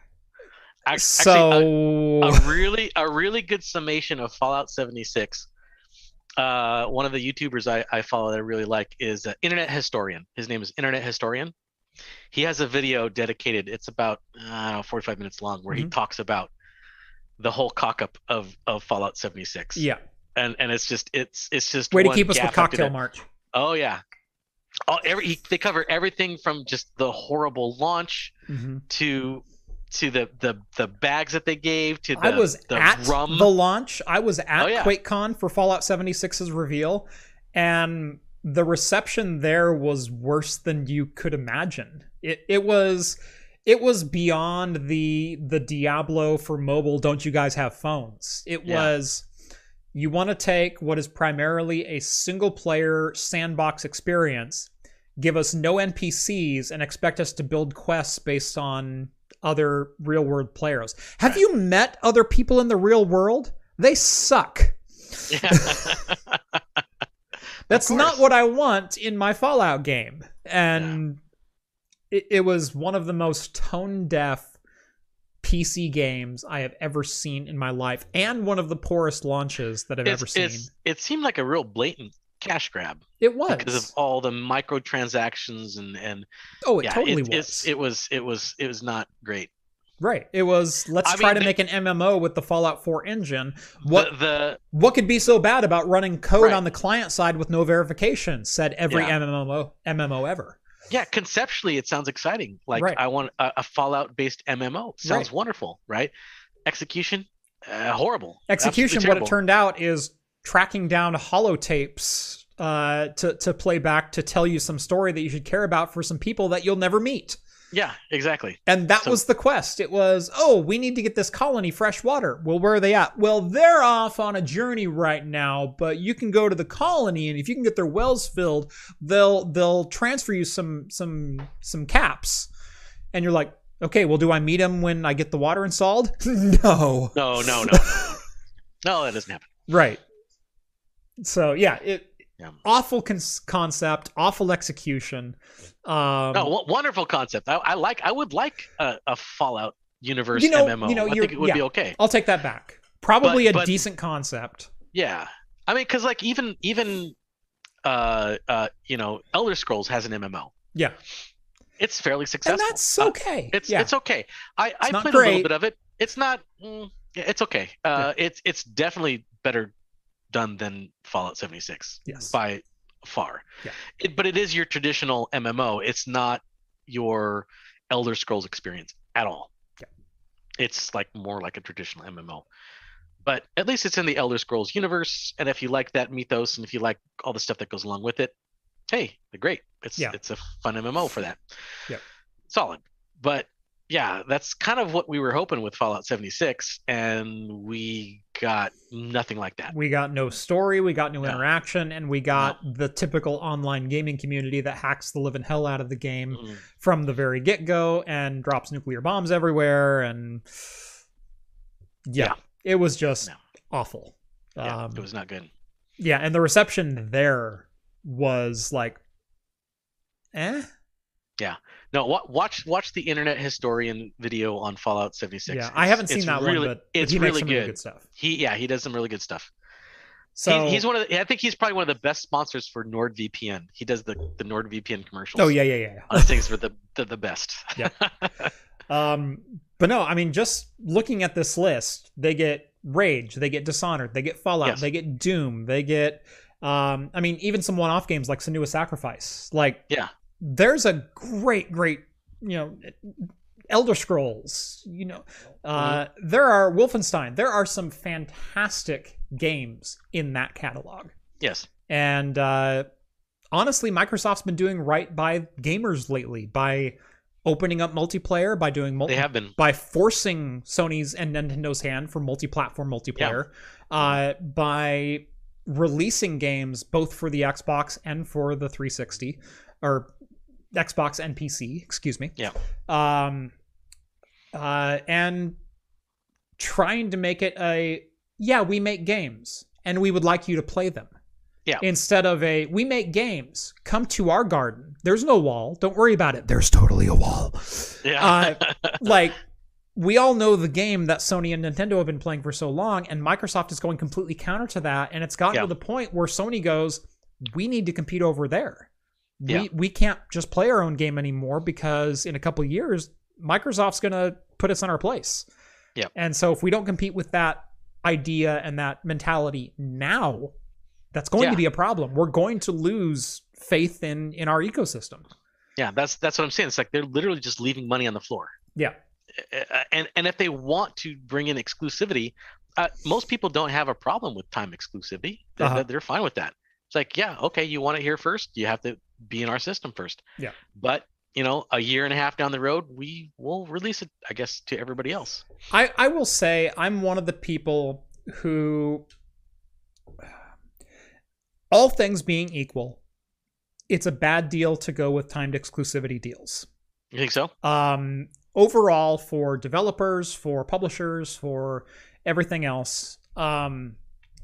Ac- so a, a really a really good summation of Fallout 76. Uh, one of the YouTubers I, I follow that I really like is uh, Internet Historian. His name is Internet Historian. He has a video dedicated. It's about I don't know, 45 minutes long, where he Mhm. talks about the whole cock up of, of Fallout 76. yeah, and and it's just it's it's just way to keep us with Cocktail March. Oh yeah. Oh, every he, they cover everything from just the horrible launch Mhm. to to the the the bags that they gave to the I was the at rum. the launch. I was at Oh, yeah. QuakeCon for Fallout 76's reveal, and the reception there was worse than you could imagine. It it was it was beyond the the Diablo for mobile. Don't you guys have phones? It Yeah. was. You want to take what is primarily a single player sandbox experience, give us no NPCs, and expect us to build quests based on other real world players. Have Right. you met other people in the real world? They suck. That's not what I want in my Fallout game. And it, it was one of the most tone deaf PC games I have ever seen in my life, and one of the poorest launches that I've it's, ever seen. it seemed like a real blatant cash grab it was. because of all the microtransactions and and oh, it yeah, totally it, was. it's it was it was it was not great. right. It was. Let's I try mean, to they- make an MMO with the Fallout 4 engine. What the, the what could be so bad about running code Right. on the client side with no verification? Said every Yeah. MMO MMO ever. yeah conceptually it sounds exciting like Right. i want a, a fallout based mmo sounds Right. wonderful right execution uh, horrible Execution. What it turned out is tracking down holotapes uh, to to play back to tell you some story that you should care about for some people that you'll never meet. yeah exactly And that So- was the quest. It was, oh, we need to get this colony fresh water. Well, where are they at? Well, they're off on a journey right now, but you can go to the colony and if you can get their wells filled, they'll they'll transfer you some some some caps. And you're like, okay, well, do I meet them when I get the water installed? no. no no no no that doesn't happen Right. So yeah, it Yeah. awful con- concept, awful execution. Um, No, wonderful concept. I, I like. I would like a, a Fallout universe You know- MMO. you know, I think it would be okay. I'll take that back. Probably But- a but- decent concept. Yeah, I mean, because like even even uh uh you know Elder Scrolls has an MMO. Yeah, It's fairly successful. and that's Uh, okay. it's yeah. it's okay. I I not played a little bit of it. It's not. Mm, it's okay. Uh, it's it's definitely better done than Fallout 76 yes. by far. Yeah. It, but it is your traditional MMO. It's not your Elder Scrolls experience at all. Yeah. It's like more like a traditional MMO. But at least it's in the Elder Scrolls universe, and if you like that mythos and if you like all the stuff that goes along with it, hey, great. It's Yeah. it's a fun MMO for that. Yep. Solid. But yeah, that's kind of what we were hoping with Fallout 76, and we got nothing like that. We got no story, we got no No. interaction, and we got the typical online gaming community that hacks the living hell out of the game Mm, from the very get go and drops nuclear bombs everywhere. And yeah, Yeah. it was just No. awful. Yeah, um, it was not good. yeah, and the reception there was like, eh? No, watch watch the Internet Historian video on Fallout 76. Yeah, It's- I haven't seen that really, one, but it's he makes really some good. really good stuff. He yeah, he does some really good stuff. So he, he's one of the, I think he's probably one of the best sponsors for NordVPN. He does the the NordVPN commercials. oh yeah, yeah, yeah. I think it's for the the, the best. Yeah. Um, but no, I mean, just looking at this list, they get Rage, they get Dishonored, they get Fallout, Yes. they get Doom, they get, um, I mean, even some one-off games like Senua Sacrifice. Like, Yeah. There's a great, great, you know, Elder Scrolls. You know, uh, there are Wolfenstein. There are some fantastic games in that catalog, yes. and uh, honestly, Microsoft's been doing right by gamers lately by opening up multiplayer, by doing multi They have been. by forcing Sony's and Nintendo's hand for multi-platform multiplayer, uh, by releasing games both for the Xbox and for the 360, or Xbox and PC, excuse me. Yeah. Um, uh, and trying to make it a yeah, we make games and we would like you to play them. Yeah. Instead of a we make games, come to our garden. There's no wall. Don't worry about it. There's totally a wall Yeah. like we all know the game that Sony and Nintendo have been playing for so long, and Microsoft is going completely counter to that. And it's gotten Yeah. to the point where Sony goes, "We need to compete over there. Yeah. We we can't just play our own game anymore because in a couple of years, Microsoft's gonna put us in our place." Yeah. And so if we don't compete with that idea and that mentality now, that's going Yeah. to be a problem. We're going to lose faith in in our ecosystem. yeah, that's that's what I'm saying. It's like they're literally just leaving money on the floor. Yeah. And and if they want to bring in exclusivity, uh, most people don't have a problem with time exclusivity. They're, Uh-huh. they're fine with that. It's like, yeah, okay, you want it here first. You have to be in our system first. Yeah. But you know, a year and a half down the road, we will release it, I guess, to everybody else. I, I will say I'm one of the people who, all things being equal, it's a bad deal to go with timed exclusivity deals. You think so? Um, overall, for developers, for publishers, for everything else, um,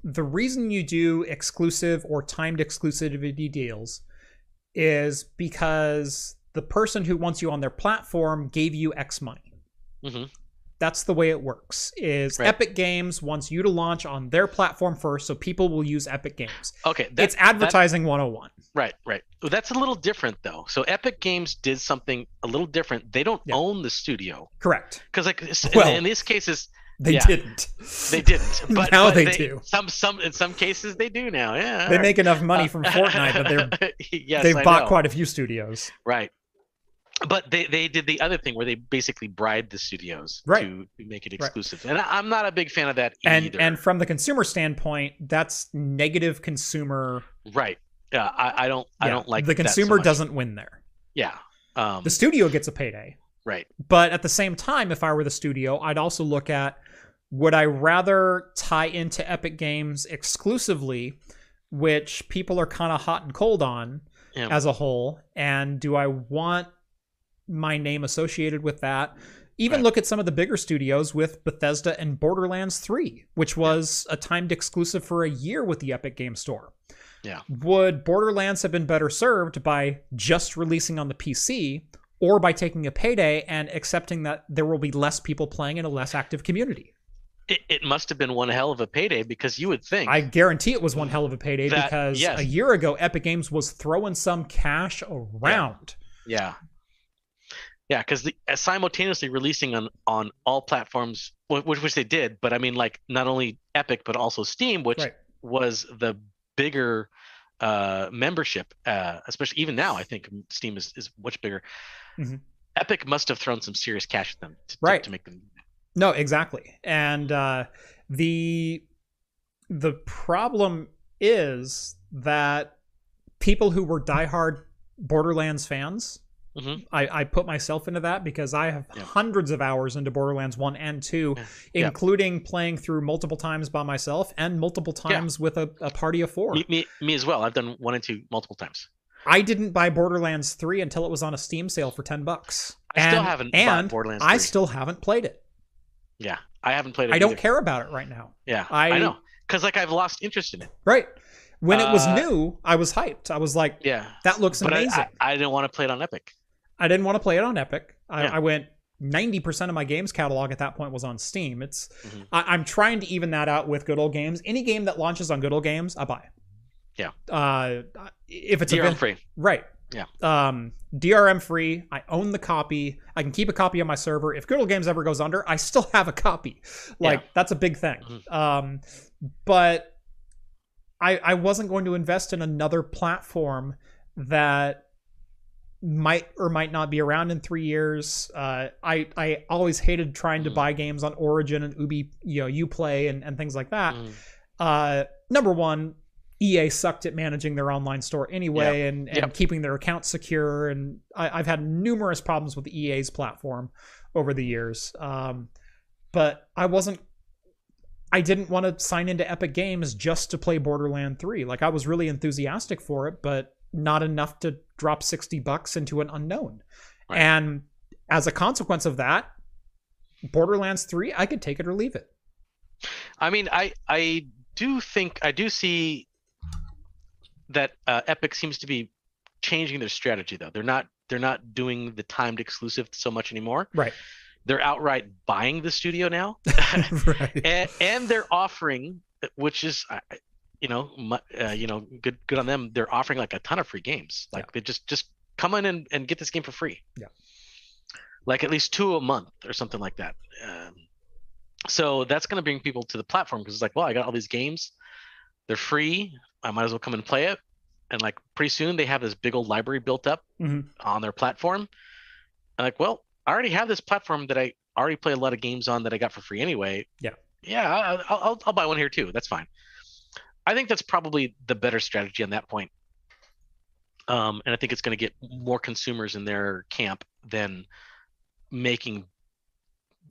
the reason you do exclusive or timed exclusivity deals is because the person who wants you on their platform gave you X money hmm that's the way it works is Right. epic games wants you to launch on their platform first so people will use epic games Okay. that- it's advertising 101 Right, right. Well, that's a little different though. So Epic Games did something a little different. They don't Yeah. own the studio correct because, like, s- in- Well, in, these cases, they Yeah. didn't they didn't. But Now but they do. Some, some, in some cases, they do now. Yeah. they all make enough money from fortnite that they're yes, they've I bought know. quite a few studios right. But they, they did the other thing where they basically bribed the studios Right. to, to make it Right. exclusive, and I, I'm not a big fan of that and either. and from the consumer standpoint that's negative consumer right, yeah, I, I don't I don't like the that so consumer much. doesn't win there Yeah. Um, the studio gets a payday right. But at the same time, if I were the studio, I'd also look at would I rather tie into Epic Games exclusively, which people are kind of hot and cold on Yeah. as a whole, and do I want my name associated with that? Even Right. look at some of the bigger studios with Bethesda and Borderlands 3, which was a timed exclusive for a year with the Epic Game Store. Yeah. Would Borderlands have been better served by just releasing on the PC or by taking a payday and accepting that there will be less people playing in a less active community? It, it must have been one hell of a payday because you would think. I guarantee it was one hell of a payday That- because yes. a year ago Epic Games was throwing some cash around. Yeah. Yeah, because the uh, simultaneously releasing on on all platforms, which which they did, but I mean, like not only Epic but also Steam, which Right. was the bigger uh, membership. Uh, especially even now, I think Steam is is much bigger. Mhm. Epic must have thrown some serious cash at them to, to- to make them. No, exactly. And uh, the the problem is that people who were diehard Borderlands fans, Mhm. I, I put myself into that because I have Yeah. hundreds of hours into Borderlands one and two, Yeah. Yeah. including playing through multiple times by myself and multiple Yeah. times with a, a party of four. Me, me, me as well. I've done one and two multiple times. I didn't buy Borderlands three until it was on a Steam sale for ten bucks. I still haven't bought and Borderlands I still haven't played it. Yeah, I haven't played it. I don't care about it right now. Yeah, I- I, know because like I've lost interest in it. Right. When it was Uh, new, I was hyped. I was like, Yeah, that looks but amazing. I, I didn't want to play it on Epic. I, didn't want to play it on Epic. I, Yeah. I went 90% of my games catalog at that point was on Steam. It's Mhm. I, I'm trying to even that out with good old games. Any game that launches on good old games, I buy. Yeah. Uh, if it's event- free. right. Yeah. Um, DRM free. I own the copy. I can keep a copy on my server. If Good Old Games ever goes under, I still have a copy. Like Yeah. that's a big thing. Mhm. Um, but I I wasn't going to invest in another platform that might or might not be around in three years. Uh, I I always hated trying to Mhm. buy games on Origin and Ubi, you know, UPlay and and things like that. Mm. Uh, number one, EA sucked at managing their online store anyway and, and Yep. keeping their accounts secure. And I, I've had numerous problems with EA's platform over the years. Um, but I wasn't. I didn't want to sign into Epic Games just to play Borderland 3. Like I was really enthusiastic for it, but not enough to drop 60 bucks into an unknown. Right. And as a consequence of that, Borderlands 3, I could take it or leave it. I mean, I I do think I do see that uh, Epic seems to be changing their strategy though. They're not they're not doing the timed exclusive so much anymore. Right. They're outright buying the studio now, right. and, and they're offering, which is, you know, uh, you know, good good on them. They're offering like a ton of free games. Like they just just come in and, and get this game for free. Yeah. Like at least two a month or something like that. Um, so that's going to bring people to the platform because it's like, well, I got all these games, they're free. I might as well come and play it. And like pretty soon they have this big old library built up Mhm. on their platform. And like, well, I already have this platform that I already play a lot of games on that I got for free anyway. Yeah. Yeah, I'll, I'll, I'll buy one here too. That's fine. I think that's probably the better strategy on that point. Um, and I think it's going to get more consumers in their camp than making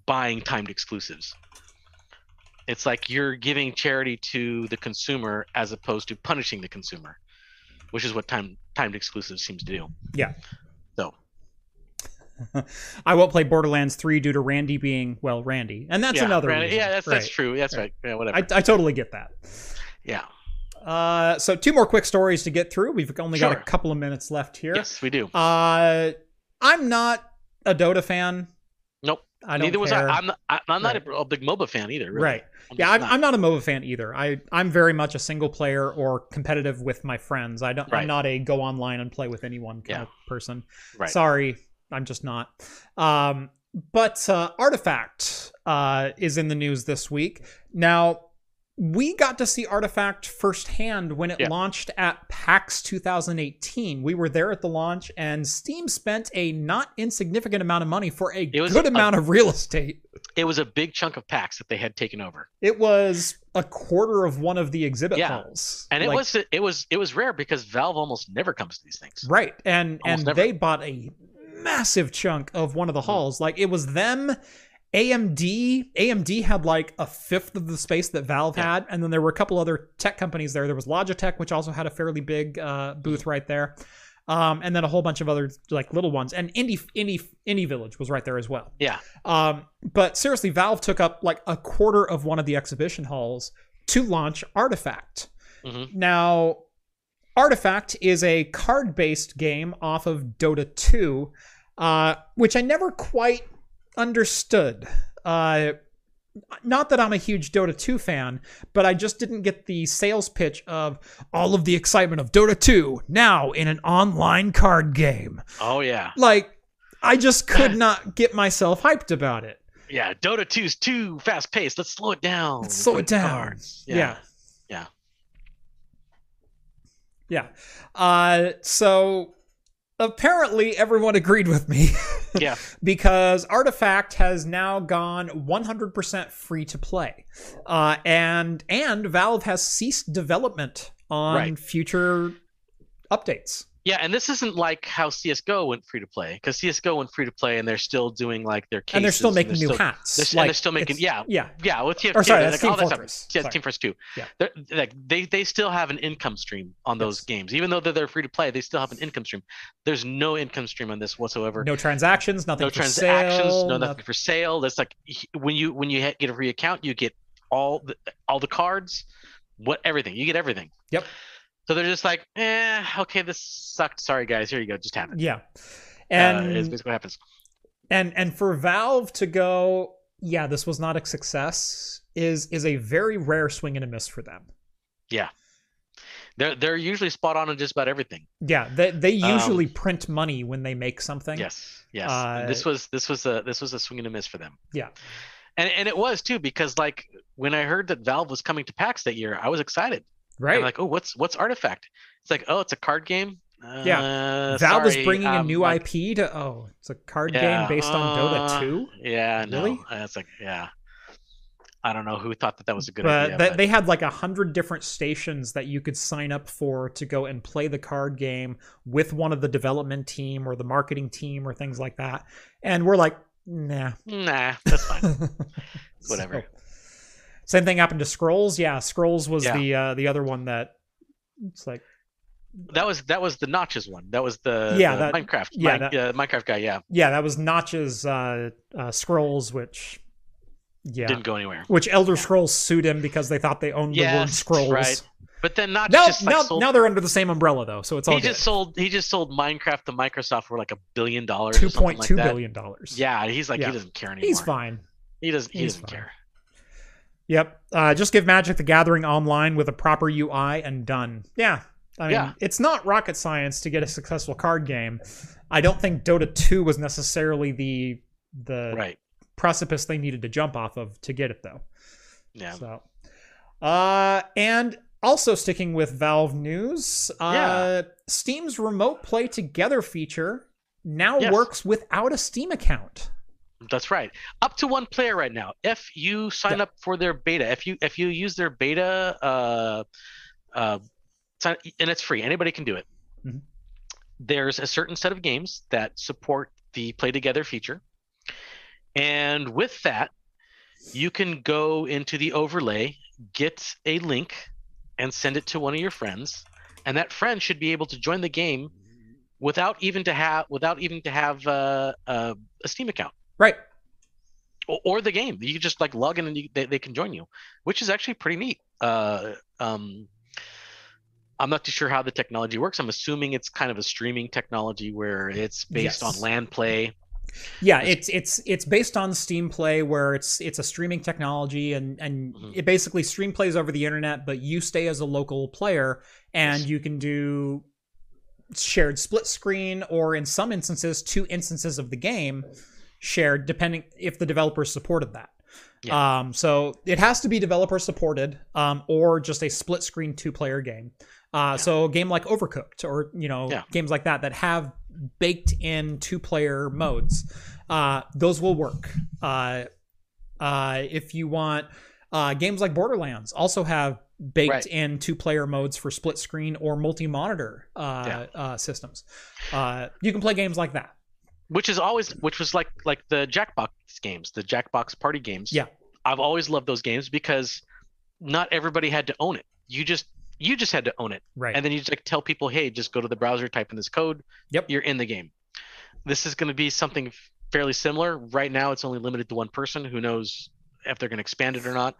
buying timed exclusives. It's like you're giving charity to the consumer as opposed to punishing the consumer, which is what time timed exclusive seems to do. Yeah. So I won't play Borderlands 3 due to Randy being, well, Randy. And that's yeah, another Brandon- reason. yeah, that's that's true. That's Right. right. Yeah, whatever. I, I totally get that. yeah. Uh, so two more quick stories to get through. We've only got a couple of minutes left here. Yes, we do. Uh, I'm not a Dota fan. I don't Neither was care. I. I'm not, I'm not Right. a, big MOBA fan either. Really. Right. I'm Yeah, I'm, not. I'm not a MOBA fan either. I I'm very much a single player or competitive with my friends. I don't. I'm not a go online and play with anyone kind Yeah. of person. Right. Sorry, I'm just not. Um, but uh, Artifact uh, is in the news this week. Now, we got to see Artifact firsthand when it Yeah. launched at PAX 2018. We were there at the launch, and Steam spent a not insignificant amount of money for a good a- amount of real estate. It was a big chunk of PAX that they had taken over, It was a quarter of one of the exhibit Yeah. halls, and it Like, was it was it was rare because Valve almost never comes to these things. right, and Almost and never. they bought a massive chunk of one of the Mhm. halls. Like it was them. AMD AMD had like a fifth of the space that Valve Yeah. had, and then there were a couple other tech companies there. There was Logitech, which also had a fairly big uh, booth right there, um, and then a whole bunch of other like little ones. And Indie Indie Indie Village was right there as well. Yeah. Um, but seriously, Valve took up like a quarter of one of the exhibition halls to launch Artifact. Mhm. Now, Artifact is a card based game off of Dota 2, uh, which I never quite understood. Uh, not that I'm a huge Dota 2 fan, but I just didn't get the sales pitch of all of the excitement of Dota 2 now in an online card game. Oh yeah, Like, I just could not get myself hyped about it. yeah. Dota 2's too fast paced. Let's slow it down. Let's slow it down. cards. Yeah. Yeah. Yeah. Uh, so apparently everyone agreed with me Yeah. because Artifact has now gone 100% free to play. Uh, and and Valve has ceased development on Right. future updates. Yeah, and this isn't like how CS:GO went free to play because CS:GO went free to play, and they're still doing like their cases, and they're still making new still, hats. they're s- and they're still making- yeah. Yeah. Yeah, with TFT, Or sorry, like, that's all Team that stuff. Fortress. Yeah, Sorry. Team Fortress Two. Yeah. They're, like they they still have an income stream on those Yes. games, even though they're, they're free to play. They still have an income stream. There's no income stream on this whatsoever. No transactions, nothing no for transactions, sale, no nothing- nothing for sale. That's like when you when you get a free account, you get all the all the cards, what everything. You get everything. Yep. So they're just like, eh, okay, this sucked. Sorry guys, here you go, just have it. Yeah. uh, And is basically what happens. and and for Valve to go, yeah, this was not a success is is a very rare swing and a miss for them. Yeah. They're they're usually spot on on just about everything. Yeah, they they usually Um, print money when they make something. Yes, yes. Uh, this was this was a this was a swing and a miss for them. Yeah. And and it was too because like when I heard that Valve was coming to PAX that year, I was excited. Right. I'm like, oh, what's what's Artifact? It's like, oh, it's a card game. Yeah. Uh, Valve is sorry, bringing a um, new like, IP to oh, it's a card yeah, game based on Dota uh, 2. Yeah, no. Really? Uh, It's like, yeah. I don't know who thought that that was a good But idea. they, but they had like a hundred different stations that you could sign up for to go and play the card game with one of the development team or the marketing team or things like that. And we're like, nah. nah, that's fine. Whatever. So- same thing happened to Scrolls. Yeah, Scrolls was Yeah. the uh, the other one that it's like That was that was the Notch's one. That was the, Yeah, the that- Minecraft. yeah, Mi- that- uh, Minecraft guy. Yeah, yeah, that was Notch's uh, uh, Scrolls, which yeah, didn't go anywhere. which Elder Scrolls sued him because they thought they owned the word Yes, Scrolls. right. But then Notch Now, just like now, sold. now they're under the same umbrella though, so it's all he good. just sold. He just sold Minecraft to Microsoft for like a billion dollars. Two or something point like billion dollars. Yeah, he's like Yeah. he doesn't care anymore. he's fine. He doesn't. He He's doesn't fine. care. Yep. Uh, just give Magic the Gathering online with a proper UI and done. Yeah. I mean, Yeah. it's not rocket science to get a successful card game. I don't think Dota 2 was necessarily the the Right. precipice they needed to jump off of to get it though. Yeah. So, uh, and also sticking with Valve news, uh, Steam's Remote Play Together feature now Yes. works without a Steam account. That's right. Up to one player right now. If you sign Yeah. up for their beta, if you if you use their beta, uh, uh, sign, and it's free, anybody can do it. Mhm. There's a certain set of games that support the play together feature, and with that, you can go into the overlay, get a link, and send it to one of your friends, and that friend should be able to join the game without even to have without even to have uh, uh, a Steam account Right. or, or the game. You just like log in and you, they, they can join you, which is actually pretty neat. Uh, um, I'm not too sure how the technology works. I'm assuming it's kind of a streaming technology where it's based Yes. on LAN play. Yeah, it's it's it's based on Steam Play, where it's it's a streaming technology, and and Mhm. it basically stream plays over the internet, but you stay as a local player, and Yes. you can do shared split screen, or in some instances, two instances of the game shared, depending if the developer supported that. Um, so it has to be developer supported, um, or just a split screen two player game. Uh, so a game like Overcooked, or you know, Yeah. games like that that have baked in two player modes, uh, those will work. Uh, uh, if you want, uh, games like Borderlands also have baked Right. in two player modes for split screen or multi monitor uh, Yeah. uh, systems. Uh, you can play games like that. Which is always which was like like the Jackbox games, the Jackbox party games. Yeah. I've always loved those games because not everybody had to own it. You just you just had to own it, Right. and then you just like tell people, hey, just go to the browser, type in this code. Yep. You're in the game. This is going to be something fairly similar. Right now, it's only limited to one person. Who knows if they're going to expand it or not?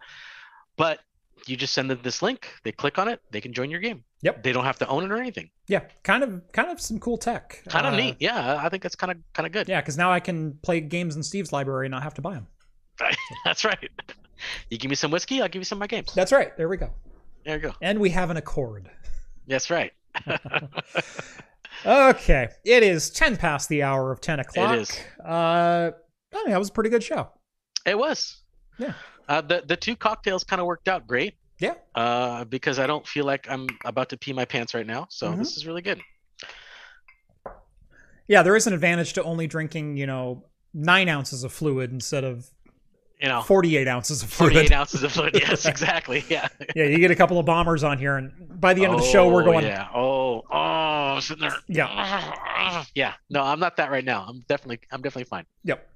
But you just send them this link. They click on it. They can join your game. Yep. They don't have to own it or anything. Yeah, kind of kind of some cool tech. Kind of Uh, neat. Yeah, I think that's kind of kind of good. Yeah, because now I can play games in Steve's library and not have to buy them. that's right. You give me some whiskey, I'll give you some of my games. That's right. There we go. There you go. And we have an accord. That's right. Okay, it is ten past the hour of ten o'clock. is. Uh, I mean, that was a pretty good show. It was. Yeah. Uh, the the two cocktails kind of worked out great. Yeah. Uh, because I don't feel like I'm about to pee my pants right now, so Mhm. this is really good. Yeah, there is an advantage to only drinking, you know, nine ounces of fluid instead of You know, forty-eight ounces of fluid. 48 ounces of fluid. Yes, exactly. Yeah. Yeah, you get a couple of bombers on here, and by the end of the show, we're Oh, going. Yeah. Oh. Oh. Sitting there. Yeah. Yeah. No, I'm not that right now. I'm definitely. I'm definitely fine. Yep.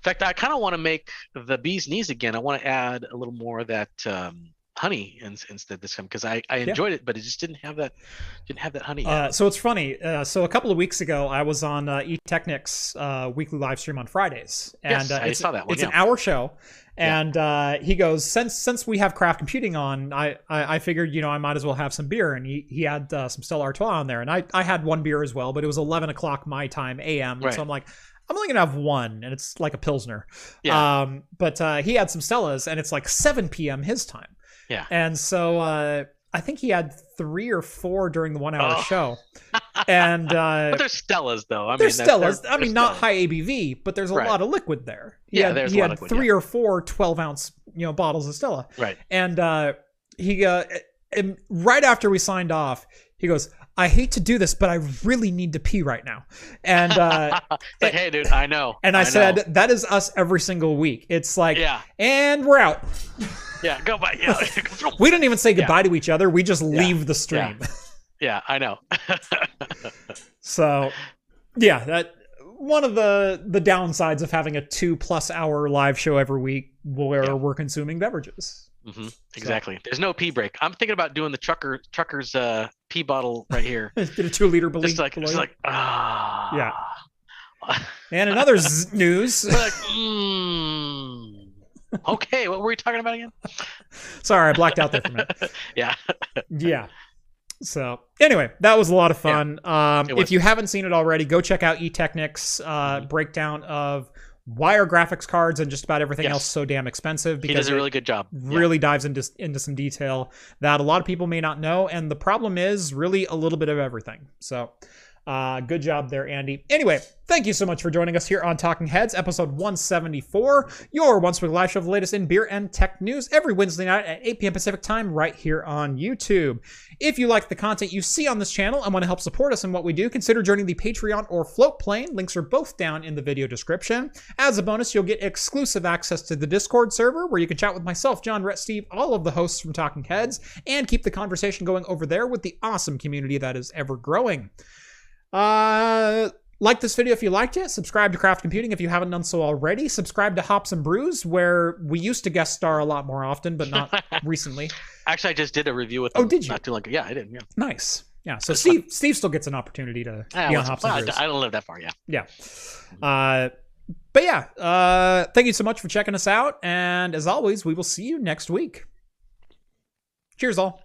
In fact, I kind of want to make the bee's knees again. I want to add a little more of that um, honey in, instead this time because I, I enjoyed it, but it just didn't have that didn't have that honey. Uh, so it's funny. Uh, so a couple of weeks ago, I was on uh, eTeknix uh, weekly live stream on Fridays, and Yes, uh, I it's, saw that one, it's an hour show. Yeah. And uh, he goes, since since we have craft computing on, I, I, I figured you know I might as well have some beer. And he, he had uh, some Stella Artois on there, and I, I had one beer as well, but it was eleven o'clock my time a.m. Right. So I'm like, I'm only gonna have one, and it's like a pilsner. Yeah. Um, but uh, he had some Stellas, and it's like seven p.m. his time. Yeah. And so uh, I think he had three or four during the one hour Oh. show. And uh, but they're Stellas though. I they're mean, Stellas. they're- I mean, not Stellas. high ABV, but there's a Right. lot of liquid there. He Yeah, had, there's a he lot had of liquid, three or four 12 ounce you know bottles of Stella, Right. and uh, he uh, and right after we signed off, he goes, "I hate to do this, but I really need to pee right now," and uh, like, hey, dude, I know. and I, know. said, "That is us every single week. It's like, yeah, and we're out. yeah, go by. Yeah, We didn't even say goodbye to each other. We just Yeah. leave the stream." yeah, I know. So, yeah, that one of the the downsides of having a two plus hour live show every week where Yeah. we're consuming beverages. Hmm Exactly. There's no pee break. I'm thinking about doing the trucker trucker's uh, pee bottle right here. Get a two liter belie- just like, just like ah. Yeah. And another z- news, like, mm. Okay, what were we talking about again? sorry, I blacked out there for a minute. yeah. Yeah. So anyway, that was a lot of fun. um, if you haven't seen it already, go check out eTeknix uh, Mhm. breakdown of why are graphics cards and just about everything Yes. else so damn expensive Because He does a really good job. Yeah. really dives into into some detail that a lot of people may not know and the problem is really a little bit of everything so uh, good job there andy. Anyway thank you so much for joining us here on talking heads episode 174 your once weekly live show of the latest in beer and tech news every wednesday night at 8 p.m pacific time right here on youtube. If you like the content you see on this channel and want to help support us in what we do consider joining the patreon or Floatplane. Links are both down in the video description. As a bonus, you'll get exclusive access to the Discord server where you can chat with myself, John, Rhett, Steve, all of the hosts from Talking Heads, and keep the conversation going over there with the awesome community that is ever growing. Uh, like this video if you liked it. Subscribe to Craft Computing if you haven't done so already. Subscribe to Hops and Brews, where we used to guest star a lot more often, but not recently. Actually, I just did a review with Oh, did you? Not too long ago. Yeah, I did. Yeah. Nice. Yeah. So That's Steve Steve still gets an opportunity to Ah, be on Hops and Brews. I, I don't live that far. Yeah. Yeah. Uh, but yeah, uh, thank you so much for checking us out. And as always, we will see you next week. Cheers, all.